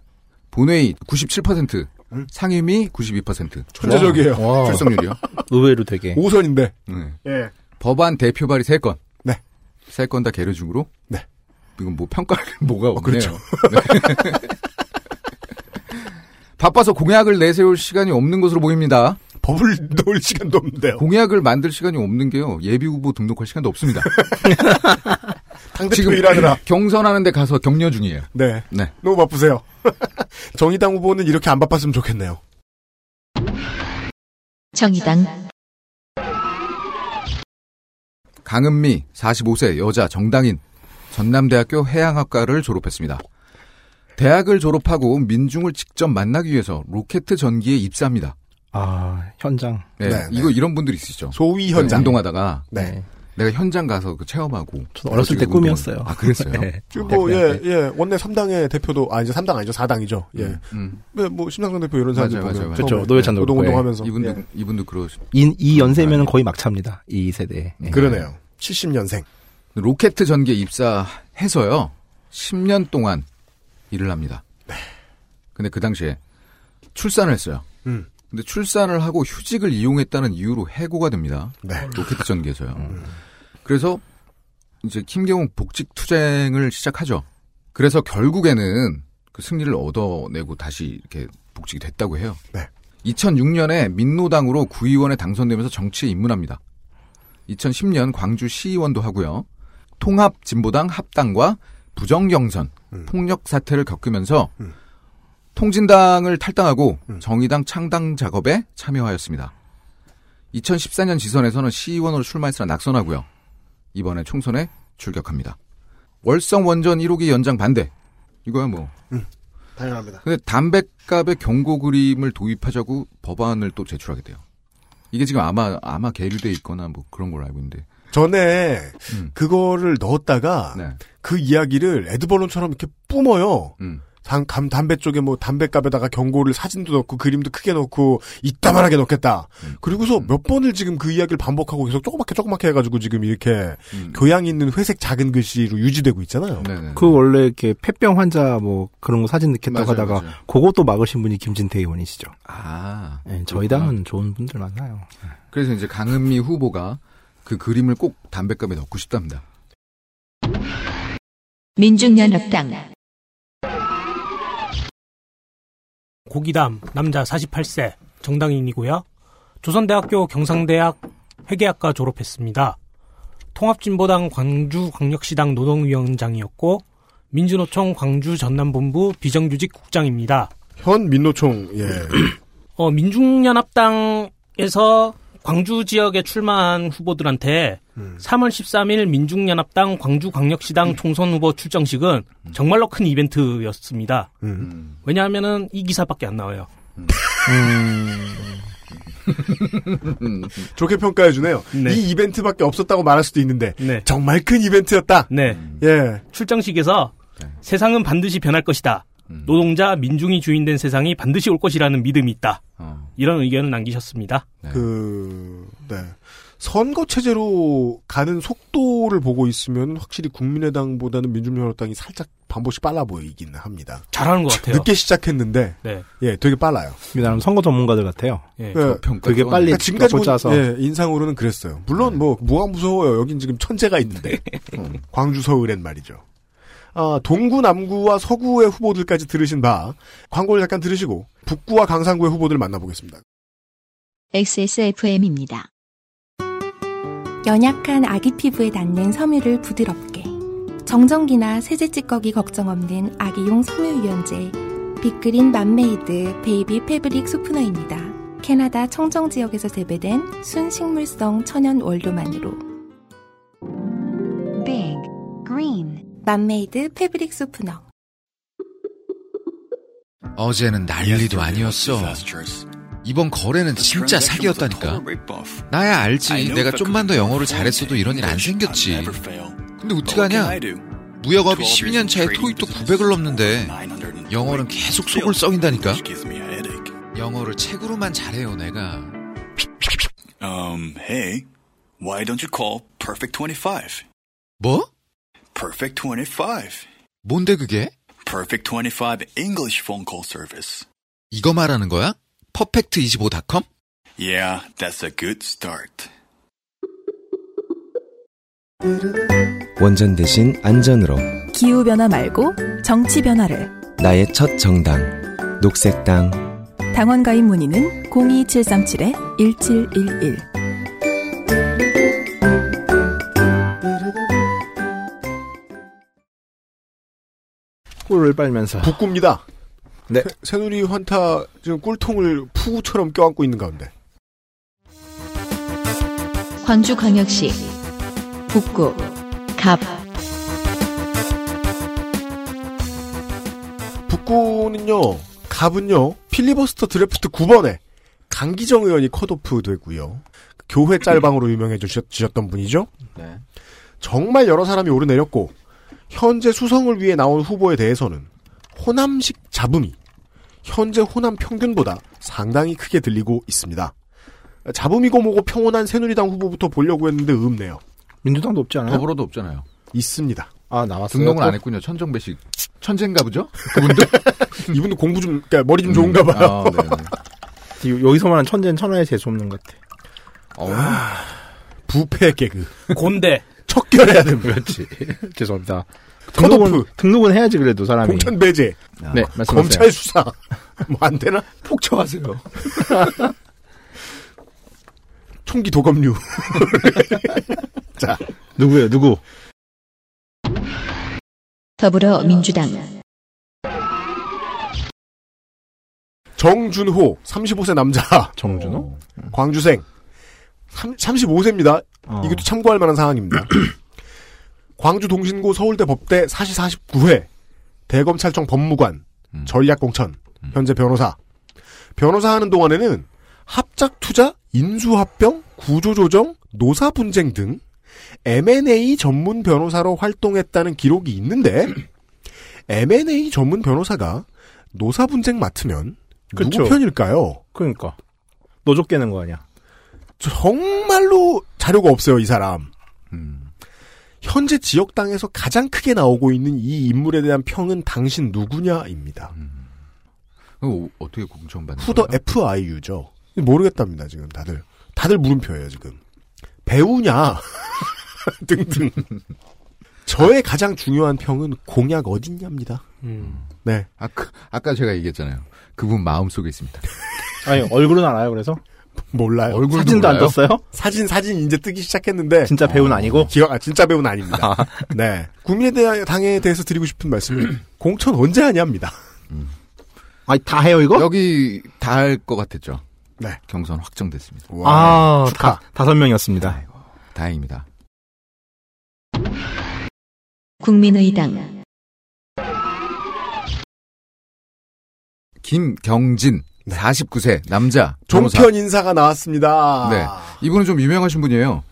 본회의 97%, 음. 상임위 92%. 천재적이에요. 와. 출석률이요. 의외로 되게. 5선인데. 네. 예. 법안 대표 발의 3건. 네. 3건 다 계류 중으로. 네. 이건 뭐 평가할 뭐가 없네요. 그렇죠. 네. 바빠서 공약을 내세울 시간이 없는 것으로 보입니다. 법을 넣을 시간도 없는데요. 공약을 만들 시간이 없는 게요. 예비 후보 등록할 시간도 없습니다. 당대표 지금 일하느라. 경선하는데 가서 격려 중이에요. 네. 네. 너무 바쁘세요. 정의당 후보는 이렇게 안 바빴으면 좋겠네요. 정의당 강은미 45세 여자 정당인 전남대학교 해양학과를 졸업했습니다. 대학을 졸업하고 민중을 직접 만나기 위해서 로켓 전기에 입사합니다. 아, 현장. 네, 네, 이거 이런 분들 있으시죠. 소위 네, 현장. 운동하다가 네. 내가 현장 가서 그 체험하고. 저도 어렸을 때 꿈이었어요. 아 그랬어요. 네. 그 뭐, 예, 대학교 때. 예, 원내 3당의 대표도, 아, 이제 3당 아니죠. 4당이죠. 예. 음. 네, 뭐, 심상정 대표 이런 사람들 맞아요, 보면. 맞아요, 그렇죠. 처음에 노회찬 놀고. 노동 운동 하면서. 이분도 예. 이분도 그러. 이, 이 연세면 은 거의 막차입니다. 이 세대에. 예. 그러네요. 70년생. 로켓 전기에 입사해서요. 10년 동안 일을 합니다. 근데 그 당시에 출산을 했어요. 음. 근데 출산을 하고 휴직을 이용했다는 이유로 해고가 됩니다. 네. 로켓 전기에서요. 그래서 이제 김경욱 복직 투쟁을 시작하죠. 그래서 결국에는 그 승리를 얻어내고 다시 이렇게 복직이 됐다고 해요. 네. 2006년에 민노당으로 구의원에 당선되면서 정치에 입문합니다. 2010년 광주 시의원도 하고요. 통합 진보당 합당과 부정 경선, 음. 폭력 사태를 겪으면서 음. 통진당을 탈당하고 음. 정의당 창당 작업에 참여하였습니다. 2014년 지선에서는 시의원으로 출마했으나 낙선하고요. 이번에 총선에 출격합니다. 월성 원전 1호기 연장 반대. 이거야 뭐. 당연합니다. 근데 담배값의 경고 그림을 도입하자고 법안을 또 제출하게 돼요. 이게 지금 아마 아마 계류돼 있거나 뭐 그런 걸로 알고 있는데. 전에 음. 그거를 넣었다가 네. 그 이야기를 에드벌론처럼 이렇게 뿜어요. 음. 감, 감 담배 쪽에 뭐 담배값에다가 경고를 사진도 넣고 그림도 크게 넣고 이따만하게 넣겠다. 음. 그리고서 몇 번을 지금 그 이야기를 반복하고 계속 조그맣게 조그맣게 해가지고 지금 이렇게 음. 교양 있는 회색 작은 글씨로 유지되고 있잖아요. 네네. 그 원래 이렇게 폐병 환자 뭐 그런 거 사진 넣겠다고 맞아요, 하다가 맞아요. 그것도 막으신 분이 김진태 의원이시죠. 아. 예, 저희. 당은 좋은 분들 많아요. 그래서 이제 강은미 후보가 그 그림을 꼭 담배값에 넣고 싶답니다. 민중연합당 고기담 남자 48세 정당인이고요. 조선대학교 경상대학 회계학과 졸업했습니다. 통합진보당 광주광역시당 노동위원장이었고 민주노총 광주 전남본부 비정규직 국장입니다. 현 민노총 예. 어, 민중연합당에서 광주 지역에 출마한 후보들한테 음. 3월 13일 민중연합당 광주광역시당 총선 후보 출정식은 정말로 큰 이벤트였습니다. 음. 왜냐하면은 이 기사밖에 안 나와요. 좋게 평가해 주네요. 네. 이 이벤트밖에 없었다고 말할 수도 있는데 네. 정말 큰 이벤트였다. 네. 예. 출정식에서 세상은 반드시 변할 것이다. 노동자, 민중이 주인된 세상이 반드시 올 것이라는 믿음이 있다. 어. 이런 의견을 남기셨습니다. 그, 네. 선거 체제로 가는 속도를 보고 있으면 확실히 국민의당보다는 민주연합당이 살짝 반보씩 빨라 보이긴 합니다. 잘하는 것 같아요. 늦게 시작했는데, 네. 예, 되게 빨라요. 이 나름 선거 전문가들 같아요. 예. 예. 평가 되게 빨리 그러니까 지금까지 짜서 예, 인상으로는 그랬어요. 물론 뭐 뭐가 무서워요. 여긴 지금 천재가 있는데 음, 광주 서울엔 말이죠. 아, 동구 남구와 서구의 후보들까지 들으신 바 광고를 잠깐 들으시고 북구와 강상구의 후보들 만나보겠습니다. XSFM입니다. 연약한 아기 피부에 닿는 섬유를 부드럽게 정전기나 세제 찌꺼기 걱정 없는 아기용 섬유 유연제 빅그린 맘메이드 baby fabric softener입니다. 캐나다 청정 지역에서 재배된 순식물성 천연 원료만으로 Big Green 맘메이드 fabric softener 어제는 난리도 아니었어. 이번 거래는 진짜 사기였다니까. 나야 알지. 내가 좀만 더 영어를 잘했어도 이런 일 안 생겼지. 근데 어떡하냐? 무역업이 12년 차에 토익도 900을 넘는데 영어는 계속 속을 썩인다니까. 영어를 책으로만 잘해요, 내가. Um, hey, why don't you call Perfect 25? 뭐? Perfect 25. 뭔데 그게? Perfect 25 English phone call service. 이거 말하는 거야? 퍼펙트25.com? Yeah, that's a good start. 원전 대신 안전으로 기후 변화 말고 정치 변화를. 나의 첫 정당 녹색 당 당원 가입 문의는 02737-1711. 꿀을 빨면서 북구입니다. 네. 새- 새누리 환타 지금 꿀통을 푸구처럼 껴안고 있는 가운데 광주광역시 북구 갑 북구는요, 갑은요, 필리버스터 드래프트 9번에 강기정 의원이 컷오프 되고요. 교회 짤방으로 유명해 주셨, 던 분이죠. 네. 정말 여러 사람이 오르내렸고, 현재 수성을 위해 나온 후보에 대해서는 호남식 잡음이 현재 호남 평균보다 상당히 크게 들리고 있습니다. 잡음이고 뭐고 평온한 새누리당 후보부터 보려고 했는데 음네요. 민주당도 없지 않아요? 더불어도 없잖아요. 있습니다. 아 나왔어요. 등록은 또? 안 했군요. 천정배식 천재인가 보죠? 그분도 이분도 공부 좀, 그러니까 머리 좀 좋은가 봐요. 아, 네. 이- 여기서 말하는 천재는 천하의 재수 없는 것 같아. 어, 부패 개그. 곤대. 척결해야 됩니다. 그렇지. 죄송합니다. 컷오프. 등록은, 등록은 해야지 그래도 사람이. 공천 배제. 네, 말씀하세요. 검찰 수사. 뭐 안 되나? 폭처하세요. 총기 도검류. 자, 누구예요? 누구? 더불어민주당 정준호, 35세 남자. 정준호? 광주생. 3, 35세입니다. 어. 이것도 참고할 만한 상황입니다. 광주 동신고 서울대 법대 사시 49회 대검찰청 법무관 음. 전략공천 현재 변호사 변호사 하는 동안에는 합작 투자 인수합병 구조조정 노사 분쟁 등 M&A 전문 변호사로 활동했다는 기록이 있는데 M&A 전문 변호사가 노사 분쟁 맡으면 누구 그쵸. 편일까요? 그러니까. 노조 깨는 거 아니야. 정말로 자료가 없어요, 이 사람. 음. 현재 지역당에서 가장 크게 나오고 있는 이 인물에 대한 평은 당신 누구냐입니다. 어, 어떻게 공천받는 후더? FIU죠. 모르겠답니다, 지금 다들. 다들 물음표예요, 지금. 배우냐? 등등. 저의 가장 중요한 평은 공약 어딨냐입니다. 음. 네. 아, 그, 아까 제가 얘기했잖아요. 그분 마음속에 있습니다. 아니, 얼굴은 알아요, 그래서? 몰라요. 얼굴도 사진도 안 몰라요? 떴어요? 사진, 사진 이제 뜨기 시작했는데. 진짜 배우는 아니고? 기억, 아, 진짜 배우는 아닙니다. 네. 국민의당에 대해서 드리고 싶은 말씀은 공천 언제 하냐입니다. 아니, 다 해요, 이거? 여기 다 할 것 같았죠. 네. 경선 확정됐습니다. 아, 축하. 다, 다섯 명이었습니다. 다행입니다. 국민의당 김경진 49세 남자 변호사. 종편 인사가 나왔습니다. 네. 이분은 좀 유명하신 분이에요.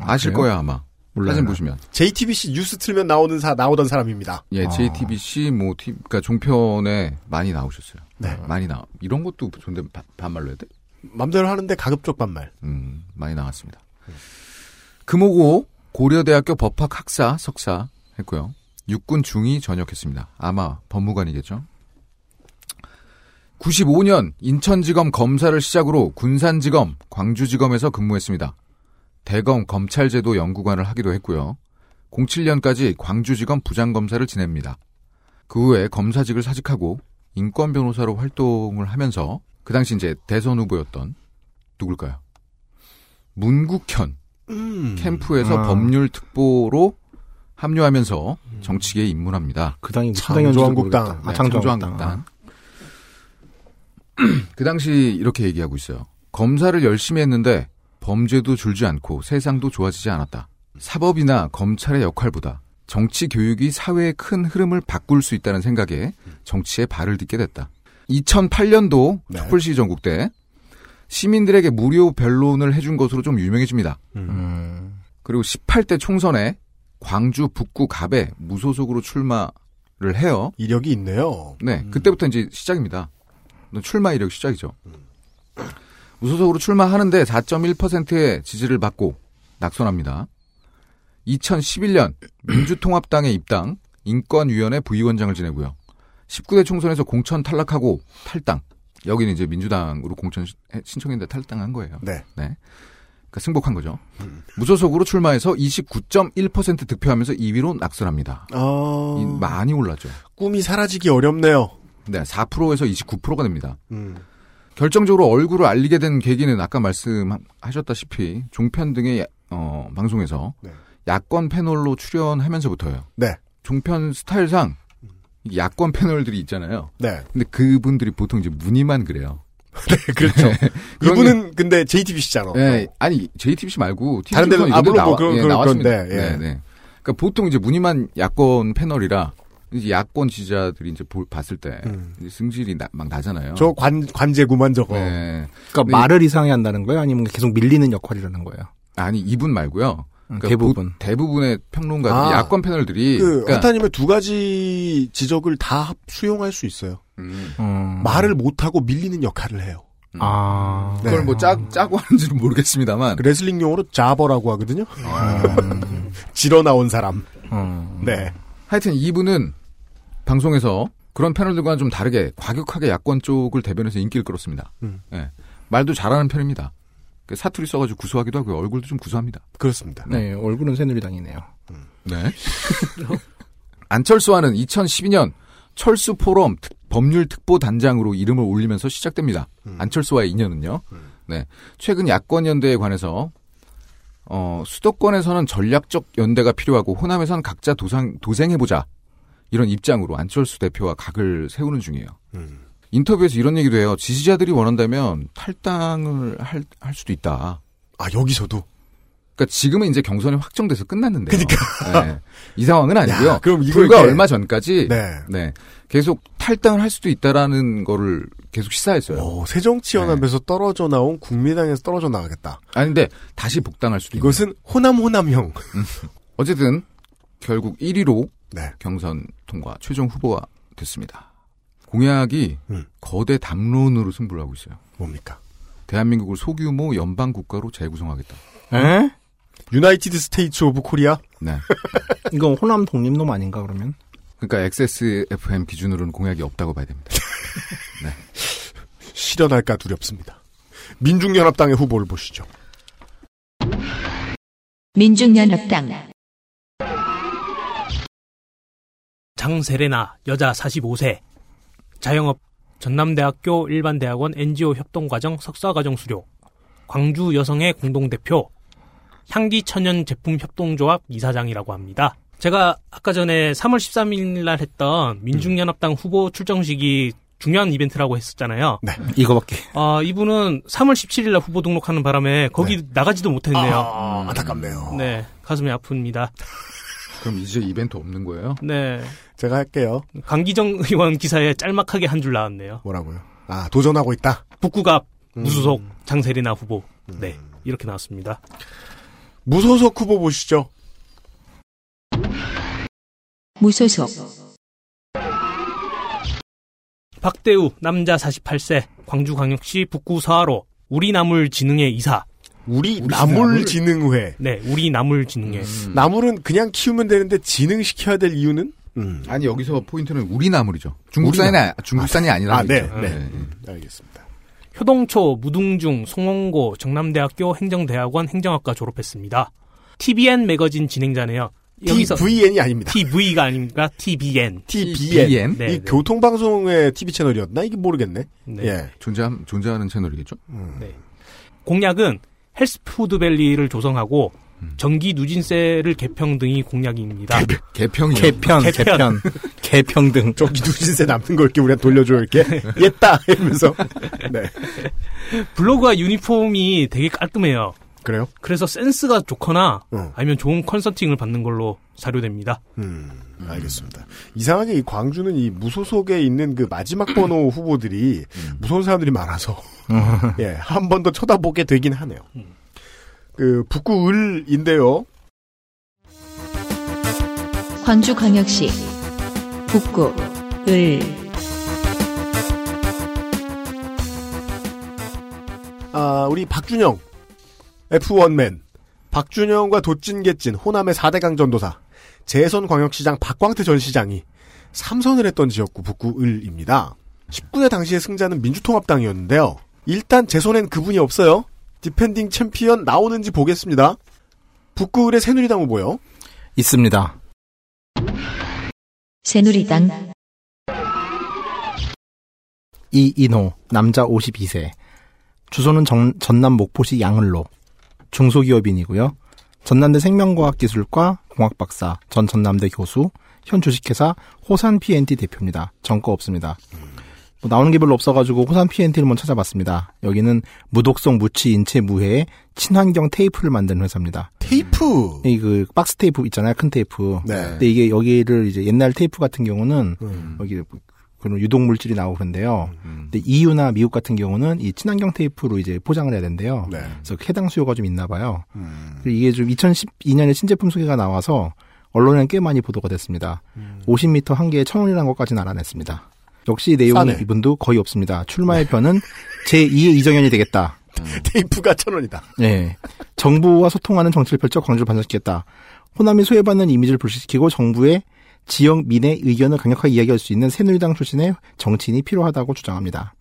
아실 그래요? 거예요, 아마. 몰라요. 사진 보시면. JTBC 뉴스 틀면 나오는 사 나오던 사람입니다. 예, 아. JTBC 뭐 티, 그러니까 종편에 많이 나오셨어요. 네. 많이 나. 이런 것도 바- 반말로 해야 돼? 맘대로 하는데 가급적 반말. 음, 많이 나왔습니다. 금오고 고려대학교 법학 학사 석사 했고요. 육군 중위 전역했습니다. 아마 법무관이겠죠. 95년 인천지검 검사를 시작으로 군산지검, 광주지검에서 근무했습니다. 대검 검찰제도 연구관을 하기도 했고요. 07년까지 광주지검 부장검사를 지냅니다. 그 후에 검사직을 사직하고 인권 변호사로 활동을 하면서 그 당시 이제 대선 후보였던 누굴까요? 문국현 음. 캠프에서 아. 법률 특보로 합류하면서 정치계에 입문합니다. 그 당이 창조한국당. 아, 네, 창조한국당. 창조한국당. 그 당시 이렇게 얘기하고 있어요. 검사를 열심히 했는데 범죄도 줄지 않고 세상도 좋아지지 않았다. 사법이나 검찰의 역할보다 정치 교육이 사회의 큰 흐름을 바꿀 수 있다는 생각에 정치에 발을 딛게 됐다. 2008년도 네. 촛불시위 전국 때 시민들에게 무료 변론을 해준 것으로 좀 유명해집니다. 음. 그리고 18대 총선에 광주 북구 갑에 무소속으로 출마를 해요. 이력이 있네요. 네, 그때부터 이제 시작입니다. 출마 이력 시작이죠. 무소속으로 출마하는데 4.1%의 지지를 받고 낙선합니다. 2011년 민주통합당에 입당, 인권위원회 부위원장을 지내고요. 19대 총선에서 공천 탈락하고 탈당. 여기는 이제 민주당으로 공천 시- 신청했는데 탈당한 거예요. 네. 그러니까 승복한 거죠. 무소속으로 출마해서 29.1% 득표하면서 2위로 낙선합니다. 아, 이- 많이 올랐죠. 꿈이 사라지기 어렵네요. 네, 4%에서 29%가 됩니다. 음. 결정적으로 얼굴을 알리게 된 계기는 아까 말씀하셨다시피 종편 등의 어, 방송에서 네. 야권 패널로 출연하면서부터예요. 네. 종편 스타일상 이 야권 패널들이 있잖아요. 네. 근데 그분들이 보통 이제 무늬만 그래요. 그렇죠. 그런 이분은 근데 JTBC잖아. 네, 아니 JTBC 말고 TV 다른 데는 아, 물론 뭐 그런- 예, 그런- 나왔습니다. 그런데, 예. 네, 네. 그러니까 보통 이제 무늬만 야권 패널이라 이제 야권 지지자들이 이제 볼- 봤을 때 음. 이제 승질이 나- 막 나잖아요. 저 관, 관제구만 저거. 네. 그러니까 말을 이상하게 한다는 거예요? 아니면 계속 밀리는 역할이라는 거예요? 아니 이분 말고요. 음, 그러니까 대부분. 보- 대부분의 평론가들, 아. 야권 패널들이 그, 그러니까, 한타님의 두 가지 지적을 다 합- 수용할 수 있어요. 음, 음. 말을 못 하고 밀리는 역할을 해요. 아. 네. 그걸 뭐 짜, 짜고 하는지는 모르겠습니다만 그 레슬링 용어로 자버라고 하거든요. 음. 질어 나온 사람. 음. 네. 하여튼 이분은 방송에서 그런 패널들과는 좀 다르게 과격하게 야권 쪽을 대변해서 인기를 끌었습니다. 음. 예. 말도 잘하는 편입니다. 그 사투리 써가지고 구수하기도 하고요. 얼굴도 좀 구수합니다. 그렇습니다. 네, 얼굴은 새누리당이네요. 네. 안철수와는 2012년 철수 포럼 특- 법률 특보 단장으로 이름을 올리면서 시작됩니다. 안철수와의 인연은요. 네. 최근 야권 연대에 관해서 어, 수도권에서는 전략적 연대가 필요하고 호남에선 각자 도상, 도생해보자. 이런 입장으로 안철수 대표와 각을 세우는 중이에요. 음. 인터뷰에서 이런 얘기도 해요. 지지자들이 원한다면 탈당을 할, 할 수도 있다. 아, 여기서도. 그러니까 지금은 이제 경선이 확정돼서 끝났는데요. 그러니까 이 상황은 아니고요. 야, 그럼 이거 불과 이렇게- 얼마 전까지 네. 네. 계속 탈당을 할 수도 있다라는 거를 계속 시사했어요. 오, 새정치연합에서 떨어져 나온 국민당에서 떨어져 나가겠다. 아니 근데 다시 복당할 수도 있고. 이것은 호남 호남형. 어쨌든 결국 1위로 네. 경선 통과 최종 후보가 됐습니다. 공약이 음. 거대 담론으로 승부를 하고 있어요. 뭡니까? 대한민국을 소규모 연방 국가로 재구성하겠다. 에? United States of Korea? 네. 이건 호남 독립론 아닌가 그러면? 그러니까 XSFM 기준으로는 공약이 없다고 봐야 됩니다. 실현할까 두렵습니다. 민중연합당의 후보를 보시죠. 민중연합당 장세레나 여자 45세 자영업 전남대학교 일반대학원 NGO 협동과정 석사과정 수료 광주 여성의 공동대표 향기천연 제품 협동조합 이사장이라고 합니다. 제가 아까 전에 3월 13일 날 했던 민중연합당 후보 출정식이 중요한 이벤트라고 했었잖아요. 네. 이거밖에. 아, 이분은 3월 17일 날 후보 등록하는 바람에 거기 나가지도 못했네요. 아, 안타깝네요. 네, 가슴이 아픕니다. 그럼 이제 이벤트 없는 거예요? 네. 제가 할게요. 강기정 의원 기사에 짤막하게 한 줄 나왔네요. 뭐라고요? 아, 도전하고 있다. 북구갑 음. 무소속 장세리나 후보. 네. 이렇게 나왔습니다. 무소속 후보 보시죠. 무소속 박대우 남자 48세 광주광역시 북구 서하로 우리나물진흥회 이사. 우리 나물진흥회. 네, 우리 나물진흥회. 나물은 그냥 키우면 되는데 진흥시켜야 될 이유는? 음. 아니 여기서 포인트는 우리 나물이죠. 중국산이 아, 중국산이 아, 니라 아, 네, 네, 음, 알겠습니다. 효동초, 무등중, 송원고, 정남대학교 행정대학원 행정학과 졸업했습니다. TBN 매거진 진행자네요. 여기서 TVN이 아닙니다. TV가 아닙니까? TBN. TBN. 네, 이 네. 교통방송의 TV 채널이었나? 이게 모르겠네. 네. 예. 존재 존재하는 채널이겠죠. 네. 공약은 헬스푸드밸리를 조성하고 전기 누진세를 개평 등이 공약입니다. 개평이요. 개편, 개편. 개편, 개평등. 저기 누진세 남는 거 이렇게 우리가 돌려줘 이렇게 옛다 이러면서. 네. 블로그와 유니폼이 되게 깔끔해요. 그래요? 그래서 센스가 좋거나 어. 아니면 좋은 컨설팅을 받는 걸로 사료됩니다. 음, 알겠습니다. 이상하게 이 광주는 이 무소속에 있는 그 마지막 번호 후보들이 무서운 사람들이 많아서 예, 한 번 더 쳐다보게 되긴 하네요. 그 북구을인데요. 광주광역시 북구 을 아, 우리 박준영 F1맨 박준영과 도찐개찐 호남의 4대강 전도사 재선 광역시장 박광태 전 시장이 삼선을 했던 지역구 북구을입니다. 19대 당시의 승자는 민주통합당이었는데요. 일단 재선엔 그분이 없어요. defending champion 나오는지 보겠습니다. 북구을의 새누리당 후보요. 있습니다. 새누리당 이인호, 남자 52세. 주소는 정- 전남 목포시 양을로. 중소기업인이고요. 전남대 생명과학기술학과 공학박사, 전 전남대 교수, 현 주식회사 호산 PNT 대표입니다. 전과 없습니다. 뭐 나오는 게 별로 없어가지고 호산 PNT를 먼저 찾아봤습니다. 여기는 무독성 무취 인체 무해의 친환경 테이프를 만드는 회사입니다. 테이프. 이그 박스 테이프 있잖아요, 큰 테이프. 네. 근데 이게 여기를 이제 옛날 테이프 같은 경우는 음. 여기 그런 유독 물질이 나오고 그런데요. 근데 EU나 미국 같은 경우는 이 친환경 테이프로 이제 포장을 해야 된대요. 네. 그래서 해당 수요가 좀 있나 봐요. 음. 이게 좀 2012년에 신제품 소개가 나와서 언론에는 꽤 많이 보도가 됐습니다. 50m 한 개에 천 원이라는 것까지는 알아냈습니다. 역시 내용이 싸네. 이분도 거의 없습니다. 출마의 편은 제2의 이정현이 되겠다. 테이프가 천 원이다. 네. 정부와 소통하는 정치를 펼쳐 광주를 반전시켰다. 호남이 소외받는 이미지를 불식시키고 정부의 지역 민의 의견을 강력하게 이야기할 수 있는 새누리당 출신의 정치인이 필요하다고 주장합니다.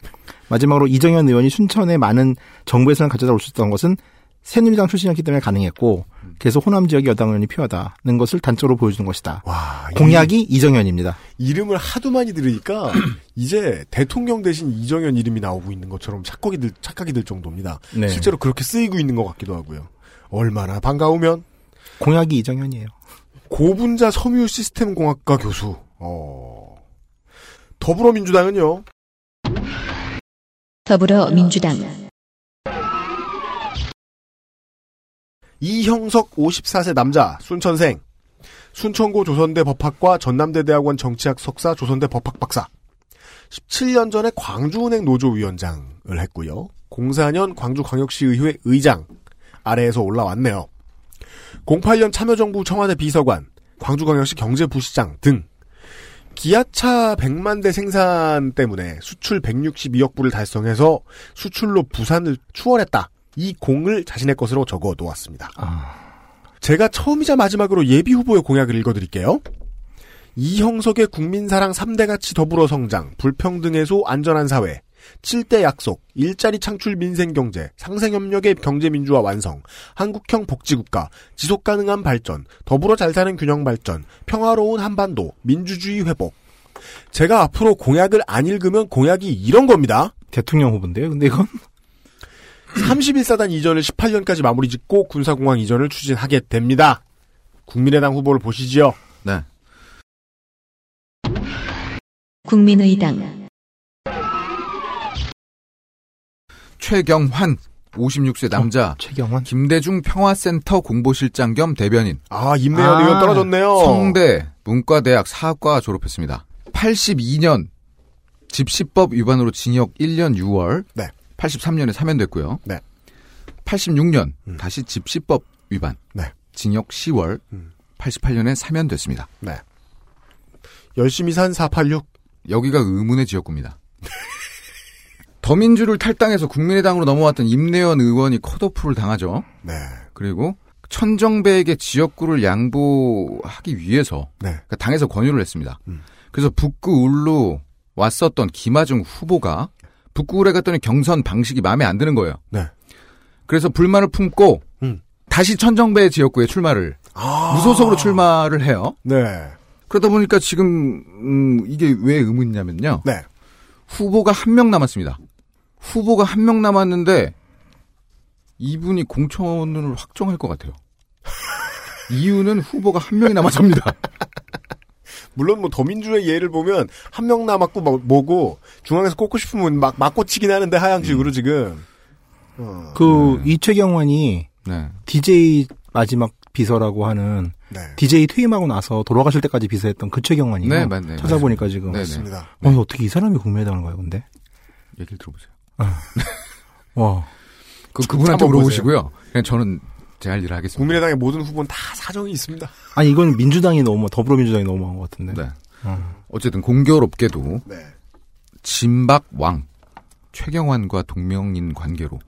마지막으로 이정현 의원이 순천에 많은 정부 예산을 가져다 올 수 있었던 것은 새누리당 출신이었기 때문에 가능했고 그래서 호남 지역의 여당 의원이 필요하다는 것을 단적으로 보여주는 것이다. 와, 공약이 이정현입니다. 이름을 하도 많이 들으니까 이제 대통령 대신 이정현 이름이 나오고 있는 것처럼 착각이 들, 착각이 들 정도입니다. 네. 실제로 그렇게 쓰이고 있는 것 같기도 하고요. 얼마나 반가우면 공약이 이정현이에요. 고분자 섬유 시스템 공학과 교수. 어. 더불어민주당은요. 더불어민주당 이형석 54세 남자 순천생. 순천고 조선대 법학과 전남대 대학원 정치학 석사 조선대 법학 박사. 17년 전에 광주은행 노조위원장을 했고요. 04년 광주광역시의회 의장 아래에서 올라왔네요. 08년 참여정부 청와대 비서관, 광주광역시 경제부시장 등 기아차 100만 대 생산 때문에 수출 162억 불을 달성해서 수출로 부산을 추월했다. 이 공을 자신의 것으로 적어 놓았습니다. 제가 처음이자 마지막으로 예비 후보의 공약을 읽어드릴게요. 이형석의 국민사랑 3대 가치 더불어 성장, 불평등 해소, 안전한 사회, 7대 약속, 일자리 창출 민생경제, 상생협력의 경제민주화 완성, 한국형 복지국가, 지속가능한 발전, 더불어 잘 사는 균형 발전, 평화로운 한반도, 민주주의 회복. 제가 앞으로 공약을 안 읽으면 공약이 이런 겁니다. 대통령 후보인데요. 근데 이건 31사단 이전을 18년까지 마무리 짓고 군사공항 이전을 추진하게 됩니다. 국민의당 후보를 보시지요. 네. 국민의당 최경환 56세 남자 최경환 김대중 평화센터 공보실장 겸 대변인 아, 임내연 의원 떨어졌네요. 성대 문과대학 사학과 졸업했습니다. 82년 집시법 위반으로 징역 1년 6월. 네. 83년에 사면됐고요. 네. 86년 다시 집시법 위반. 네. 징역 10월. 88년에 사면됐습니다. 네. 열심히 산 486. 여기가 의문의 지역구입니다. 더민주를 탈당해서 국민의당으로 넘어왔던 임내연 의원이 컷오프를 당하죠. 네. 그리고 천정배에게 지역구를 양보하기 위해서 네. 그러니까 당에서 권유를 했습니다. 그래서 북구 울로 왔었던 김하중 후보가 북구울에 갔더니 경선 방식이 마음에 안 드는 거예요. 네. 그래서 불만을 품고 음. 다시 천정배 지역구에 출마를 무소속으로 출마를 해요. 네. 그러다 보니까 지금 음, 이게 왜 의문이냐면요. 네. 후보가 한 명 남았습니다. 후보가 한 명 남았는데 이분이 공천을 확정할 것 같아요. 이유는 후보가 한 명이 남아서입니다. 물론 뭐 더민주의 예를 보면 한 명 남았고 뭐, 뭐고 중앙에서 꽂고 싶으면 막 맞고 치긴 하는데 하향식으로 지금 어. 그 이최경환이 네. DJ 마지막 비서라고 하는 네. DJ 퇴임하고 나서 돌아가실 때까지 비서했던 그 최경환이요. 네, 맞네. 찾아보니까 지금. 네, 네. 맞습니다. 어, 어떻게 이 사람이 국민의당을 가요, 근데? 얘기를 들어보세요. 와. 그, 그분한테 물어보시고요. 그냥 저는 제 할 일을 하겠습니다. 국민의당의 모든 후보는 다 사정이 있습니다. 아니, 이건 민주당이 너무, 더불어민주당이 너무한 것 같은데. 네. 어. 어쨌든 공교롭게도 네. 진박 왕 최경환과 동명인 관계로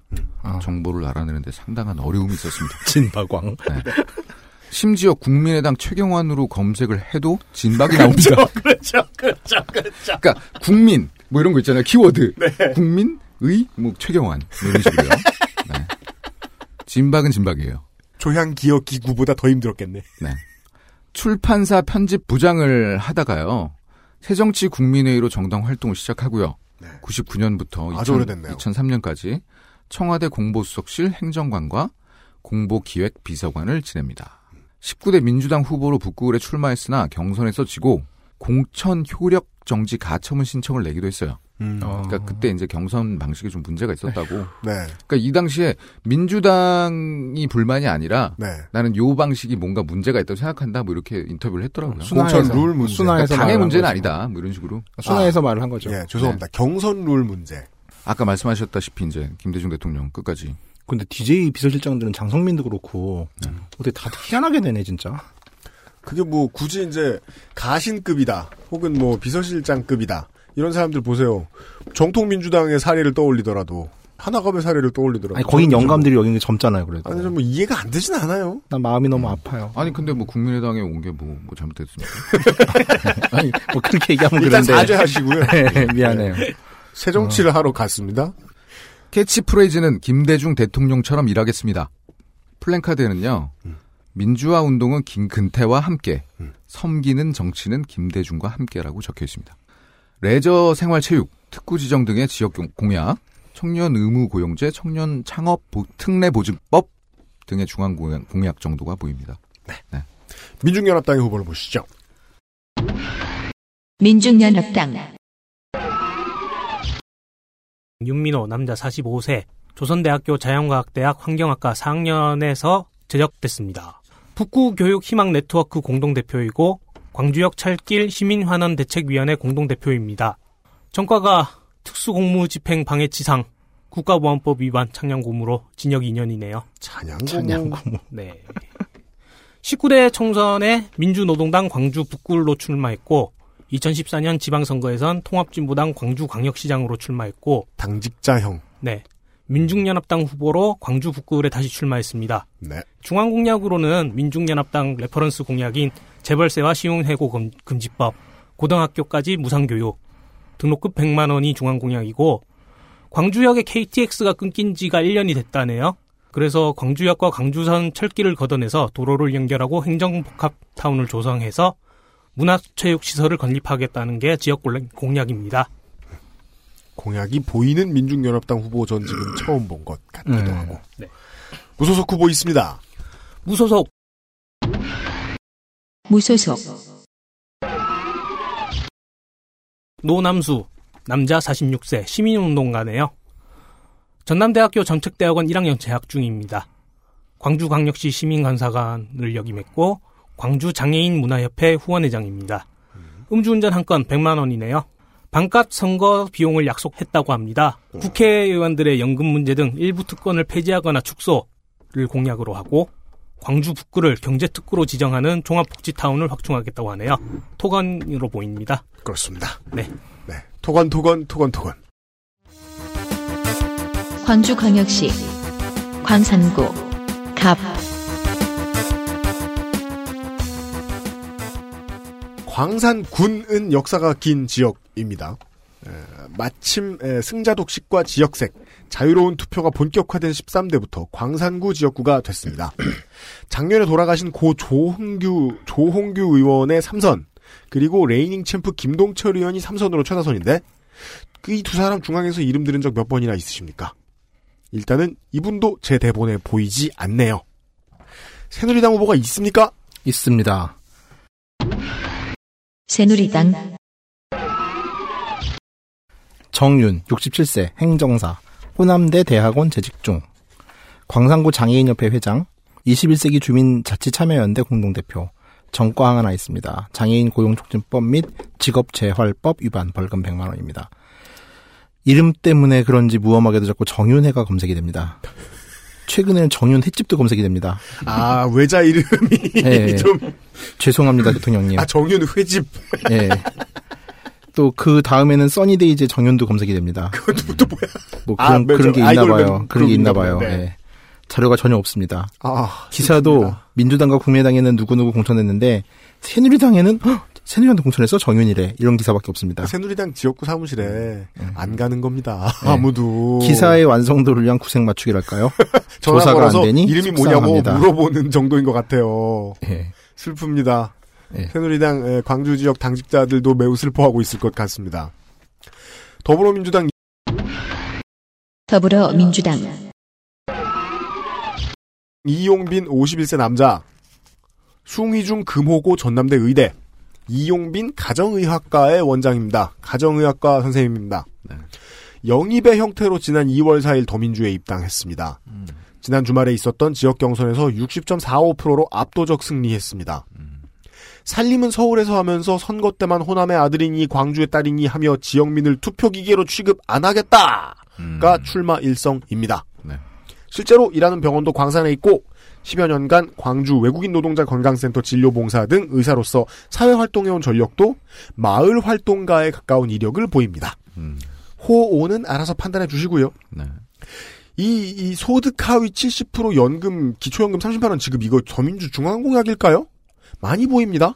아. 정보를 알아내는데 상당한 어려움이 있었습니다. 진박왕. 네. 심지어 국민의당 최경환으로 검색을 해도 진박이 나옵니다. 그렇죠, 그렇죠, 그렇죠. 그러니까 국민 뭐 이런 거 있잖아요. 키워드. 국민 의 뭐 최경환 뭐 이런 식으로요. 네. 진박은 진박이에요. 조향 기억 기구보다 더 힘들었겠네. 네. 출판사 편집 부장을 하다가요. 새정치 국민회의로 정당 활동을 시작하고요. 99년부터 아주 오래됐네요. 2003년까지 청와대 공보수석실 행정관과 공보기획 비서관을 지냅니다. 19대 민주당 후보로 북구울에 출마했으나 경선에서 지고 공천 효력 정지 가처분 신청을 내기도 했어요. 음. 그러니까 그때 이제 경선 방식에 좀 문제가 있었다고. 네. 그러니까 이 당시에 민주당이 불만이 아니라 네. 나는 요 방식이 뭔가 문제가 있다고 생각한다. 뭐 이렇게 인터뷰를 했더라고요. 공천 룰 문제. 순화해서 그러니까 당의 말을 문제는 한 거죠. 아니다. 뭐 이런 식으로. 순화해서 말을 한 거죠. 예, 죄송합니다. 경선 룰 문제. 아까 말씀하셨다시피 이제 김대중 대통령 끝까지 근데 DJ 비서실장들은 장성민도 그렇고, 어떻게 다들 희한하게 되네, 진짜. 그게 뭐 굳이 이제 가신급이다. 혹은 뭐 비서실장급이다. 이런 사람들 보세요. 정통 민주당의 사례를 떠올리더라도 하나갑의 사례를 떠올리더라도 아니, 거긴 저는 영감들이 여기 젊잖아요, 그래도. 좀- 아니 좀뭐 이해가 안 되진 않아요. 난 마음이 너무 아파요. 아니 근데 뭐 국민의당에 온 게 뭐 뭐 잘못됐습니까? 아니, 뭐 그렇게 얘기하면 일단 그런데. 사죄하시고요. 네, 미안해요. 새 정치를 하러 갔습니다. 캐치프레이즈는 김대중 대통령처럼 일하겠습니다. 플랜카드에는요. 민주화 운동은 김근태와 함께, 섬기는 정치는 김대중과 함께라고 적혀 있습니다. 레저 생활 체육, 특구 지정 등의 지역 공- 공약, 청년 의무 고용제, 청년 창업 보- 특례 보증법 등의 중앙 공약, 공약 정도가 보입니다. 민중연합당의 후보를 보시죠. 민중연합당 윤민호 남자 45세 조선대학교 자연과학대학 환경학과 4학년에서 제적됐습니다. 북구 교육 희망 네트워크 공동대표이고 광주역 찰길 시민환원 대책위원회 공동대표입니다. 전과가 특수공무집행 방해치상 국가보안법 위반 창량고무로 징역 2년이네요. 찬양고. 찬양고. 네. 19대 총선에 민주노동당 광주 북구로 출마했고 2014년 지방선거에선 통합진보당 광주광역시장으로 출마했고 당직자형. 네. 민중연합당 후보로 광주 북구에 다시 출마했습니다. 네. 중앙공약으로는 민중연합당 reference 공약인 재벌세와 쉬운 해고 금- 금지법, 고등학교까지 무상교육, 등록금 100만 원이 중앙공약이고 광주역의 KTX가 끊긴 지가 1년이 됐다네요. 그래서 광주역과 광주선 철길을 걷어내서 도로를 연결하고 행정복합타운을 조성해서 문화체육시설을 건립하겠다는 게 지역 공약입니다. 공약이 보이는 민중연합당 후보 전 지금 처음 본 것 같기도 음. 하고. 네. 무소속 후보 있습니다. 무소속 무소속 노남수 남자 46세 시민운동가네요. 전남대학교 정책대학원 1학년 재학 중입니다. 광주광역시 시민감사관을 역임했고 광주 장애인 문화협회 후원회장입니다. 음주운전 한 건 100만 원이네요. 반값 선거 비용을 약속했다고 합니다. 국회의원들의 연금 문제 등 일부 특권을 폐지하거나 축소를 공약으로 하고 광주 북구를 경제특구로 지정하는 종합복지타운을 확충하겠다고 하네요. 토건으로 보입니다. 그렇습니다. 네. 네. 토건, 토건, 토건, 토건. 광주광역시 광산구 갑 광산군은 역사가 긴 지역입니다. 에, 마침 에, 승자 독식과 지역색, 자유로운 투표가 본격화된 13대부터 광산구 지역구가 됐습니다. 작년에 돌아가신 고 조홍규 조홍규 의원의 3선 그리고 레이닝 챔프 김동철 의원이 3선으로 최다선인데 그 이 두 사람 중앙에서 이름 들은 적 몇 번이나 있으십니까? 일단은 이분도 제 대본에 보이지 않네요. 새누리당 후보가 있습니까? 있습니다. 새누리당 정윤 67세 행정사 호남대 대학원 재직 중 광산구 장애인협회 회장 21세기 주민자치참여연대 공동대표 전과항 하나 있습니다. 장애인 고용촉진법 및 직업재활법 위반 벌금 100만 원입니다. 이름 때문에 그런지 무엄하게도 자꾸 정윤회가 검색이 됩니다. 최근에는 정윤 횟집도 검색이 됩니다. 아 외자 이름이 네. 좀 죄송합니다 대통령님. 아, 정윤 회집. 예. 또그 다음에는 써니데이즈 정윤도 검색이 됩니다. 그것도 또 뭐야? 뭐 아, 그런 네, 그런 저게 있나 봐요. 그런 게 있나 봐요. 네. 예. 자료가 전혀 없습니다. 아, 기사도 민주당과 국민의당에는 누구누구 공천했는데 새누리당에는 헉, 새누리당도 공천했어 정윤이래 이런 기사밖에 없습니다. 새누리당 지역구 사무실에 안 가는 겁니다. 아무도 네. 기사의 완성도를 위한 구색 맞추기랄까요? 전화 조사가 걸어서 안 되니 이름이 뭐냐고 속상합니다. 물어보는 정도인 것 같아요. 예. 슬픕니다. 예. 새누리당 에, 광주 지역 당직자들도 매우 슬퍼하고 있을 것 같습니다. 더불어민주당 더불어민주당 이용빈 51세 남자 숭의중 금호고 전남대 의대 이용빈 가정의학과의 원장입니다. 가정의학과 선생님입니다. 영입의 형태로 지난 2월 4일 더민주에 입당했습니다. 지난 주말에 있었던 지역 경선에서 60.45%로 압도적 승리했습니다. 살림은 서울에서 하면서 선거 때만 호남의 아들이니 광주의 딸이니 하며 지역민을 투표기계로 취급 안 하겠다가 출마 일성입니다. 네. 실제로 일하는 병원도 광산에 있고 10여 년간 광주 외국인 노동자 건강센터 진료봉사 등 의사로서 사회활동해온 전력도 마을 활동가에 가까운 이력을 보입니다. 호오는 알아서 판단해 주시고요. 네. 이, 이 소득 하위 70% 연금, 기초연금 30만원 지급 이거 더민주 중앙공약일까요? 많이 보입니다.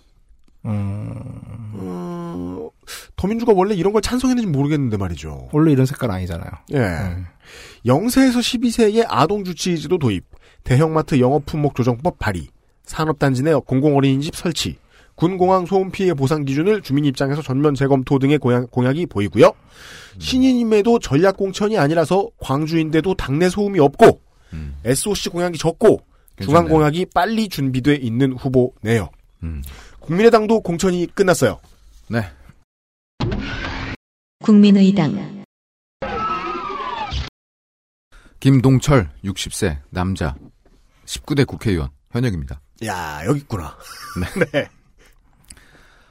어, 더민주가 원래 이런 걸 찬성했는지 모르겠는데 말이죠. 원래 이런 색깔 아니잖아요. 예. 0세에서 12세의 아동 주치의제도 도입, 대형마트 영업품목 조정법 발의, 산업단지 내 공공어린이집 설치, 군공항 소음 피해 보상 기준을 주민 입장에서 전면 재검토 등의 공약, 공약이 보이고요. 신인임에도 전략 공천이 아니라서 광주인데도 당내 소음이 없고 SOC 공약이 적고 중앙 공약이 빨리 준비돼 있는 후보네요. 국민의당도 공천이 끝났어요. 네. 국민의당 김동철 60세 남자 19대 국회의원 현역입니다. 야 여기 있구나. 네.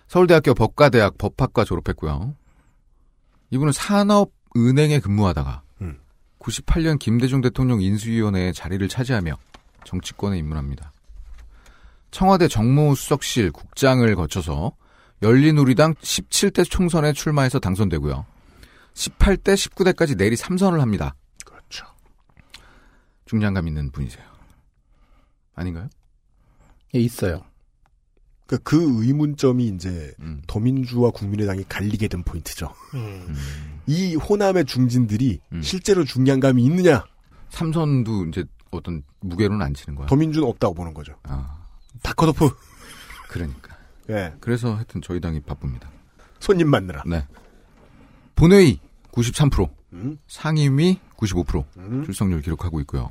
서울대학교 법과대학 법학과 졸업했고요. 이분은 산업은행에 근무하다가 98년 김대중 대통령 인수위원회에 자리를 차지하며 정치권에 입문합니다. 청와대 정무수석실 국장을 거쳐서 열린우리당 17대 총선에 출마해서 당선되고요. 18대, 19대까지 내리 3선을 합니다. 그렇죠. 중량감 있는 분이세요. 아닌가요? 예, 있어요. 그, 그 의문점이 이제 음. 더민주와 국민의당이 갈리게 된 포인트죠. 음. 이 호남의 중진들이 음. 실제로 중량감이 있느냐? 삼선도 이제 어떤 무게로는 안 치는 거야. 더민주는 없다고 보는 거죠. 아, 다 컷오프. 그러니까. 예. 그래서 하여튼 저희 당이 바쁩니다. 손님 만나라. 네. 본회의 93%, 음. 상임위 95% 출석률 기록하고 있고요.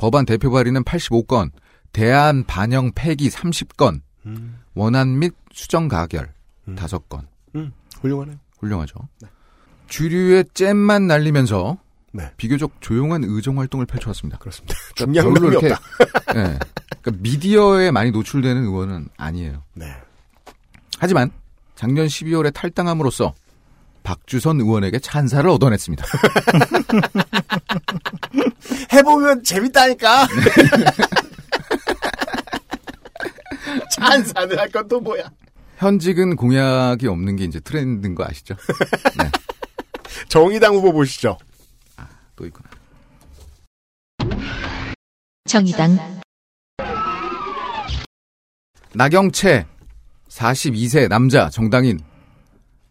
법안 대표 발의는 85건, 대안 반영 폐기 30건, 음. 원안 및 수정 가결 5건. 음. 훌륭하네요. 훌륭하죠. 주류의 잼만 날리면서 네. 비교적 조용한 의정 활동을 펼쳐왔습니다. 그렇습니다. 그러니까 중량감이 별로 이렇게, 없다. 예. 그러니까 미디어에 많이 노출되는 의원은 아니에요. 네. 하지만 작년 12월에 탈당함으로써 박주선 의원에게 찬사를 얻어냈습니다. 해보면 재밌다니까. 찬사는 할건 또 뭐야? 현직은 공약이 없는 게 이제 트렌드인 거 아시죠? 정의당 후보 보시죠. 또 있구나. 정의당 나경채 42세 남자 정당인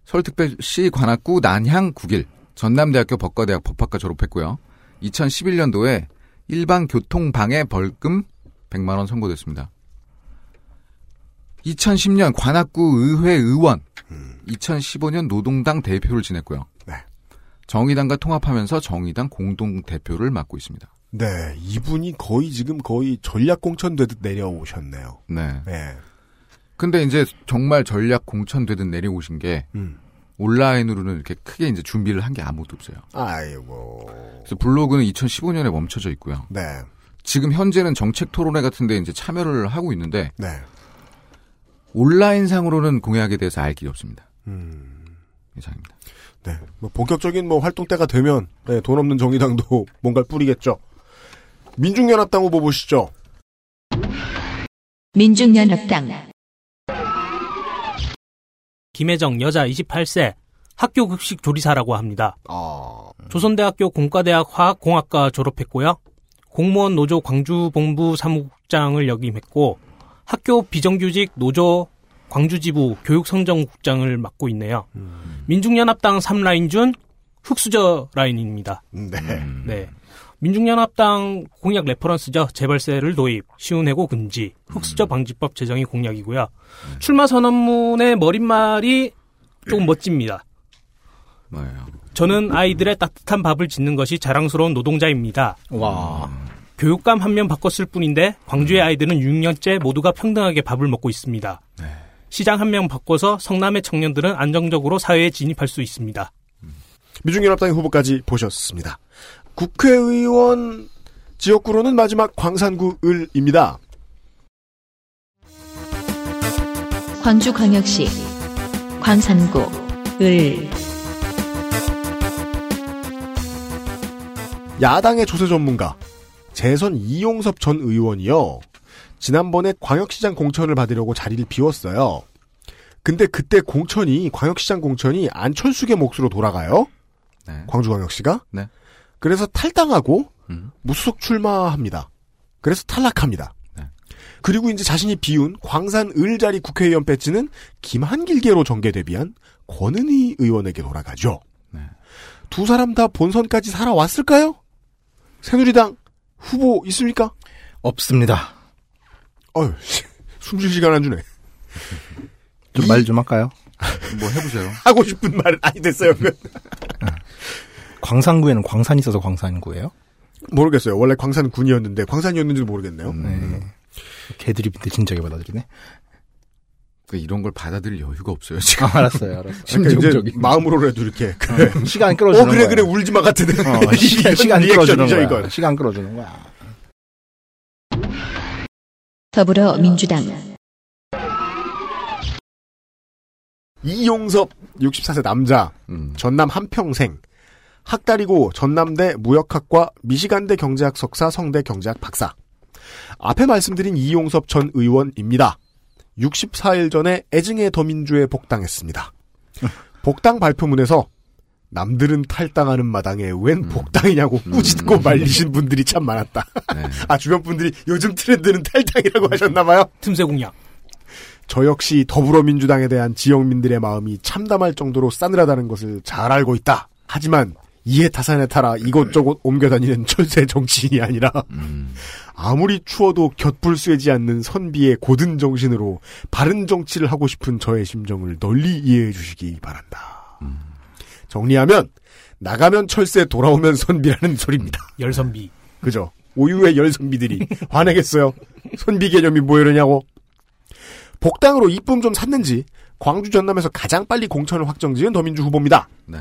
서울특별시 관악구 난향 9길 전남대학교 법과대학 법학과 졸업했고요. 2011년도에 일반 교통방해 벌금 100만 원 선고됐습니다. 2010년 관악구 의회 의원, 2015년 노동당 대표를 지냈고요. 네. 정의당과 통합하면서 정의당 공동 대표를 맡고 있습니다. 네, 이분이 거의 지금 거의 전략 공천되듯 내려오셨네요. 네. 네. 근데 이제 정말 전략 공천되듯 내려오신 게 음. 온라인으로는 이렇게 크게 이제 준비를 한 게 아무도 없어요. 아이고. 그래서 블로그는 2015년에 멈춰져 있고요. 네. 지금 현재는 정책 토론회 같은데 이제 참여를 하고 있는데 네. 온라인상으로는 공약에 대해서 알 길이 없습니다. 음. 이상입니다. 네. 뭐 본격적인 뭐 활동 때가 되면 네, 돈 없는 정의당도 뭔가를 뿌리겠죠. 민중연합당 후보 보시죠. 민중연합당 김혜정 여자 28세 학교 급식 조리사라고 합니다. 아. 조선대학교 공과대학 화학공학과 졸업했고요. 공무원 노조 광주본부 사무국장을 역임했고 학교 비정규직 노조 광주지부 교육선전국장을 맡고 있네요. 민중연합당 3라인 중 흙수저 라인입니다. 네. 네. 민중연합당 공약 reference죠. 재벌세를 도입, 쉬운 해고 금지, 흙수저 방지법 제정이 공약이고요. 출마 선언문의 머릿말이 조금 멋집니다. 뭐예요? 저는 아이들의 따뜻한 밥을 짓는 것이 자랑스러운 노동자입니다. 와. 교육감 한 명 바꿨을 뿐인데 광주의 아이들은 6년째 모두가 평등하게 밥을 먹고 있습니다. 시장 한 명 바꿔서 성남의 청년들은 안정적으로 사회에 진입할 수 있습니다. 민중연합당 후보까지 보셨습니다. 국회의원 지역구로는 마지막 광산구 을입니다. 광주광역시 광산구 을 야당의 조세 전문가 재선 이용섭 전 의원이요. 지난번에 광역시장 공천을 받으려고 자리를 비웠어요. 근데 그때 공천이 광역시장 공천이 안철수의 몫으로 돌아가요. 네. 광주광역시가. 네. 그래서 탈당하고 음. 무소속 출마합니다. 그래서 탈락합니다. 네. 그리고 이제 자신이 비운 광산 을자리 국회의원 배지는 김한길계로 정계 데뷔한 권은희 의원에게 돌아가죠. 네. 두 사람 다 본선까지 살아왔을까요? 새누리당 후보 있습니까? 없습니다. 어휴, 숨쉴 시간 안 주네. 좀 말좀 할까요? 뭐 해보세요. 하고 싶은 말은 아니 됐어요. 광산구에는 광산이 있어서 광산구예요? 모르겠어요. 원래 광산군이었는데 광산이었는지도 모르겠네요. 네. 개들이 밑에 진작에 받아들이네. 그 이런 걸 받아들일 여유가 없어요. 지금. 아, 알았어요, 알았어요. 그러니까 이제 심정적인. 마음으로라도 이렇게 그래. 시간 끌어주는 어 그래 거예요. 그래 울지 마 같은 어, 시간, 시간 끌어주는 거야. 이건. 시간 끌어주는 거야. 더불어민주당 이용섭 64세 남자 음. 전남 한평생 학다리고 전남대 무역학과 미시간대 경제학 석사 성대 경제학 박사 앞에 말씀드린 이용섭 전 의원입니다. 64일 전에 애증의 더민주에 복당했습니다. 복당 발표문에서 남들은 탈당하는 마당에 웬 복당이냐고 꾸짖고 말리신 분들이 참 많았다. 네. 아 주변 분들이 요즘 트렌드는 탈당이라고 하셨나봐요. 틈새 공약. 저 역시 더불어민주당에 대한 지역민들의 마음이 참담할 정도로 싸늘하다는 것을 잘 알고 있다. 하지만 이해 타산에 따라 이곳저곳 옮겨다니는 철새 정치인이 아니라 아무리 추워도 곁불 쐬지 않는 선비의 고든 정신으로 바른 정치를 하고 싶은 저의 심정을 널리 이해해 주시기 바란다. 정리하면 나가면 철새 돌아오면 선비라는 소리입니다. 열선비. 그죠? 오유의 열선비들이 화내겠어요. 선비 개념이 뭐 이러냐고. 복당으로 이쁨 좀 샀는지 광주 전남에서 가장 빨리 공천을 확정 지은 더민주 후보입니다. 네.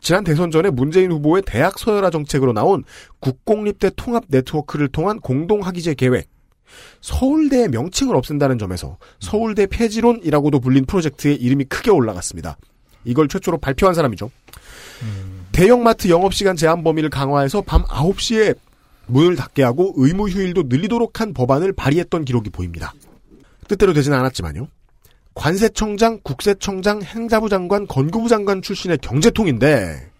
지난 대선 전에 문재인 후보의 대학 서열화 정책으로 나온 국공립대 통합 네트워크를 통한 공동학위제 계획, 서울대의 명칭을 없앤다는 점에서 서울대 폐지론이라고도 불린 프로젝트의 이름이 크게 올라갔습니다. 이걸 최초로 발표한 사람이죠. 대형마트 영업시간 제한 범위를 강화해서 밤 9시에 문을 닫게 하고 의무 휴일도 늘리도록 한 법안을 발의했던 기록이 보입니다. 뜻대로 되지는 않았지만요. 관세청장, 국세청장, 행자부 장관, 건교부 장관 출신의 경제통인데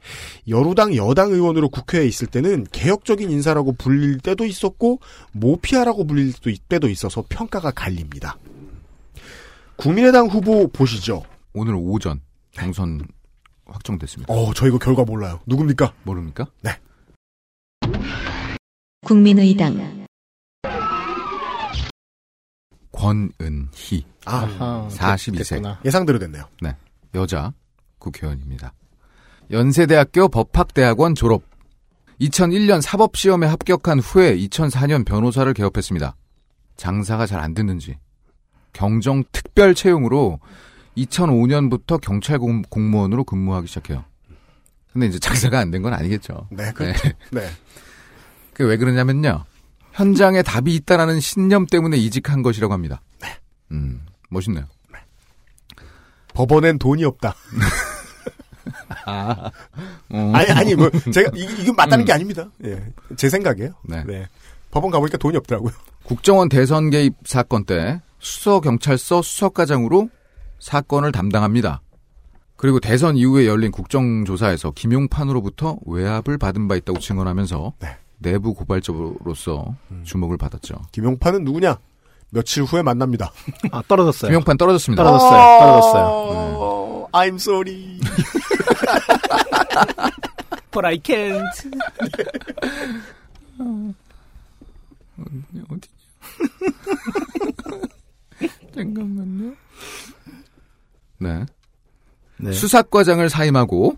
여루당 여당 의원으로 국회에 있을 때는 개혁적인 인사라고 불릴 때도 있었고 모피아라고 불릴 때도 있어서 평가가 갈립니다. 국민의당 후보 보시죠. 오늘 오전 당선 확정됐습니다. 어, 저 이거 결과 몰라요. 누굽니까? 모릅니까? 네. 국민의당 권은희. 아하, 42세. 됐구나. 예상대로 됐네요. 네. 여자 국회의원입니다. 연세대학교 법학대학원 졸업. 2001년 사법시험에 합격한 후에 2004년 변호사를 개업했습니다. 장사가 잘 안 됐는지 경정 특별 채용으로 2005년부터 경찰 공, 공무원으로 근무하기 시작해요. 근데 이제 장사가 안 된 건 아니겠죠. 네, 그렇죠. 네. 그게 왜 그러냐면요. 현장에 답이 있다라는 신념 때문에 이직한 것이라고 합니다. 네. 음, 멋있네요. 법원엔 돈이 없다. 아, 어. 아니, 아니, 뭐, 제가, 이, 이건 맞다는 음. 게 아닙니다. 예. 제 생각이에요. 네. 법원 가보니까 돈이 없더라고요. 국정원 대선 개입 사건 때 수서 경찰서 수석과장으로 사건을 담당합니다. 그리고 대선 이후에 열린 국정조사에서 김용판으로부터 외압을 받은 바 있다고 증언하면서 네. 내부 고발자로서 음. 주목을 받았죠. 김용판은 누구냐? 며칠 후에 만납니다. 아, 떨어졌어요. 김용판 떨어졌습니다. 떨어졌어요. 떨어졌어요. 어, I'm sorry. But I can't. 어디? 잠깐만요. 네. 네. 수사과장을 사임하고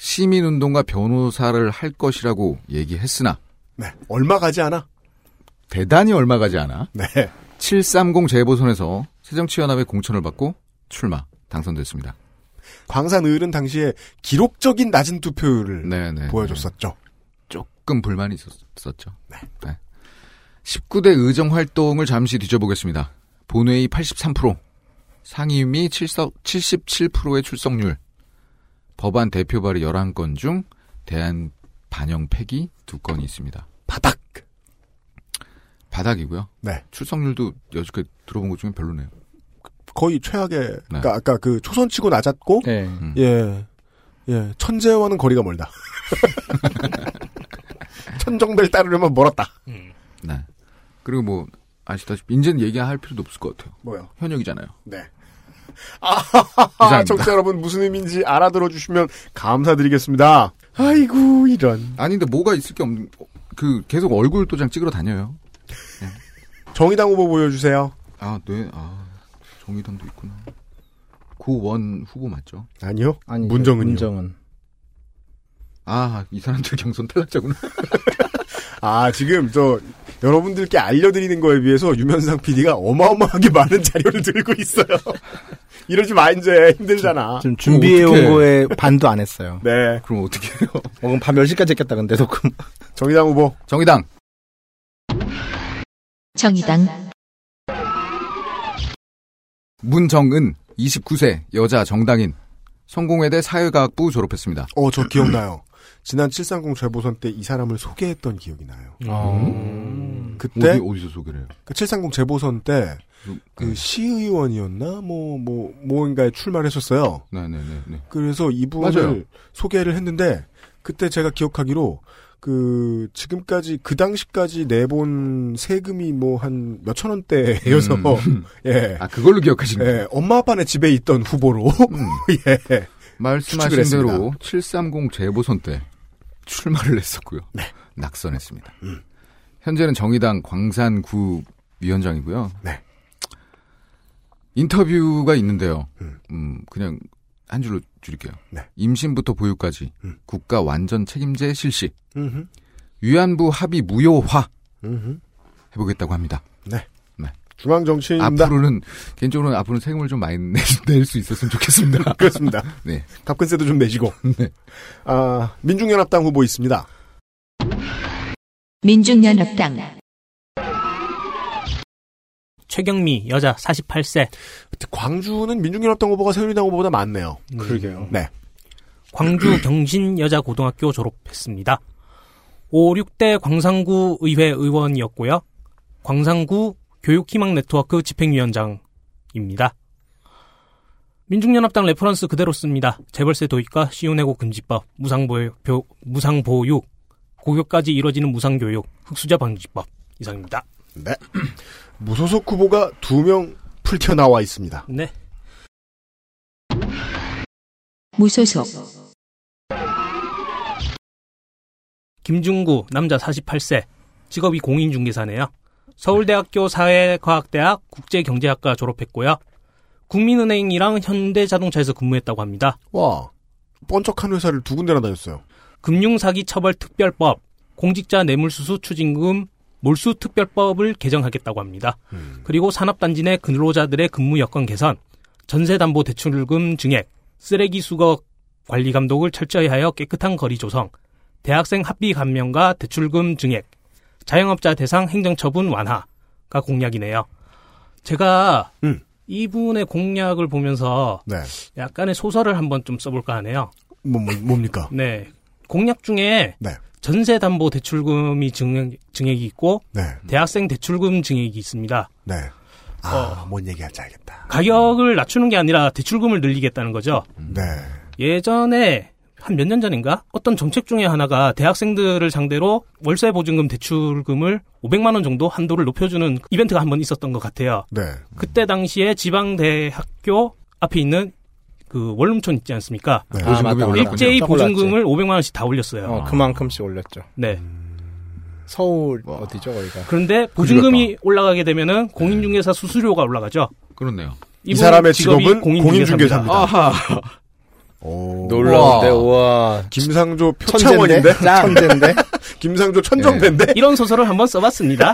시민운동가 변호사를 할 것이라고 얘기했으나 네. 얼마 가지 않아? 대단히 얼마 가지 않아 네. 730 재보선에서 새정치연합의 공천을 받고 출마 당선됐습니다. 광산을은 당시에 기록적인 낮은 투표율을 네네. 보여줬었죠. 조금 불만이 있었죠. 네. 19대 의정 활동을 잠시 뒤져보겠습니다. 본회의 83%, 상임위 77%의 출석률, 법안 대표 발의 11건 중 대한 반영 폐기 2건이 있습니다. 바닥. 바닥이고요. 네. 출석률도 여지까지 들어본 것 중에 별로네요. 거의 최악의, 그러니까 아까 그 초선치고 낮았고, 네. 음. 예, 예, 천재와는 거리가 멀다. 천정배를 따르려면 멀었다. 네. 그리고 뭐 아시다시피 이제는 얘기할 필요도 없을 것 같아요. 뭐요? 현역이잖아요. 네. 아. 청취자 여러분 무슨 의미인지 알아들어 주시면 감사드리겠습니다. 아이고 이런. 아니 근데 뭐가 있을 게 없는 그 계속 얼굴 도장 찍으러 다녀요. 정의당 후보 보여주세요. 아, 네. 아, 정의당도 있구나. 고원 후보 맞죠? 아니요. 아니, 문정은요. 문정은. 아, 이 사람들 경선 탈락자구나. 아 지금 저 여러분들께 알려드리는 거에 비해서 유면상 PD가 어마어마하게 많은 자료를 들고 있어요. 이러지 마 이제 힘들잖아. 지금 준비해 온. 거에 반도 안 했어요. 네. 그럼 어떻게 해요? 어, 그럼 밤 10시까지 했겠다, 근데 녹음. 정의당 후보. 정의당. 정의당 문정은 29세 여자 정당인 성공회대 사회과학부 졸업했습니다. 어 저 기억나요. 지난 730 재보선 때 이 사람을 소개했던 기억이 나요. 음. 그때 어디 어디 서 소개를 해요? 그 730 재보선 때그 시의원이었나 뭐뭐 뭔가에 출마를 했었어요. 네, 네, 네, 네. 그래서 이분을 맞아요. 소개를 했는데 그때 제가 기억하기로 그 지금까지 그 당시까지 내본 세금이 뭐 한 몇천 원대여서 음. 예. 아, 그걸로 기억하시는 거예요? 예, 엄마 아빠네 집에 있던 후보로 예. 말씀하신. 대로 730 재보선 때 출마를 했었고요. 네. 낙선했습니다. 음. 현재는 정의당 광산구 위원장이고요. 네. 인터뷰가 있는데요. 음. 음, 그냥 한 줄로 줄일게요. 네. 임신부터 보육까지 음. 국가 완전 책임제 실시, 음흠. 위안부 합의 무효화 음흠. 해보겠다고 합니다. 네. 네. 중앙 정치인입니다. 앞으로는 개인적으로는 앞으로는 세금을 좀 많이 낼 수 있었으면 좋겠습니다. 그렇습니다. 네. 갑근세도 좀 내시고. 네. 아, 민중연합당 후보 있습니다. 민중연합당 최경미 여자 48세. 광주는 민중연합당 후보가 새누리당 후보보다 많네요. 그러게요. 네. 광주 경신 여자 고등학교 졸업했습니다. 5, 6대 광산구 의회 의원이었고요. 광산구 교육희망 네트워크 집행위원장입니다. 민중연합당 reference 그대로 씁니다. 재벌세 도입과 쉬운 해고 금지법, 무상보육, 교- 무상보육, 고교까지 이뤄지는 무상교육, 흙수저 방지법 이상입니다. 네. 무소속 후보가 두 명 풀쳐 나와 있습니다. 네. 무소속 김중구 남자 48세 직업이 공인중개사네요. 서울대학교 사회과학대학 국제경제학과 졸업했고요. 국민은행이랑 현대자동차에서 근무했다고 합니다. 와, 번쩍한 회사를 두 군데나 다녔어요. 금융사기처벌특별법, 공직자 뇌물수수 추징금 몰수특별법을 개정하겠다고 합니다. 그리고 산업단지 내 근로자들의 근무 여건 개선, 전세담보대출금 증액, 쓰레기 수거 관리 감독을 철저히 하여 깨끗한 거리 조성, 대학생 합비 감면과 대출금 증액, 자영업자 대상 행정처분 완화가 공약이네요. 제가 음. 이분의 공약을 보면서 네. 약간의 소설을 한번 좀 써볼까 하네요. 뭐, 뭐 뭡니까? 네. 공약 중에 네. 전세담보 대출금이 증액, 증액이 있고 네. 대학생 대출금 증액이 있습니다. 네. 아, 뭔 얘기할지 알겠다. 가격을 낮추는 게 아니라 대출금을 늘리겠다는 거죠. 네. 예전에 한 몇 년 전인가 어떤 정책 중에 하나가 대학생들을 상대로 월세 보증금 대출금을 500만 원 정도 한도를 높여주는 이벤트가 한 번 있었던 것 같아요. 네. 그때 당시에 지방 대학교 앞에 있는 그 원룸촌 있지 않습니까? 네. 아, 맞다, 맞다. 일제히. 보증금을 500만 원씩 다 올렸어요. 어, 그만큼씩 올렸죠. 네. 서울 어디죠 거기가? 그런데 보증금이 올라가게 되면은 공인중개사 수수료가 올라가죠. 그렇네요. 이 사람의 직업이 직업은 공인중개사입니다. 공인중개사입니다. 오. 놀라운데 우와. 김상조? 표창원인데? 천재인데? 김상조 천정배인데? 이런 소설을 한번 써봤습니다.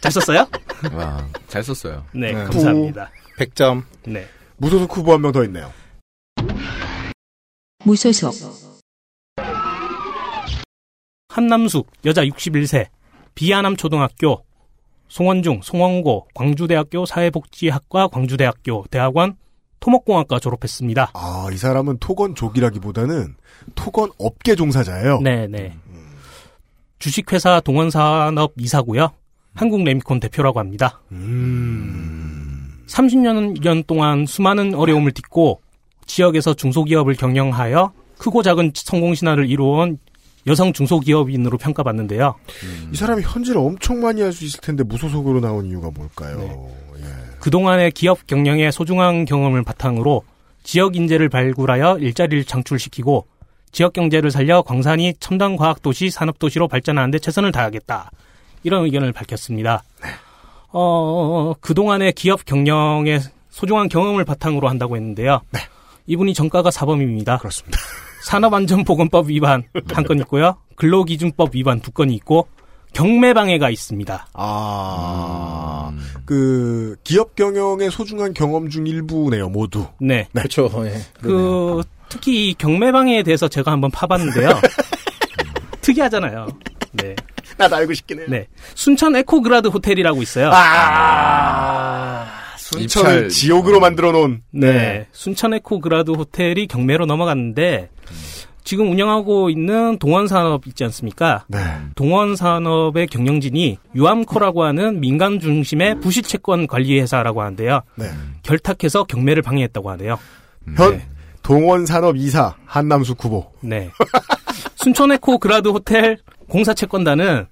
잘 썼어요? 와, 잘 썼어요. 네, 네. 감사합니다. 100점. 네. 무소속 후보 한 명 더 있네요. 무소속 한남숙 여자 61세 비아남 초등학교 송원중 송원고 광주대학교 사회복지학과 광주대학교 대학원 토목공학과 졸업했습니다. 아, 이 사람은 토건족이라기보다는 토건 업계 종사자예요. 네, 네. 주식회사 동원산업 이사고요. 한국 레미콘 대표라고 합니다. 음. 30년 동안 수많은 어려움을 딛고 지역에서 중소기업을 경영하여 크고 작은 성공 신화를 이루어온 여성 중소기업인으로 평가받는데요. 이 사람이 현질을 엄청 많이 할 수 있을 텐데 무소속으로 나온 이유가 뭘까요? 네. 예. 그동안의 기업 경영의 소중한 경험을 바탕으로 지역 인재를 발굴하여 일자리를 창출시키고 지역 경제를 살려 광산이 첨단 과학 도시, 산업 도시로 발전하는 데 최선을 다하겠다. 이런 의견을 밝혔습니다. 어, 그동안의 기업 경영의 소중한 경험을 바탕으로 한다고 했는데요. 이분이 정가가 사범입니다. 그렇습니다. 산업안전보건법 위반 한 건 있고요. 근로기준법 위반 두 건이 있고 경매 방해가 있습니다. 아, 그 기업 경영의 소중한 경험 중 일부네요, 모두. 네. 그렇죠. 예. 그 특히 이 경매 방해에 대해서 제가 한번 파봤는데요. 특이하잖아요. 네. 나도 알고 싶긴 해요. 네. 순천 에코그라드 호텔이라고 있어요. 아, 순천을 입찰. 지옥으로 만들어 놓은. 네. 순천 에코그라드 호텔이 경매로 넘어갔는데 지금 운영하고 있는 동원산업 있지 않습니까? 네. 동원산업의 경영진이 유암코라고 하는 민간 중심의 부실 채권 관리 회사라고 하는데요. 네. 결탁해서 경매를 방해했다고 하네요. 현 동원산업 이사 한남숙 후보. 네. 순천에코 그라드 호텔 공사 채권단은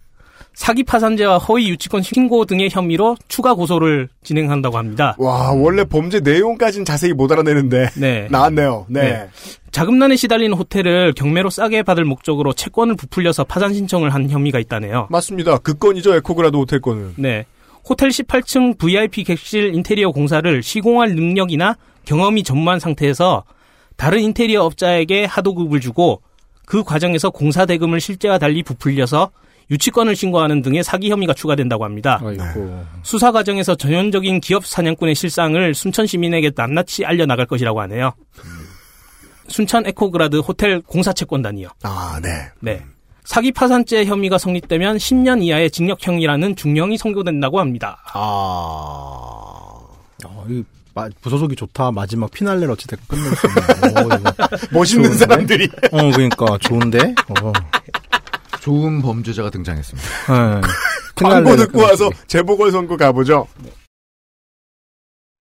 사기 파산죄와 허위 유치권 신고 등의 혐의로 추가 고소를 진행한다고 합니다. 와, 원래 범죄 내용까지는 자세히 못 알아내는데. 네. 나왔네요. 네. 네. 자금난에 시달리는 호텔을 경매로 싸게 받을 목적으로 채권을 부풀려서 파산 신청을 한 혐의가 있다네요. 맞습니다. 그 건이죠, 에코그라도 호텔 건은. 네. 호텔 18층 VIP 객실 인테리어 공사를 시공할 능력이나 경험이 전무한 상태에서 다른 인테리어 업자에게 하도급을 주고 그 과정에서 공사 대금을 실제와 달리 부풀려서 유치권을 신고하는 등의 사기 혐의가 추가된다고 합니다. 아이고. 수사 과정에서 전형적인 기업 사냥꾼의 실상을 순천 시민에게 낱낱이 알려나갈 것이라고 하네요. 순천 에코그라드 호텔 공사 채권단이요. 아, 네. 네. 사기 파산죄 혐의가 성립되면 10년 이하의 징역형이라는 중형이 선고된다고 합니다. 아. 어, 이 마- 부서속이 좋다. 마지막 피날레를 어찌됐건 끝낼 수 있는. 어, 멋있는 좋은데? 사람들이. 어, 그러니까 좋은데. 어. 좋은 범죄자가 등장했습니다. 네. 광고 듣고 와서 재보궐선거 가보죠.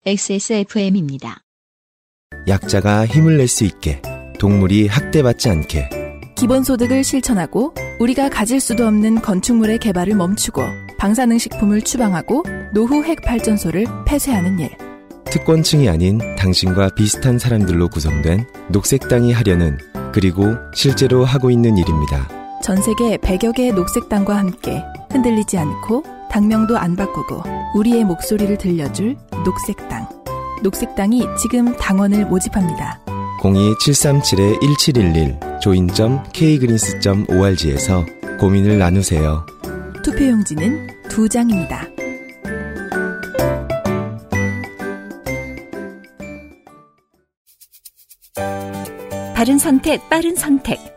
XSFM입니다. 약자가 힘을 낼 수 있게 동물이 학대받지 않게 기본소득을 실천하고 우리가 가질 수도 없는 건축물의 개발을 멈추고 방사능식품을 추방하고 노후 핵 발전소를 폐쇄하는 일. 특권층이 아닌 당신과 비슷한 사람들로 구성된 녹색당이 하려는 그리고 실제로 하고 있는 일입니다. 전 세계 100여 개의 녹색당과 함께 흔들리지 않고 당명도 안 바꾸고 우리의 목소리를 들려줄 녹색당. 녹색당이 지금 당원을 모집합니다. 02-737-1711 join.kgreens.org에서 고민을 나누세요. 투표용지는 두 장입니다. 바른 선택, 빠른 선택.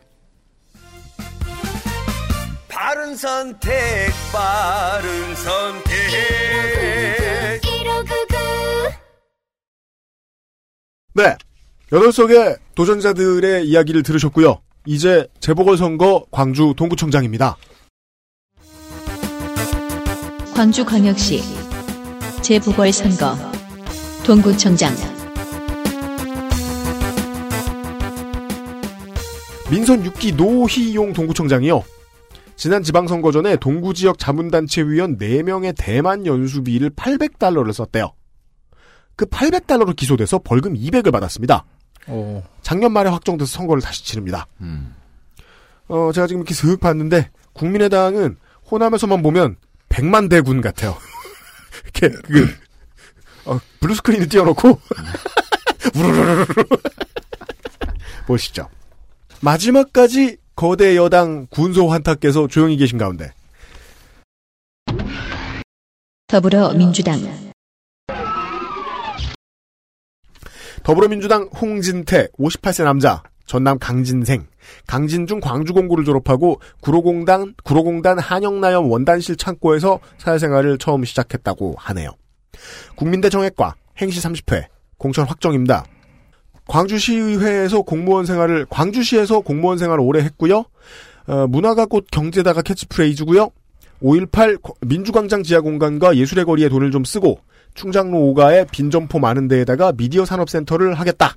바른 선택, 바른 선택. 네. 여덟 속의 도전자들의 이야기를 들으셨고요. 이제 재보궐선거 광주 동구청장입니다. 광주광역시 재보궐선거 동구청장 민선 6기 노희용 동구청장이요. 지난 지방선거 전에 동구 지역 자문단체 위원 4명의 대만 연수비를 800달러를 썼대요. 그 800달러로 기소돼서 벌금 200을 받았습니다. 어. 작년 말에 확정돼서 선거를 다시 치릅니다. 음. 어, 제가 지금 이렇게 슥 봤는데, 국민의당은 호남에서만 보면 100만 대군 같아요. 이렇게, 그, 어, blue screen을 띄워놓고, 우르르르르. 보시죠. 마지막까지 거대 여당 군소 환타께서 조용히 계신 가운데, 더불어민주당 더불어민주당 홍진태, 58세 남자, 전남 강진생, 강진중 광주공고를 졸업하고 구로공단, 구로공단 한영나염 원단실 창고에서 사회생활을 처음 시작했다고 하네요. 국민대 정액과 행시 30회, 공천 확정입니다. 광주시의회에서 공무원 생활을, 광주시에서 공무원 생활을 오래 했고요. 어, 문화가 곧 경제다가 캐치프레이즈고요. 5.18 민주광장 지하공간과 예술의 거리에 돈을 좀 쓰고 충장로 5가에 빈점포 많은 데에다가 미디어 산업센터를 하겠다.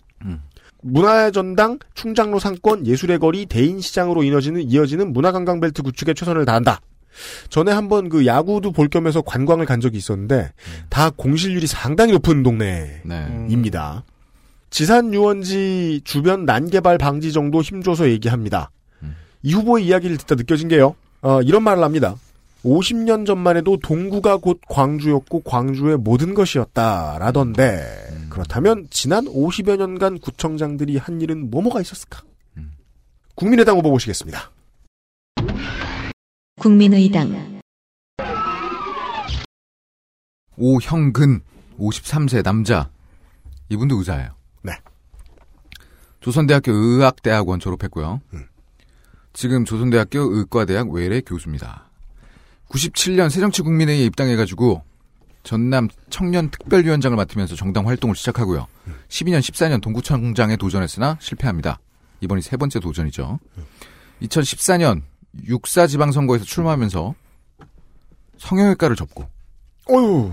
문화의 전당, 충장로 상권, 예술의 거리, 대인시장으로 이어지는, 이어지는 문화관광벨트 구축에 최선을 다한다. 전에 한번 그 야구도 볼 겸해서 관광을 간 적이 있었는데, 다 공실률이 상당히 높은 동네입니다. 지산 유원지 주변 난개발 방지 정도 힘줘서 얘기합니다. 이 후보의 이야기를 듣다 느껴진 게요. 어, 이런 말을 합니다. 50년 전만 해도 동구가 곧 광주였고 광주의 모든 것이었다라던데 그렇다면 지난 50여 년간 구청장들이 한 일은 뭐뭐가 있었을까? 국민의당 후보 보시겠습니다. 국민의당 오형근 53세 남자 이분도 의사예요. 네. 조선대학교 의학대학원 졸업했고요. 지금 조선대학교 의과대학 외래 교수입니다. 97년 새정치국민회의에 입당해가지고 전남 청년 특별위원장을 맡으면서 정당 활동을 시작하고요. 12년, 14년 동구청장에 도전했으나 실패합니다. 이번이 세 번째 도전이죠. 2014년 육사 지방선거에서 출마하면서 성형외과를 접고 어유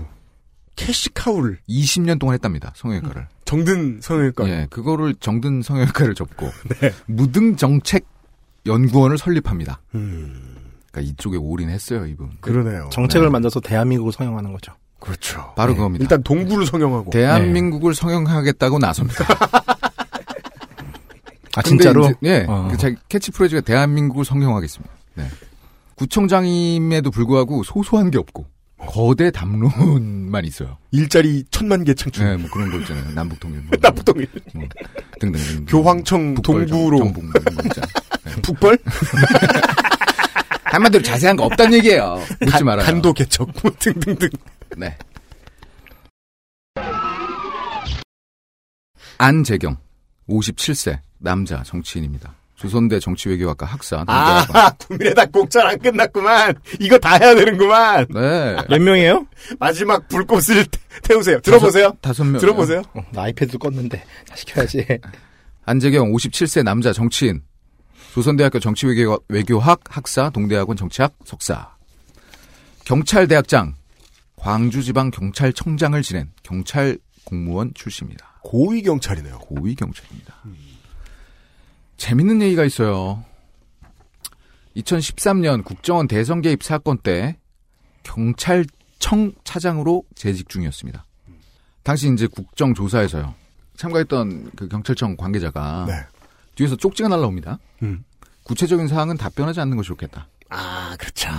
캐시카우를 20년 동안 했답니다. 성형외과를. 정든 성형외과. 예, 그거를 정든 성형외과를 접고 무등 정책 연구원을 설립합니다. 그러니까 이쪽에 올인했어요, 이분. 그러네요. 정책을 만들어서 대한민국을 성형하는 거죠. 그렇죠. 바로 그겁니다. 일단 동구를 성형하고. 대한민국을 성형하겠다고 나섭니다. 아, 진짜로? 이제, 예. 어. 그 자기 캐치프레이즈가 대한민국을 성형하겠습니다. 네. 구청장임에도 불구하고 소소한 게 없고 거대 담론만 있어요. 일자리 천만 개 창출. 네, 뭐 그런 거 있잖아요. 남북통일. 뭐, 남북통일. 뭐 등등. 교황청 동부로. 정- 정북 뭐. 네. 북벌? 한마디로 자세한 거 없다는 얘기예요. 묻지 간- 말아요. 간도 개척 뭐 등등등. 네. 안재경, 57세, 남자, 정치인입니다. 조선대 정치외교학과 학사. 아, 국민의당 공천 안 끝났구만. 이거 다 해야 되는구만. 네. 몇 명이에요? 마지막 불꽃을 태- 태우세요. 들어보세요. 다섯, 다섯 명. 들어보세요. 어, 나 아이패드 껐는데 다 시켜야지. 안재경, 57세, 남자, 정치인. 조선대학교 정치외교학 학사, 동대학원 정치학 석사. 경찰대학장, 광주지방경찰청장을 지낸 경찰 공무원 출신입니다. 고위 경찰이네요. 고위 경찰입니다. 재밌는 얘기가 있어요. 2013년 국정원 대선 개입 사건 때 경찰청 차장으로 재직 중이었습니다. 당시 이제 국정조사에서요. 참가했던 그 경찰청 관계자가 네. 뒤에서 쪽지가 날라옵니다. 음. 구체적인 사항은 답변하지 않는 것이 좋겠다. 아, 그렇죠.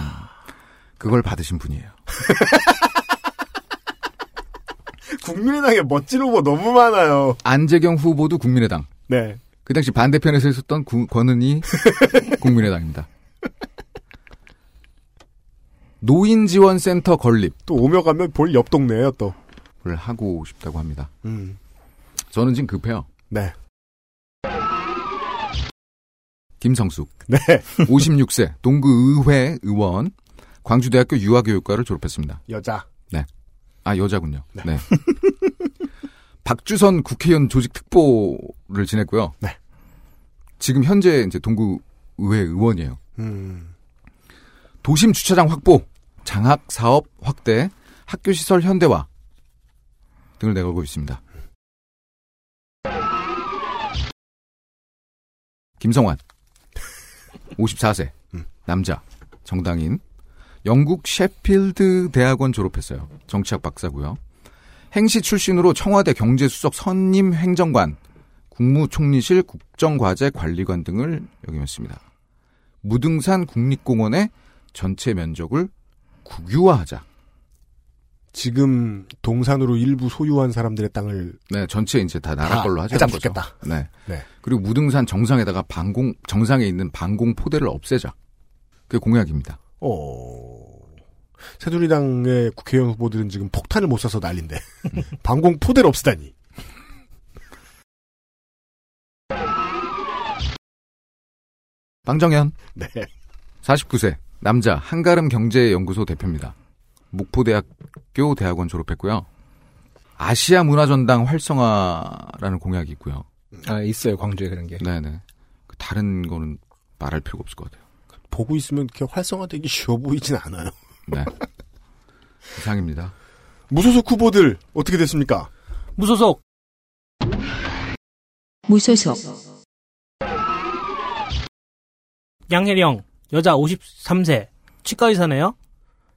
그걸 받으신 분이에요. 국민의당에 멋진 후보 너무 많아요. 안재경 후보도 국민의당. 네. 그 당시 반대편에서 있었던 구- 권은희 국민의당입니다. 노인지원센터 건립. 또 오며 가면 볼 옆 동네예요, 또. 를 하고 싶다고 합니다. 음. 저는 지금 급해요. 네. 김성숙. 네. 56세 동구의회 의원 광주대학교 유아교육과를 졸업했습니다. 여자. 네. 아 여자군요. 네. 박주선 국회의원 조직 특보를 지냈고요. 네. 지금 현재 이제 동구 의회 의원이에요. 음. 도심 주차장 확보, 장학 사업 확대, 학교 시설 현대화 등을 내걸고 있습니다. 김성환, 54세, 남자, 정당인, 영국 셰필드 대학원 졸업했어요. 정치학 박사고요. 행시 출신으로 청와대 경제수석 선임 행정관, 국무총리실 국정과제 관리관 등을 역임했습니다. 무등산 국립공원의 전체 면적을 국유화하자. 지금 동산으로 일부 소유한 사람들의 땅을 네, 전체 이제 다 나라 다 걸로 하자는 거죠. 네. 네. 그리고 무등산 정상에다가 방공 정상에 있는 방공 포대를 없애자. 그게 공약입니다. 어. 새누리당의 국회의원 후보들은 지금 폭탄을 못 쏴서 난린데 방공 포대를 없애다니. 빵정현. 네. 49세 남자 한가름 경제연구소 대표입니다. 목포대학교 대학원 졸업했고요. 아시아 문화전당 활성화라는 공약이 있고요. 아 있어요 광주에 그런 게. 네네. 그 다른 거는 말할 필요가 없을 것 같아요. 보고 있으면 그렇게 활성화되기 쉬워 보이진 않아요. 네. 이상입니다. 무소속 후보들 어떻게 됐습니까? 무소속 무소속 양혜령 여자 53세 치과의사네요.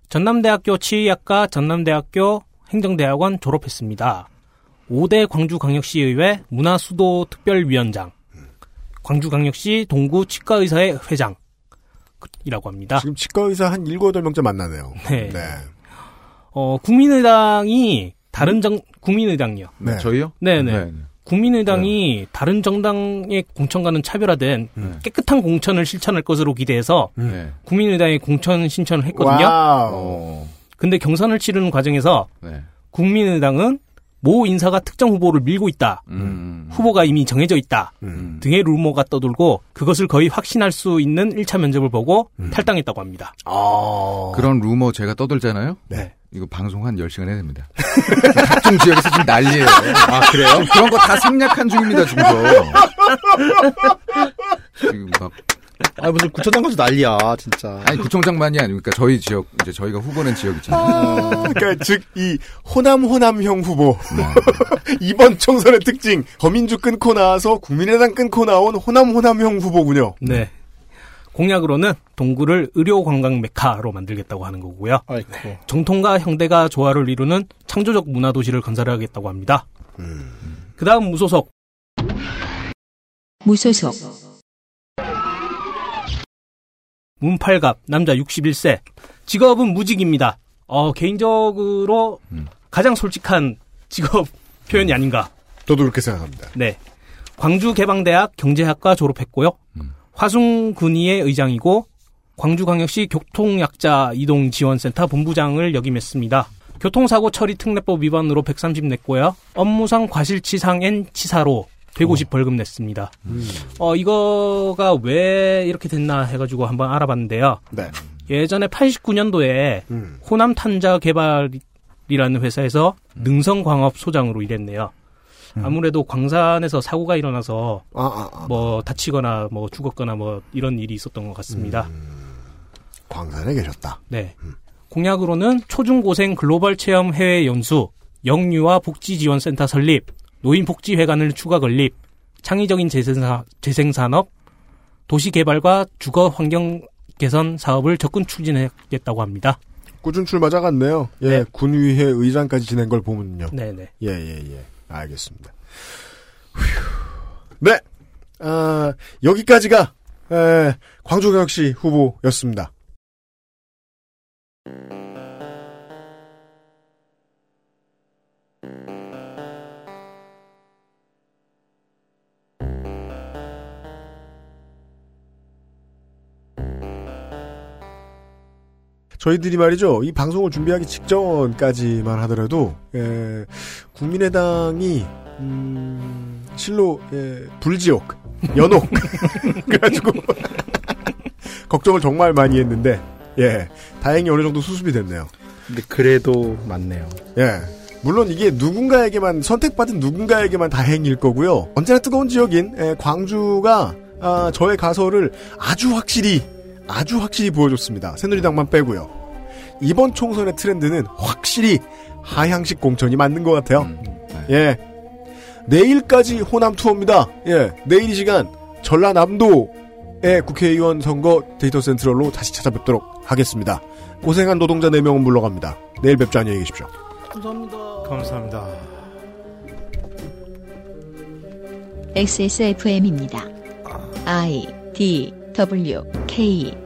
전남대학교 치의학과 전남대학교 행정대학원 졸업했습니다. 5대 광주광역시의회 문화수도특별위원장 광주광역시 동구 치과의사회 회장 이라고 합니다. 지금 치과 의사 한 7, 8명째 만나네요. 네. 어, 국민의당이 다른 정, 국민의당이요. 네. 저희요? 네네. 네, 네. 국민의당이 다른 정당의 공천과는 차별화된 음. 깨끗한 공천을 실천할 것으로 기대해서 네. 국민의당이 공천 신청을 했거든요. 와우. 근데 경선을 치르는 과정에서 네. 국민의당은 모 인사가 특정 후보를 밀고 있다. 음. 후보가 이미 정해져 있다. 음. 등의 루머가 떠돌고 그것을 거의 확신할 수 있는 1차 면접을 보고 음. 탈당했다고 합니다. 아. 그런 루머 제가 떠들잖아요. 네. 이거 방송 한 10시간 해야 됩니다. 각종 지역에서 지금 난리예요. 아 그래요? 그런 거 다 생략한 중입니다, 지금 저. 지금 막 아 무슨 구청장 가서 난리야 진짜. 아니 구청장만이 아니니까 저희 지역 이제 저희가 후보낸 지역 있잖아요. 아, 그러니까 즉 이 호남 호남형 후보 네. 이번 총선의 특징 허민주 끊고 나와서 국민의당 끊고 나온 호남 호남형 후보군요. 네. 공약으로는 동구를 의료 관광 메카로 만들겠다고 하는 거고요. 아이고. 정통과 형대가 조화를 이루는 창조적 문화 도시를 건설하겠다고 합니다. 음. 그다음 무소속 무소속, 문팔갑 남자 61세 직업은 무직입니다. 어, 개인적으로 가장 솔직한 직업 표현이 아닌가. 저도 그렇게 생각합니다. 네. 광주 개방대학 경제학과 졸업했고요. 화순군의의 의장이고 광주광역시 교통약자 이동지원센터 본부장을 역임했습니다. 교통사고 처리 특례법 위반으로 130 냈고요. 업무상 과실치상엔 치사로 150 벌금 냈습니다. 어, 이거가 왜 이렇게 됐나 해가지고 한번 알아봤는데요. 네. 예전에 89년도에 음. 호남 탄자 개발이라는 회사에서 능성광업 소장으로 일했네요. 아무래도 광산에서 사고가 일어나서 아, 아, 아. 뭐 다치거나 뭐 죽었거나 뭐 이런 일이 있었던 것 같습니다. 광산에 계셨다. 네. 공약으로는 초중고생 글로벌 체험 해외 연수, 영유아 복지지원센터 설립, 노인복지회관을 추가 건립, 창의적인 재생사, 재생산업, 도시개발과 주거 환경 개선 사업을 적극 추진하겠다고 합니다. 꾸준 출마자 같네요. 예, 군의회 의장까지 지낸 걸 보면요. 네네. 예, 예, 예. 알겠습니다. 휴. 네. 아, 여기까지가, 에, 광주경역시 후보였습니다. 저희들이 말이죠. 이 방송을 준비하기 직전까지만 하더라도 에, 국민의당이 음, 실로 에, 불지옥, 연옥 그래가지고 걱정을 정말 많이 했는데 예 다행히 어느 정도 수습이 됐네요. 근데 그래도 맞네요. 예. 물론 이게 누군가에게만 선택받은 누군가에게만 다행일 거고요. 언제나 뜨거운 지역인 에, 광주가 아, 저의 가설을 아주 확실히 아주 확실히 보여줬습니다. 새누리당만 빼고요. 이번 총선의 트렌드는 확실히 하향식 공천이 맞는 것 같아요. 예. 내일까지 호남 투어입니다. 예. 내일 이 시간 전라남도의 국회의원 선거 데이터 센트럴로 다시 찾아뵙도록 하겠습니다. 고생한 노동자 4명은 물러갑니다. 내일 뵙죠. 안녕히 계십시오. 감사합니다. 감사합니다. XSFM입니다. I D W K